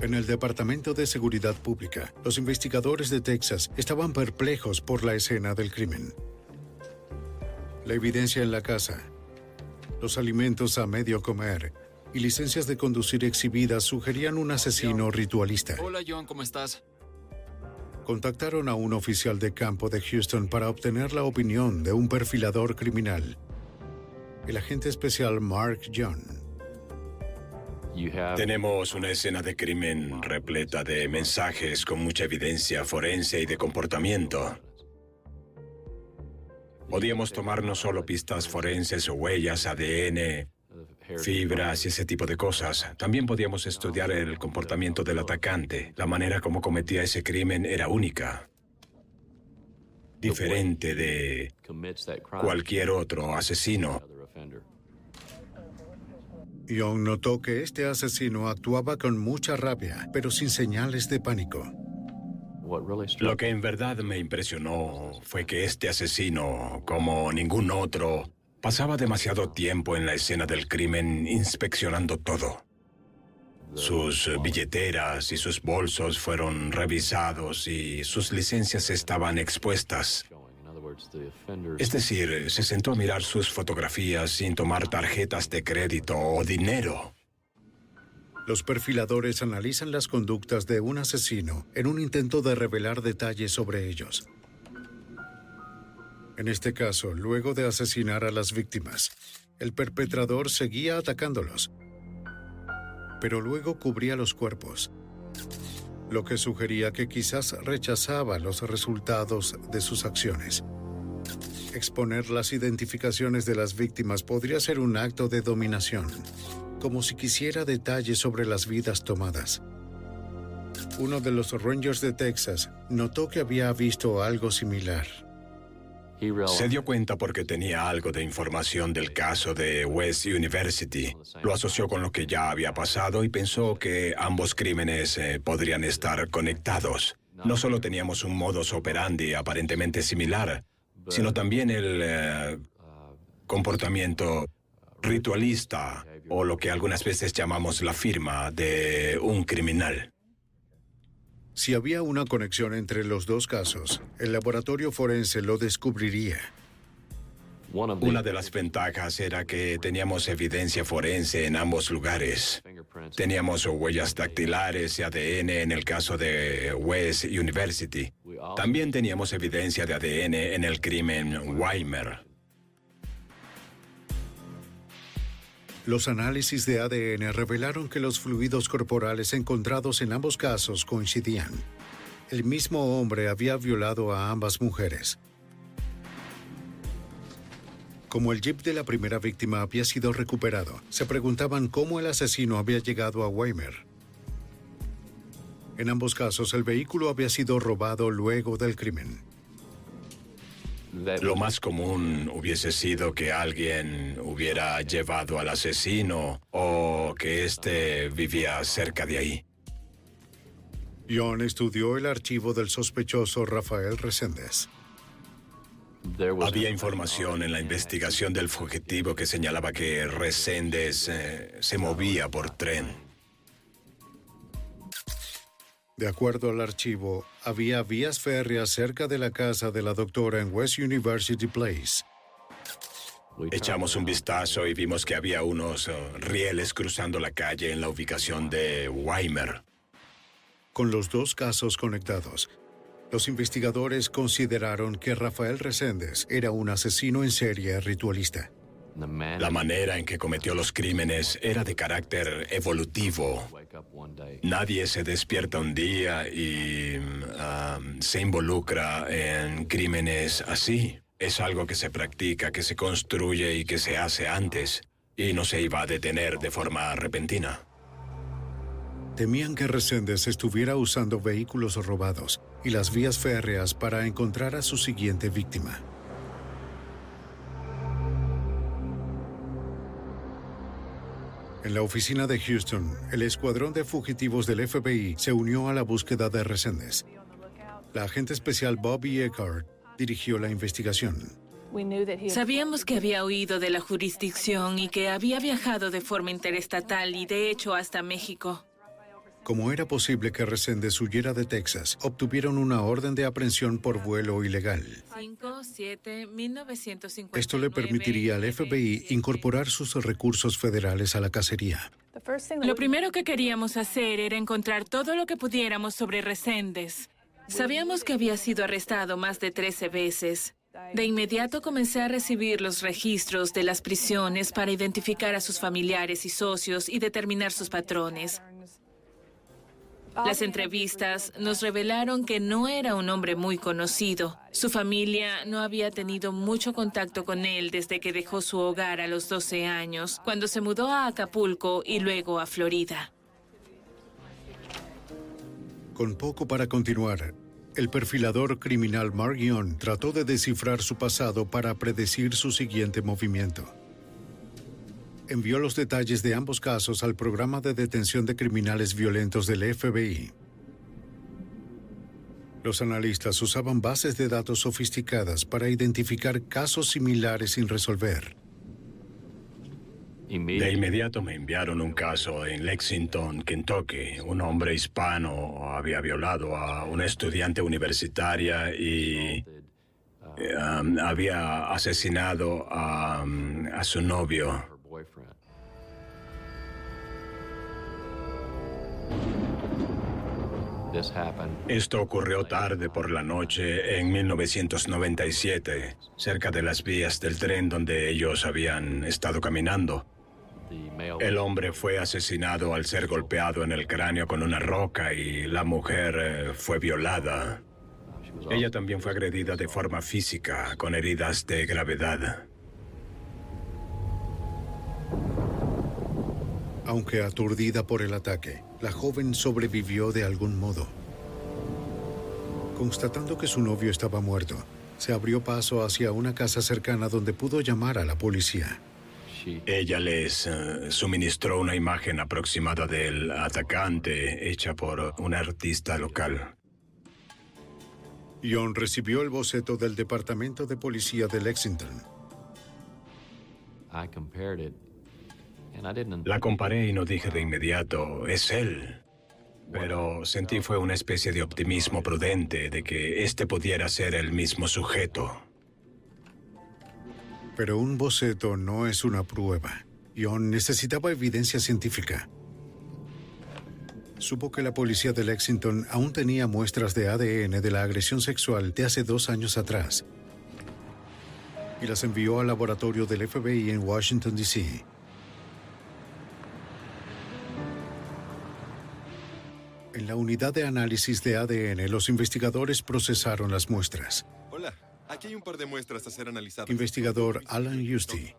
En el Departamento de Seguridad Pública, los investigadores de Texas estaban perplejos por la escena del crimen. La evidencia en la casa, los alimentos a medio comer y licencias de conducir exhibidas sugerían un asesino ritualista. Hola John, ¿cómo estás? Contactaron a un oficial de campo de Houston para obtener la opinión de un perfilador criminal el agente especial Mark John. Tenemos una escena de crimen repleta de mensajes con mucha evidencia forense y de comportamiento. Podíamos tomar no solo pistas forenses o huellas, ADN, fibras y ese tipo de cosas. También podíamos estudiar el comportamiento del atacante. La manera como cometía ese crimen era única. Diferente de cualquier otro asesino. Young notó que este asesino actuaba con mucha rabia, pero sin señales de pánico. Lo que en verdad me impresionó fue que este asesino, como ningún otro, pasaba demasiado tiempo en la escena del crimen inspeccionando todo. Sus billeteras y sus bolsos fueron revisados y sus licencias estaban expuestas. Es decir, se sentó a mirar sus fotografías sin tomar tarjetas de crédito o dinero. Los perfiladores analizan las conductas de un asesino en un intento de revelar detalles sobre ellos. En este caso, luego de asesinar a las víctimas, el perpetrador seguía atacándolos, pero luego cubría los cuerpos, lo que sugería que quizás rechazaba los resultados de sus acciones. Exponer las identificaciones de las víctimas podría ser un acto de dominación, como si quisiera detalles sobre las vidas tomadas. Uno de los Rangers de Texas notó que había visto algo similar. Se dio cuenta porque tenía algo de información del caso de West University. Lo asoció con lo que ya había pasado y pensó que ambos crímenes eh, podrían estar conectados. No solo teníamos un modus operandi aparentemente similar, sino también el eh, comportamiento ritualista o lo que algunas veces llamamos la firma de un criminal. Si había una conexión entre los dos casos, el laboratorio forense lo descubriría. Una de las ventajas era que teníamos evidencia forense en ambos lugares. Teníamos huellas dactilares y ADN en el caso de West University. También teníamos evidencia de ADN en el crimen Weimer. Los análisis de ADN revelaron que los fluidos corporales encontrados en ambos casos coincidían. El mismo hombre había violado a ambas mujeres. Como el jeep de la primera víctima había sido recuperado, se preguntaban cómo el asesino había llegado a Weimar. En ambos casos, el vehículo había sido robado luego del crimen. Lo más común hubiese sido que alguien hubiera llevado al asesino o que éste vivía cerca de ahí. John estudió el archivo del sospechoso Rafael Reséndez. Había información en la investigación del fugitivo que señalaba que Reséndez eh, se movía por tren. De acuerdo al archivo, había vías férreas cerca de la casa de la doctora en West University Place. Echamos un vistazo y vimos que había unos eh, rieles cruzando la calle en la ubicación de Weimer. Con los dos casos conectados, los investigadores consideraron que Rafael Reséndez era un asesino en serie ritualista. La manera en que cometió los crímenes era de carácter evolutivo. Nadie se despierta un día y um, se involucra en crímenes así. Es algo que se practica, que se construye y que se hace antes, y no se iba a detener de forma repentina. Temían que Reséndez estuviera usando vehículos robados y las vías férreas para encontrar a su siguiente víctima. En la oficina de Houston, el escuadrón de fugitivos del FBI se unió a la búsqueda de Reséndez. La agente especial Bobby Eckhart dirigió la investigación. Sabíamos que había huido de la jurisdicción y que había viajado de forma interestatal y de hecho hasta México. Como era posible que Reséndez huyera de Texas, obtuvieron una orden de aprehensión por vuelo ilegal. 5, 7, 1959. Esto le permitiría al FBI incorporar sus recursos federales a la cacería. Lo primero que queríamos hacer era encontrar todo lo que pudiéramos sobre Reséndez. Sabíamos que había sido arrestado más de 13 veces. De inmediato comencé a recibir los registros de las prisiones para identificar a sus familiares y socios y determinar sus patrones. Las entrevistas nos revelaron que no era un hombre muy conocido. Su familia no había tenido mucho contacto con él desde que dejó su hogar a los 12 años, cuando se mudó a Acapulco y luego a Florida. Con poco para continuar, el perfilador criminal Mark trató de descifrar su pasado para predecir su siguiente movimiento. Envió los detalles de ambos casos al programa de detención de criminales violentos del FBI. Los analistas usaban bases de datos sofisticadas para identificar casos similares sin resolver. De inmediato me enviaron un caso en Lexington, Kentucky. Un hombre hispano había violado a una estudiante universitaria y eh, um, había asesinado a, um, a su novio. Esto ocurrió tarde por la noche en 1997, cerca de las vías del tren donde ellos habían estado caminando. El hombre fue asesinado al ser golpeado en el cráneo con una roca y la mujer eh, fue violada. Ella también fue agredida de forma física, con heridas de gravedad. Aunque aturdida por el ataque, la joven sobrevivió de algún modo. Constatando que su novio estaba muerto, se abrió paso hacia una casa cercana donde pudo llamar a la policía. Ella les eh, suministró una imagen aproximada del atacante hecha por un artista local. John recibió el boceto del Departamento de Policía de Lexington. La comparé y no dije de inmediato, es él. Pero sentí fue una especie de optimismo prudente de que este pudiera ser el mismo sujeto. Pero un boceto no es una prueba. John necesitaba evidencia científica. Supo que la policía de Lexington aún tenía muestras de ADN de la agresión sexual de hace dos años atrás y las envió al laboratorio del FBI en Washington, D.C. En la unidad de análisis de ADN, los investigadores procesaron las muestras. Hola, aquí hay un par de muestras a ser analizadas. Investigador Alan Husty.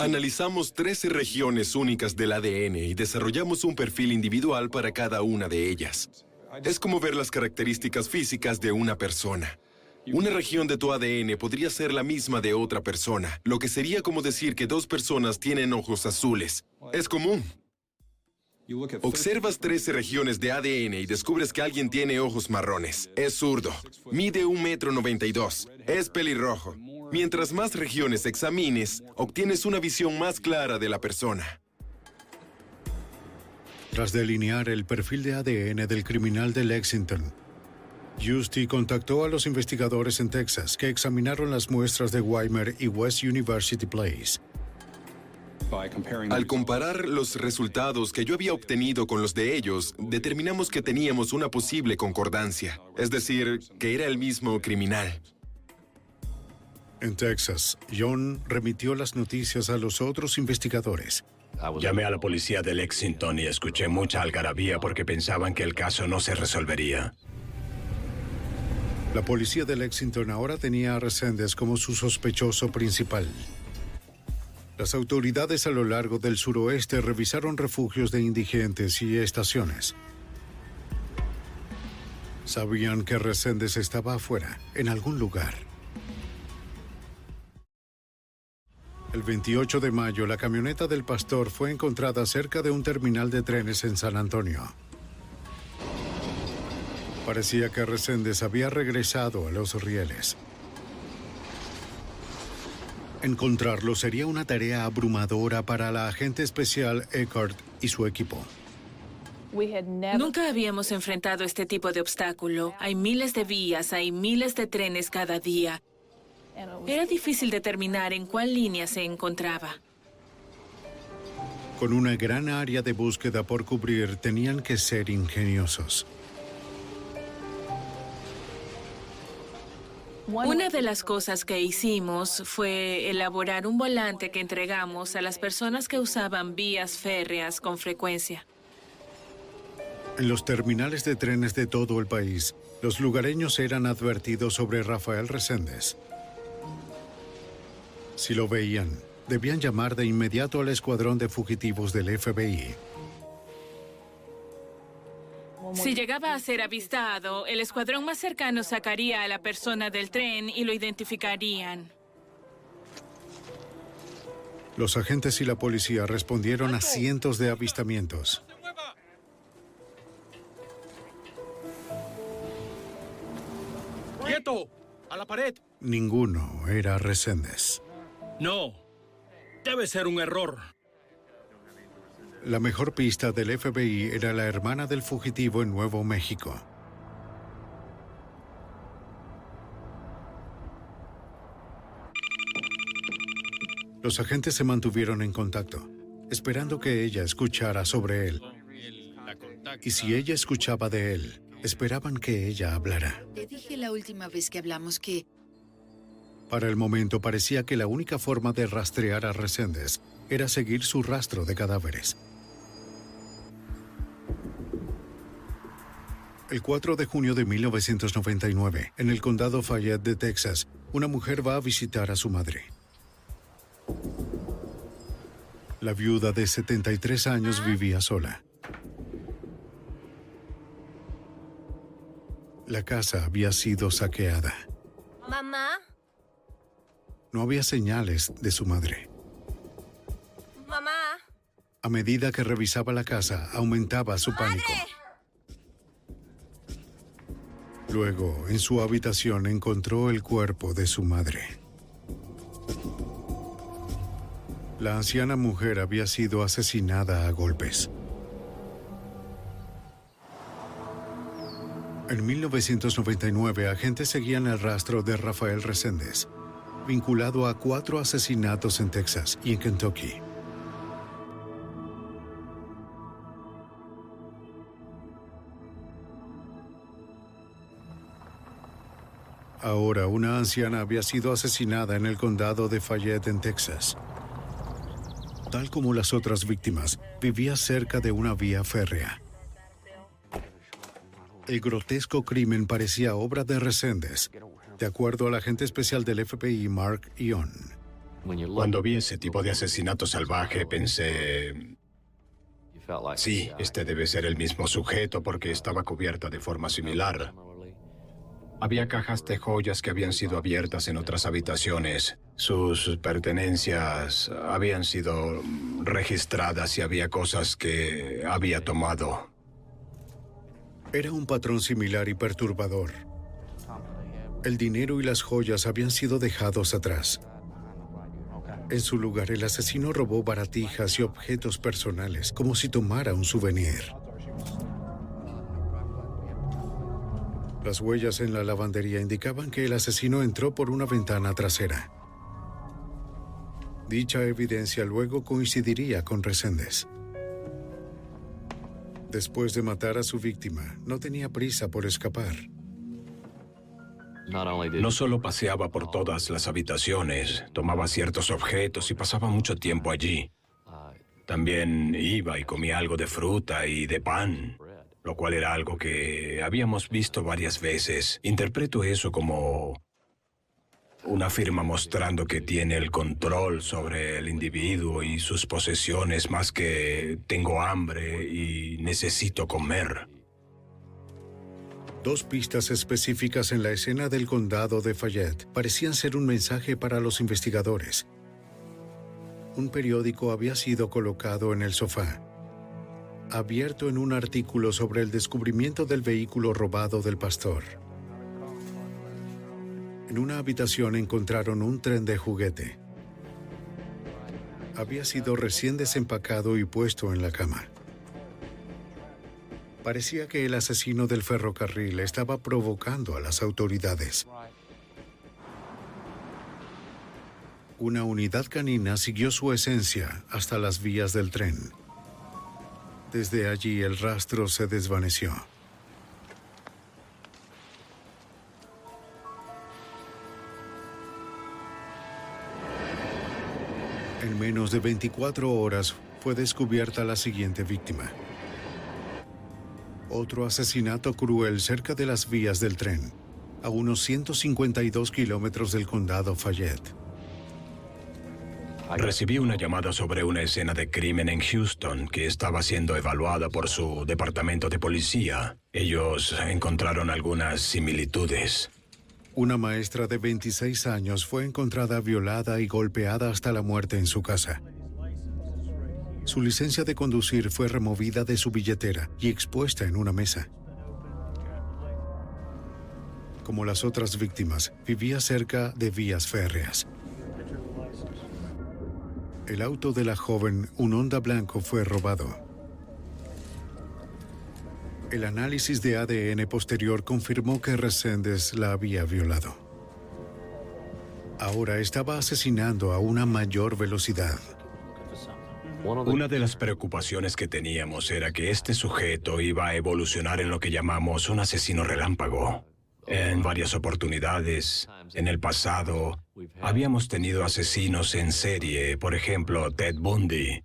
Analizamos 13 regiones únicas del ADN y desarrollamos un perfil individual para cada una de ellas. Es como ver las características físicas de una persona. Una región de tu ADN podría ser la misma de otra persona, lo que sería como decir que dos personas tienen ojos azules. Es común. Observas 13 regiones de ADN y descubres que alguien tiene ojos marrones. Es zurdo. Mide un metro 92. Es pelirrojo. Mientras más regiones examines, obtienes una visión más clara de la persona. Tras delinear el perfil de ADN del criminal de Lexington, Justy contactó a los investigadores en Texas que examinaron las muestras de Weimer y West University Place. Al comparar los resultados que yo había obtenido con los de ellos, determinamos que teníamos una posible concordancia, es decir, que era el mismo criminal. En Texas, John remitió las noticias a los otros investigadores. Llamé a la policía de Lexington y escuché mucha algarabía porque pensaban que el caso no se resolvería. La policía de Lexington ahora tenía a Reséndez como su sospechoso principal. Las autoridades a lo largo del suroeste revisaron refugios de indigentes y estaciones. Sabían que Reséndez estaba afuera, en algún lugar. El 28 de mayo, la camioneta del pastor fue encontrada cerca de un terminal de trenes en San Antonio. Parecía que Reséndez había regresado a los rieles. Encontrarlo sería una tarea abrumadora para la agente especial Eckhart y su equipo. Nunca habíamos enfrentado este tipo de obstáculo. Hay miles de vías, hay miles de trenes cada día. Era difícil determinar en cuál línea se encontraba. Con una gran área de búsqueda por cubrir, tenían que ser ingeniosos. Una de las cosas que hicimos fue elaborar un volante que entregamos a las personas que usaban vías férreas con frecuencia. En los terminales de trenes de todo el país, los lugareños eran advertidos sobre Rafael Reséndez. Si lo veían, debían llamar de inmediato al escuadrón de fugitivos del FBI. Si llegaba a ser avistado, el escuadrón más cercano sacaría a la persona del tren y lo identificarían. Los agentes y la policía respondieron a cientos de avistamientos. ¡Quieto! ¡A la pared! Ninguno era Reséndez. No. Debe ser un error. La mejor pista del FBI era la hermana del fugitivo en Nuevo México. Los agentes se mantuvieron en contacto, esperando que ella escuchara sobre él. Y si ella escuchaba de él, esperaban que ella hablara. Te dije la última vez que hablamos que Para el momento parecía que la única forma de rastrear a Reséndez era seguir su rastro de cadáveres. El 4 de junio de 1999, en el condado Fayette de Texas, una mujer va a visitar a su madre. La viuda de 73 años vivía sola. La casa había sido saqueada. Mamá, No había señales de su madre. mamá. A medida que revisaba la casa, aumentaba su pánico. Luego, en su habitación encontró el cuerpo de su madre. La anciana mujer había sido asesinada a golpes. En 1999, agentes seguían el rastro de Rafael Reséndez, vinculado a cuatro asesinatos en Texas y en Kentucky. Ahora, una anciana había sido asesinada en el condado de Fayette, en Texas. Tal como las otras víctimas, vivía cerca de una vía férrea. El grotesco crimen parecía obra de Reséndez, de acuerdo al agente especial del FBI, Mark Ion. Cuando vi ese tipo de asesinato salvaje, pensé... Sí, este debe ser el mismo sujeto porque estaba cubierta de forma similar. Había cajas de joyas que habían sido abiertas en otras habitaciones. Sus pertenencias habían sido registradas y había cosas que había tomado. Era un patrón similar y perturbador. El dinero y las joyas habían sido dejados atrás. En su lugar, el asesino robó baratijas y objetos personales, como si tomara un souvenir. Las huellas en la lavandería indicaban que el asesino entró por una ventana trasera. Dicha evidencia luego coincidiría con Reséndez. Después de matar a su víctima, no tenía prisa por escapar. No solo paseaba por todas las habitaciones, tomaba ciertos objetos y pasaba mucho tiempo allí. También iba y comía algo de fruta y de pan, lo cual era algo que habíamos visto varias veces. Interpreto eso como una firma mostrando que tiene el control sobre el individuo y sus posesiones más que tengo hambre y necesito comer. Dos pistas específicas en la escena del condado de Fayette parecían ser un mensaje para los investigadores. Un periódico había sido colocado en el sofá, abierto en un artículo sobre el descubrimiento del vehículo robado del pastor. En una habitación encontraron un tren de juguete. Había sido recién desempacado y puesto en la cama. Parecía que el asesino del ferrocarril estaba provocando a las autoridades. Una unidad canina siguió su esencia hasta las vías del tren. Desde allí el rastro se desvaneció. En menos de 24 horas fue descubierta la siguiente víctima. Otro asesinato cruel cerca de las vías del tren, a unos 152 kilómetros del condado Fayette. Recibí una llamada sobre una escena de crimen en Houston que estaba siendo evaluada por su departamento de policía. Ellos encontraron algunas similitudes. Una maestra de 26 años fue encontrada violada y golpeada hasta la muerte en su casa. Su licencia de conducir fue removida de su billetera y expuesta en una mesa. Como las otras víctimas, vivía cerca de vías férreas. El auto de la joven, un Honda blanco, fue robado. El análisis de ADN posterior confirmó que Reséndez la había violado. Ahora estaba asesinando a una mayor velocidad. Una de las preocupaciones que teníamos era que este sujeto iba a evolucionar en lo que llamamos un asesino relámpago. En varias oportunidades, en el pasado, habíamos tenido asesinos en serie, por ejemplo, Ted Bundy,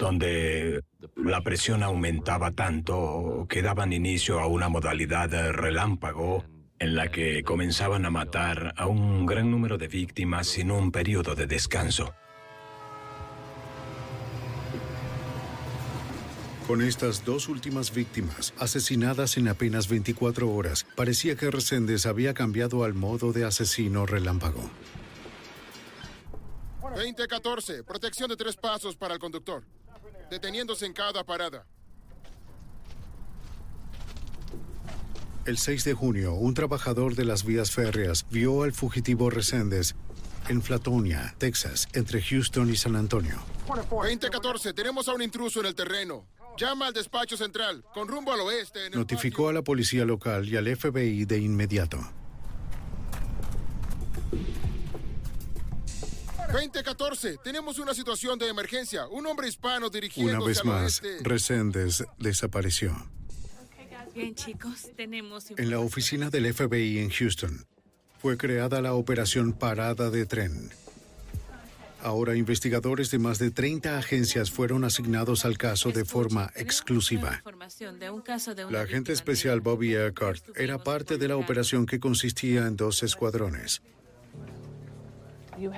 donde la presión aumentaba tanto que daban inicio a una modalidad relámpago en la que comenzaban a matar a un gran número de víctimas sin un periodo de descanso. Con estas dos últimas víctimas, asesinadas en apenas 24 horas, parecía que Reséndez había cambiado al modo de asesino relámpago. 2014, protección de tres pasos para el conductor, deteniéndose en cada parada. El 6 de junio, un trabajador de las vías férreas vio al fugitivo Reséndez en Flatonia, Texas, entre Houston y San Antonio. 2014, tenemos a un intruso en el terreno. Llama al despacho central, con rumbo al oeste. En el Notificó a la policía local y al FBI de inmediato. 2014, tenemos una situación de emergencia. Un hombre hispano dirigiéndose Una vez al más, oeste. Reséndez desapareció. Bien, chicos, tenemos... En la oficina del FBI en Houston, fue creada la operación Parada de Tren. Ahora investigadores de más de 30 agencias fueron asignados al caso de forma exclusiva. La agente especial Bobby Eckhart era parte de la operación que consistía en dos escuadrones.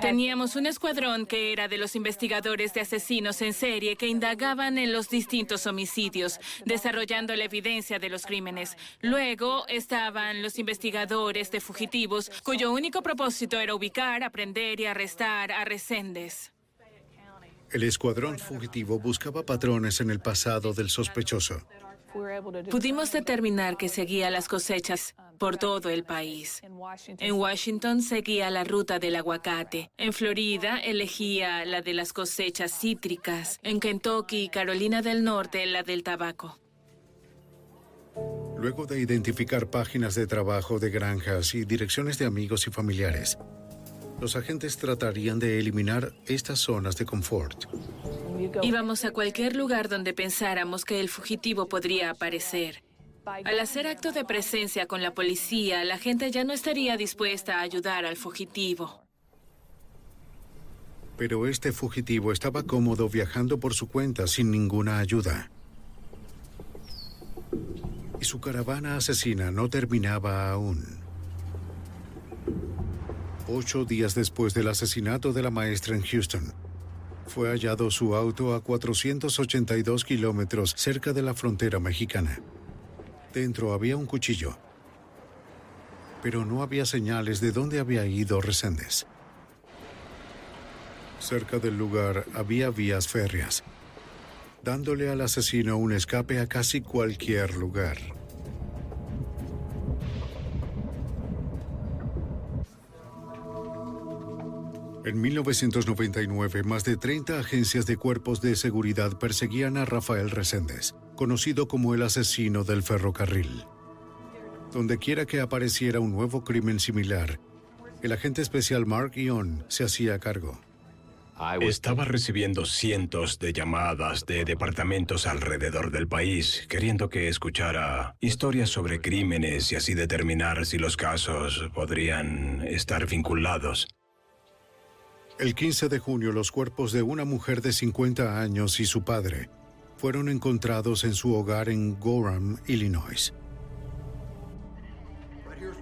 Teníamos un escuadrón que era de los investigadores de asesinos en serie que indagaban en los distintos homicidios, desarrollando la evidencia de los crímenes. Luego estaban los investigadores de fugitivos, cuyo único propósito era ubicar, aprender y arrestar a Reséndez. El escuadrón fugitivo buscaba patrones en el pasado del sospechoso. Pudimos determinar que seguía las cosechas por todo el país. En Washington seguía la ruta del aguacate. En Florida elegía la de las cosechas cítricas. En Kentucky y Carolina del Norte la del tabaco. Luego de identificar páginas de trabajo de granjas y direcciones de amigos y familiares, los agentes tratarían de eliminar estas zonas de confort. Íbamos a cualquier lugar donde pensáramos que el fugitivo podría aparecer. Al hacer acto de presencia con la policía, la gente ya no estaría dispuesta a ayudar al fugitivo. Pero este fugitivo estaba cómodo viajando por su cuenta sin ninguna ayuda. Y su caravana asesina no terminaba aún. Ocho días después del asesinato de la maestra en Houston, fue hallado su auto a 482 kilómetros cerca de la frontera mexicana. Dentro había un cuchillo, pero no había señales de dónde había ido Reséndez. Cerca del lugar había vías férreas, dándole al asesino un escape a casi cualquier lugar. En 1999, más de 30 agencias de cuerpos de seguridad perseguían a Rafael Reséndez, conocido como el asesino del ferrocarril. Donde quiera que apareciera un nuevo crimen similar, el agente especial Mark Ion se hacía cargo. Estaba recibiendo cientos de llamadas de departamentos alrededor del país, queriendo que escuchara historias sobre crímenes y así determinar si los casos podrían estar vinculados. El 15 de junio, los cuerpos de una mujer de 50 años y su padre fueron encontrados en su hogar en Gorham, Illinois.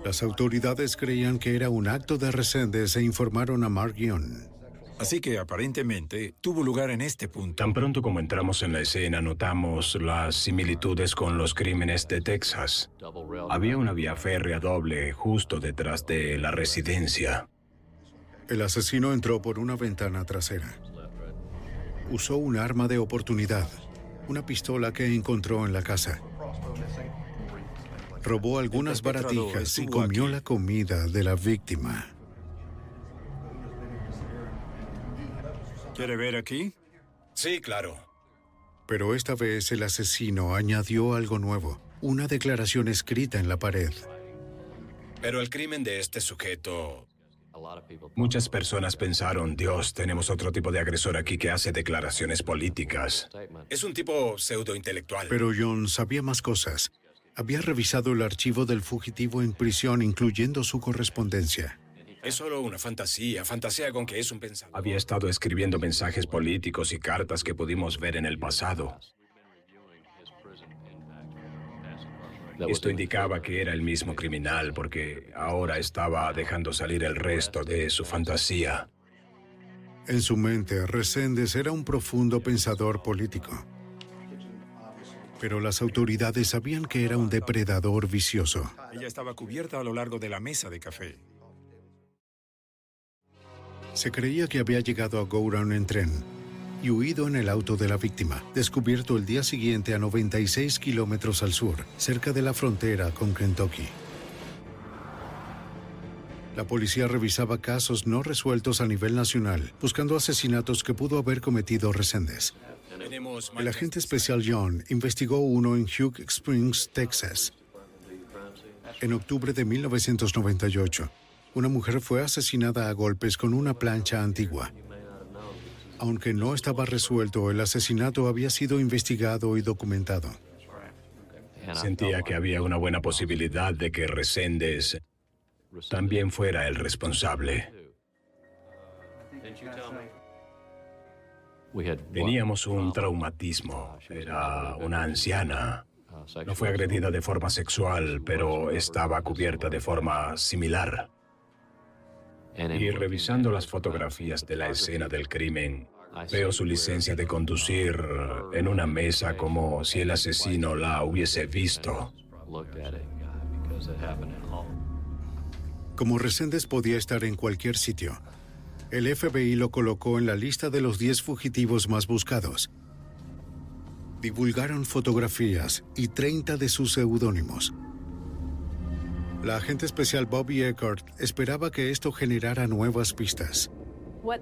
Las autoridades creían que era un acto de Reséndez e informaron a Mark Young. Así que aparentemente tuvo lugar en este punto. Tan pronto como entramos en la escena, notamos las similitudes con los crímenes de Texas. Había una vía férrea doble justo detrás de la residencia. El asesino entró por una ventana trasera. Usó un arma de oportunidad, una pistola que encontró en la casa. Robó algunas baratijas y comió la comida de la víctima. ¿Quiere ver aquí? Sí, claro. Pero esta vez el asesino añadió algo nuevo, una declaración escrita en la pared. Pero el crimen de este sujeto... Muchas personas pensaron, Dios, tenemos otro tipo de agresor aquí que hace declaraciones políticas. Es un tipo pseudo-intelectual. Pero John sabía más cosas. Había revisado el archivo del fugitivo en prisión, incluyendo su correspondencia. Es solo una fantasía, fantasía con que es un pensador. Había estado escribiendo mensajes políticos y cartas que pudimos ver en el pasado. Esto indicaba que era el mismo criminal porque ahora estaba dejando salir el resto de su fantasía. En su mente, Reséndez era un profundo pensador político. Pero las autoridades sabían que era un depredador vicioso. Ella estaba cubierta a lo largo de la mesa de café. Se creía que había llegado a Gowran en tren y huido en el auto de la víctima, descubierto el día siguiente a 96 kilómetros al sur, cerca de la frontera con Kentucky. La policía revisaba casos no resueltos a nivel nacional, buscando asesinatos que pudo haber cometido Reséndez. El agente especial John investigó uno en Hugh Springs, Texas. En octubre de 1998, una mujer fue asesinada a golpes con una plancha antigua. Aunque no estaba resuelto, el asesinato había sido investigado y documentado. Sentía que había una buena posibilidad de que Reséndez también fuera el responsable. Teníamos un traumatismo. Era una anciana. No fue agredida de forma sexual, pero estaba cubierta de forma similar. Y revisando las fotografías de la escena del crimen, veo su licencia de conducir en una mesa como si el asesino la hubiese visto. Como Reséndez podía estar en cualquier sitio, el FBI lo colocó en la lista de los 10 fugitivos más buscados. Divulgaron fotografías y 30 de sus seudónimos. La agente especial Bobby Eckert esperaba que esto generara nuevas pistas.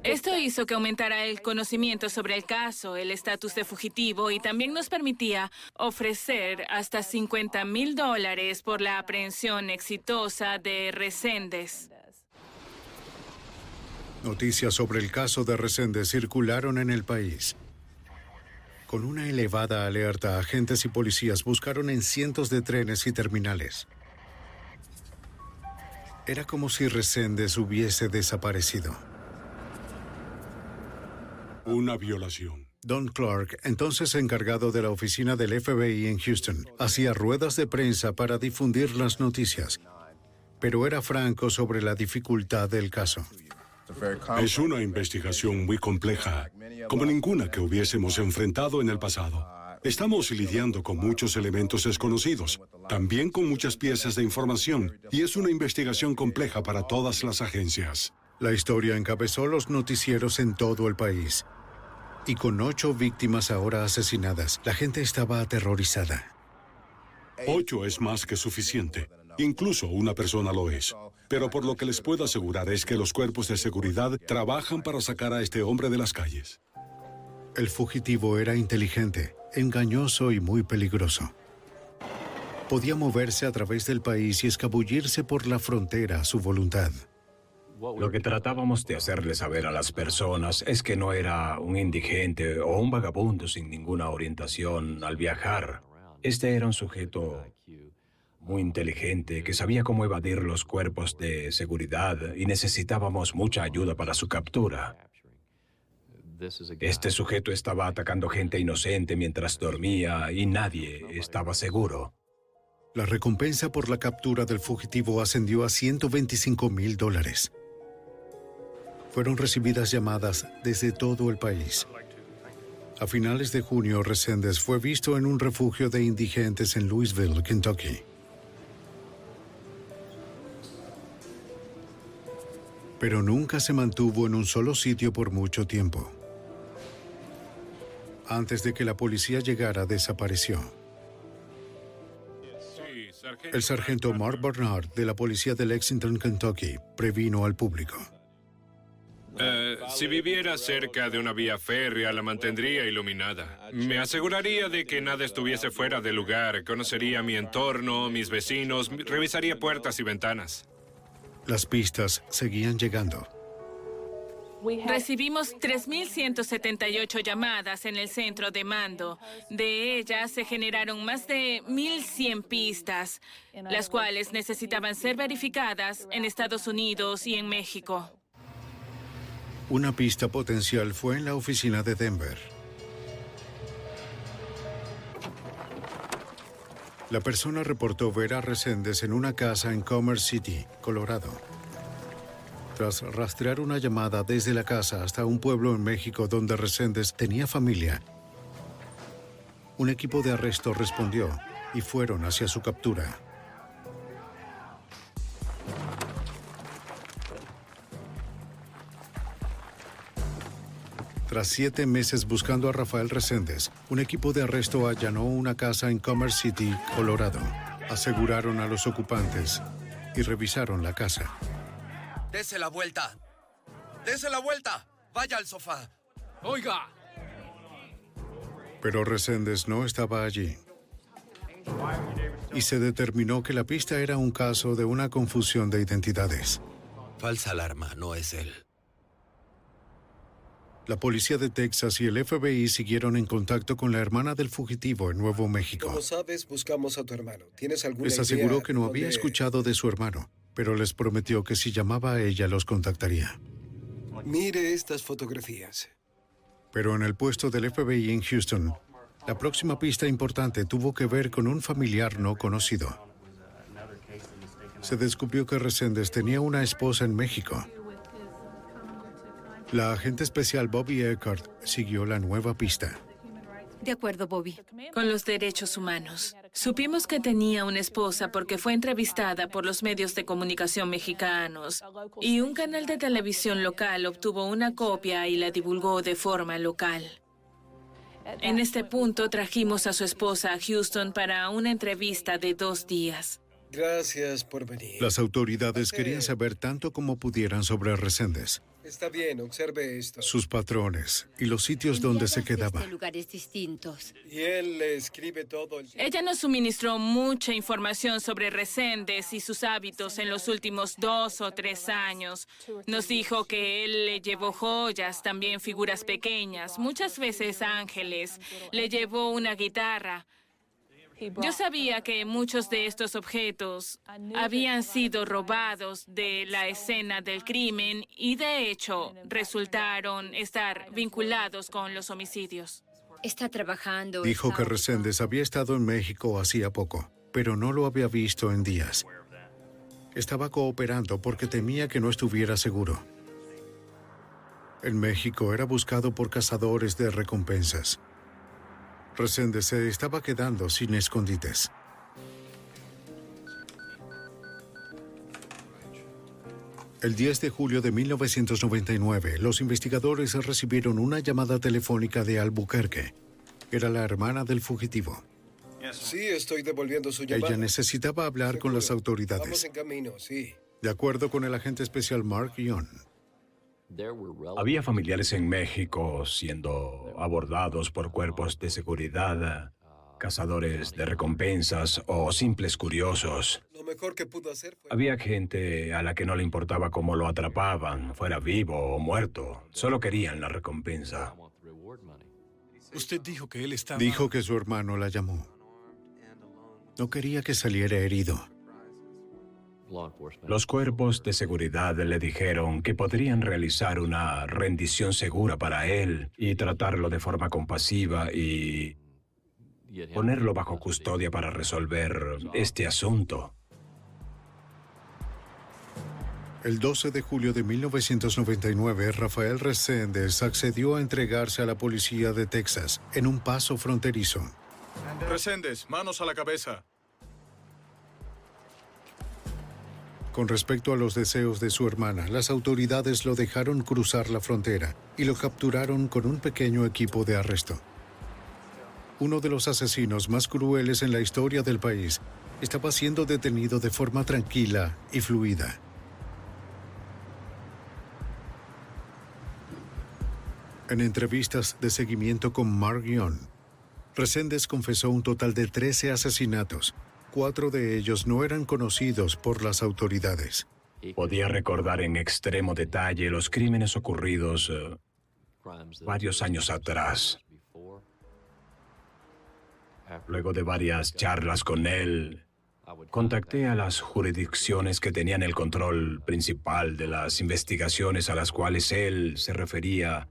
Esto hizo que aumentara el conocimiento sobre el caso, el estatus de fugitivo y también nos permitía ofrecer hasta 50 mil dólares por la aprehensión exitosa de Reséndez. Noticias sobre el caso de Reséndez circularon en el país. Con una elevada alerta, agentes y policías buscaron en cientos de trenes y terminales. Era como si Reséndez hubiese desaparecido. Una violación. Don Clark, entonces encargado de la oficina del FBI en Houston, hacía ruedas de prensa para difundir las noticias, pero era franco sobre la dificultad del caso. Es una investigación muy compleja, como ninguna que hubiésemos enfrentado en el pasado. Estamos lidiando con muchos elementos desconocidos, también con muchas piezas de información, y es una investigación compleja para todas las agencias. La historia encabezó los noticieros en todo el país. Y con ocho víctimas ahora asesinadas, la gente estaba aterrorizada. Ocho es más que suficiente. Incluso una persona lo es. Pero por lo que les puedo asegurar es que los cuerpos de seguridad trabajan para sacar a este hombre de las calles. El fugitivo era inteligente, engañoso y muy peligroso. Podía moverse a través del país y escabullirse por la frontera a su voluntad. Lo que tratábamos de hacerle saber a las personas es que no era un indigente o un vagabundo sin ninguna orientación al viajar. Este era un sujeto muy inteligente que sabía cómo evadir los cuerpos de seguridad y necesitábamos mucha ayuda para su captura. Este sujeto estaba atacando gente inocente mientras dormía y nadie estaba seguro. La recompensa por la captura del fugitivo ascendió a 125 mil dólares. Fueron recibidas llamadas desde todo el país. A finales de junio, Reséndez fue visto en un refugio de indigentes en Louisville, Kentucky. Pero nunca se mantuvo en un solo sitio por mucho tiempo. Antes de que la policía llegara, desapareció. El sargento Mark Barnard de la policía de Lexington, Kentucky, previno al público. Eh, si viviera cerca de una vía férrea, la mantendría iluminada. Me aseguraría de que nada estuviese fuera de lugar. Conocería mi entorno, mis vecinos, revisaría puertas y ventanas. Las pistas seguían llegando. Recibimos 3.178 llamadas en el centro de mando. De ellas se generaron más de 1.100 pistas, las cuales necesitaban ser verificadas en Estados Unidos y en México. Una pista potencial fue en la oficina de Denver. La persona reportó ver a Reséndez en una casa en Commerce City, Colorado. Tras rastrear una llamada desde la casa hasta un pueblo en México donde Reséndez tenía familia, un equipo de arresto respondió y fueron hacia su captura. Tras siete meses buscando a Rafael Reséndez, un equipo de arresto allanó una casa en Commerce City, Colorado. Aseguraron a los ocupantes y revisaron la casa. Dese la vuelta. Dese la vuelta. Vaya al sofá. Oiga. Pero Reséndez no estaba allí. Y se determinó que la pista era un caso de una confusión de identidades. Falsa alarma, no es él. La policía de Texas y el FBI siguieron en contacto con la hermana del fugitivo en Nuevo México. Como sabes, buscamos a tu hermano. ¿Tienes alguna Les aseguró idea que no había escuchado de su hermano, pero les prometió que si llamaba a ella los contactaría. Mire estas fotografías. Pero en el puesto del FBI en Houston, la próxima pista importante tuvo que ver con un familiar no conocido. Se descubrió que Reséndez tenía una esposa en México. La agente especial Bobby Eckert siguió la nueva pista. De acuerdo, Bobby. Con los derechos humanos. Supimos que tenía una esposa porque fue entrevistada por los medios de comunicación mexicanos y un canal de televisión local obtuvo una copia y la divulgó de forma local. En este punto trajimos a su esposa a Houston para una entrevista de dos días. Gracias por venir. Las autoridades querían saber tanto como pudieran sobre Reséndez, Está bien, observe esto. sus patrones y los sitios donde se quedaba. lugares distintos. Y él le escribe todo el Ella nos suministró mucha información sobre Reséndez y sus hábitos en los últimos dos o tres años. Nos dijo que él le llevó joyas, también figuras pequeñas, muchas veces ángeles. Le llevó una guitarra. Yo sabía que muchos de estos objetos habían sido robados de la escena del crimen y de hecho resultaron estar vinculados con los homicidios. Está trabajando. Dijo que Reséndez había estado en México hacía poco, pero no lo había visto en días. Estaba cooperando porque temía que no estuviera seguro. En México era buscado por cazadores de recompensas. Reséndez se estaba quedando sin escondites. El 10 de julio de 1999, los investigadores recibieron una llamada telefónica de Albuquerque. Era la hermana del fugitivo. Sí, estoy devolviendo su llamada. Ella necesitaba hablar con las Vamos autoridades. en camino, sí. De acuerdo con el agente especial Mark Young, Había familiares en México siendo abordados por cuerpos de seguridad, cazadores de recompensas o simples curiosos. Lo mejor que pudo hacer fue... Había gente a la que no le importaba cómo lo atrapaban, fuera vivo o muerto. Solo querían la recompensa. Usted dijo que él estaba... dijo que su hermano la llamó. No quería que saliera herido. Los cuerpos de seguridad le dijeron que podrían realizar una rendición segura para él y tratarlo de forma compasiva y ponerlo bajo custodia para resolver este asunto. El 12 de julio de 1999, Rafael Reséndez accedió a entregarse a la policía de Texas en un paso fronterizo. Reséndez, manos a la cabeza. Con respecto a los deseos de su hermana, las autoridades lo dejaron cruzar la frontera y lo capturaron con un pequeño equipo de arresto. Uno de los asesinos más crueles en la historia del país estaba siendo detenido de forma tranquila y fluida. En entrevistas de seguimiento con Mark Young, Reséndez confesó un total de 13 asesinatos. Cuatro de ellos no eran conocidos por las autoridades. Podía recordar en extremo detalle los crímenes ocurridos eh, varios años atrás. Luego de varias charlas con él, contacté a las jurisdicciones que tenían el control principal de las investigaciones a las cuales él se refería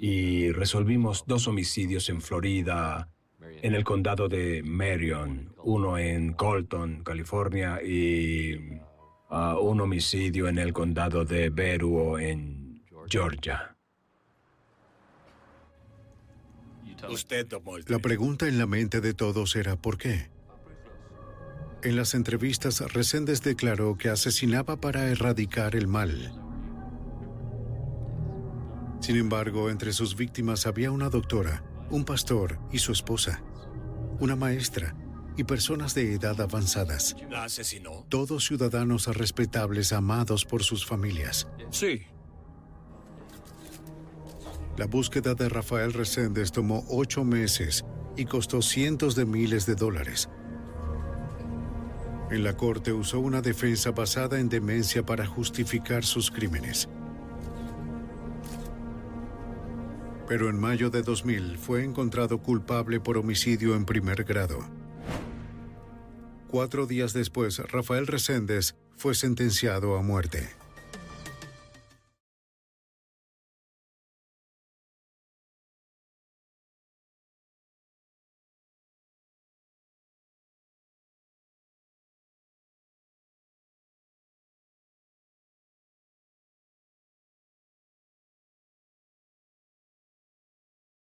y resolvimos dos homicidios en Florida, en el condado de Marion, uno en Colton, California, y ah, un homicidio en el condado de Beruo, en Georgia. Usted tomó el... La pregunta en la mente de todos era ¿por qué? En las entrevistas, Reséndez declaró que asesinaba para erradicar el mal. Sin embargo, entre sus víctimas había una doctora, un pastor y su esposa, una maestra y personas de edad avanzadas, ¿La asesinó? todos ciudadanos respetables amados por sus familias. Sí. La búsqueda de Rafael Reséndez tomó ocho meses y costó cientos de miles de dólares. En la corte usó una defensa basada en demencia para justificar sus crímenes. Pero en mayo de 2000 fue encontrado culpable por homicidio en primer grado. Cuatro días después, Rafael Reséndez fue sentenciado a muerte.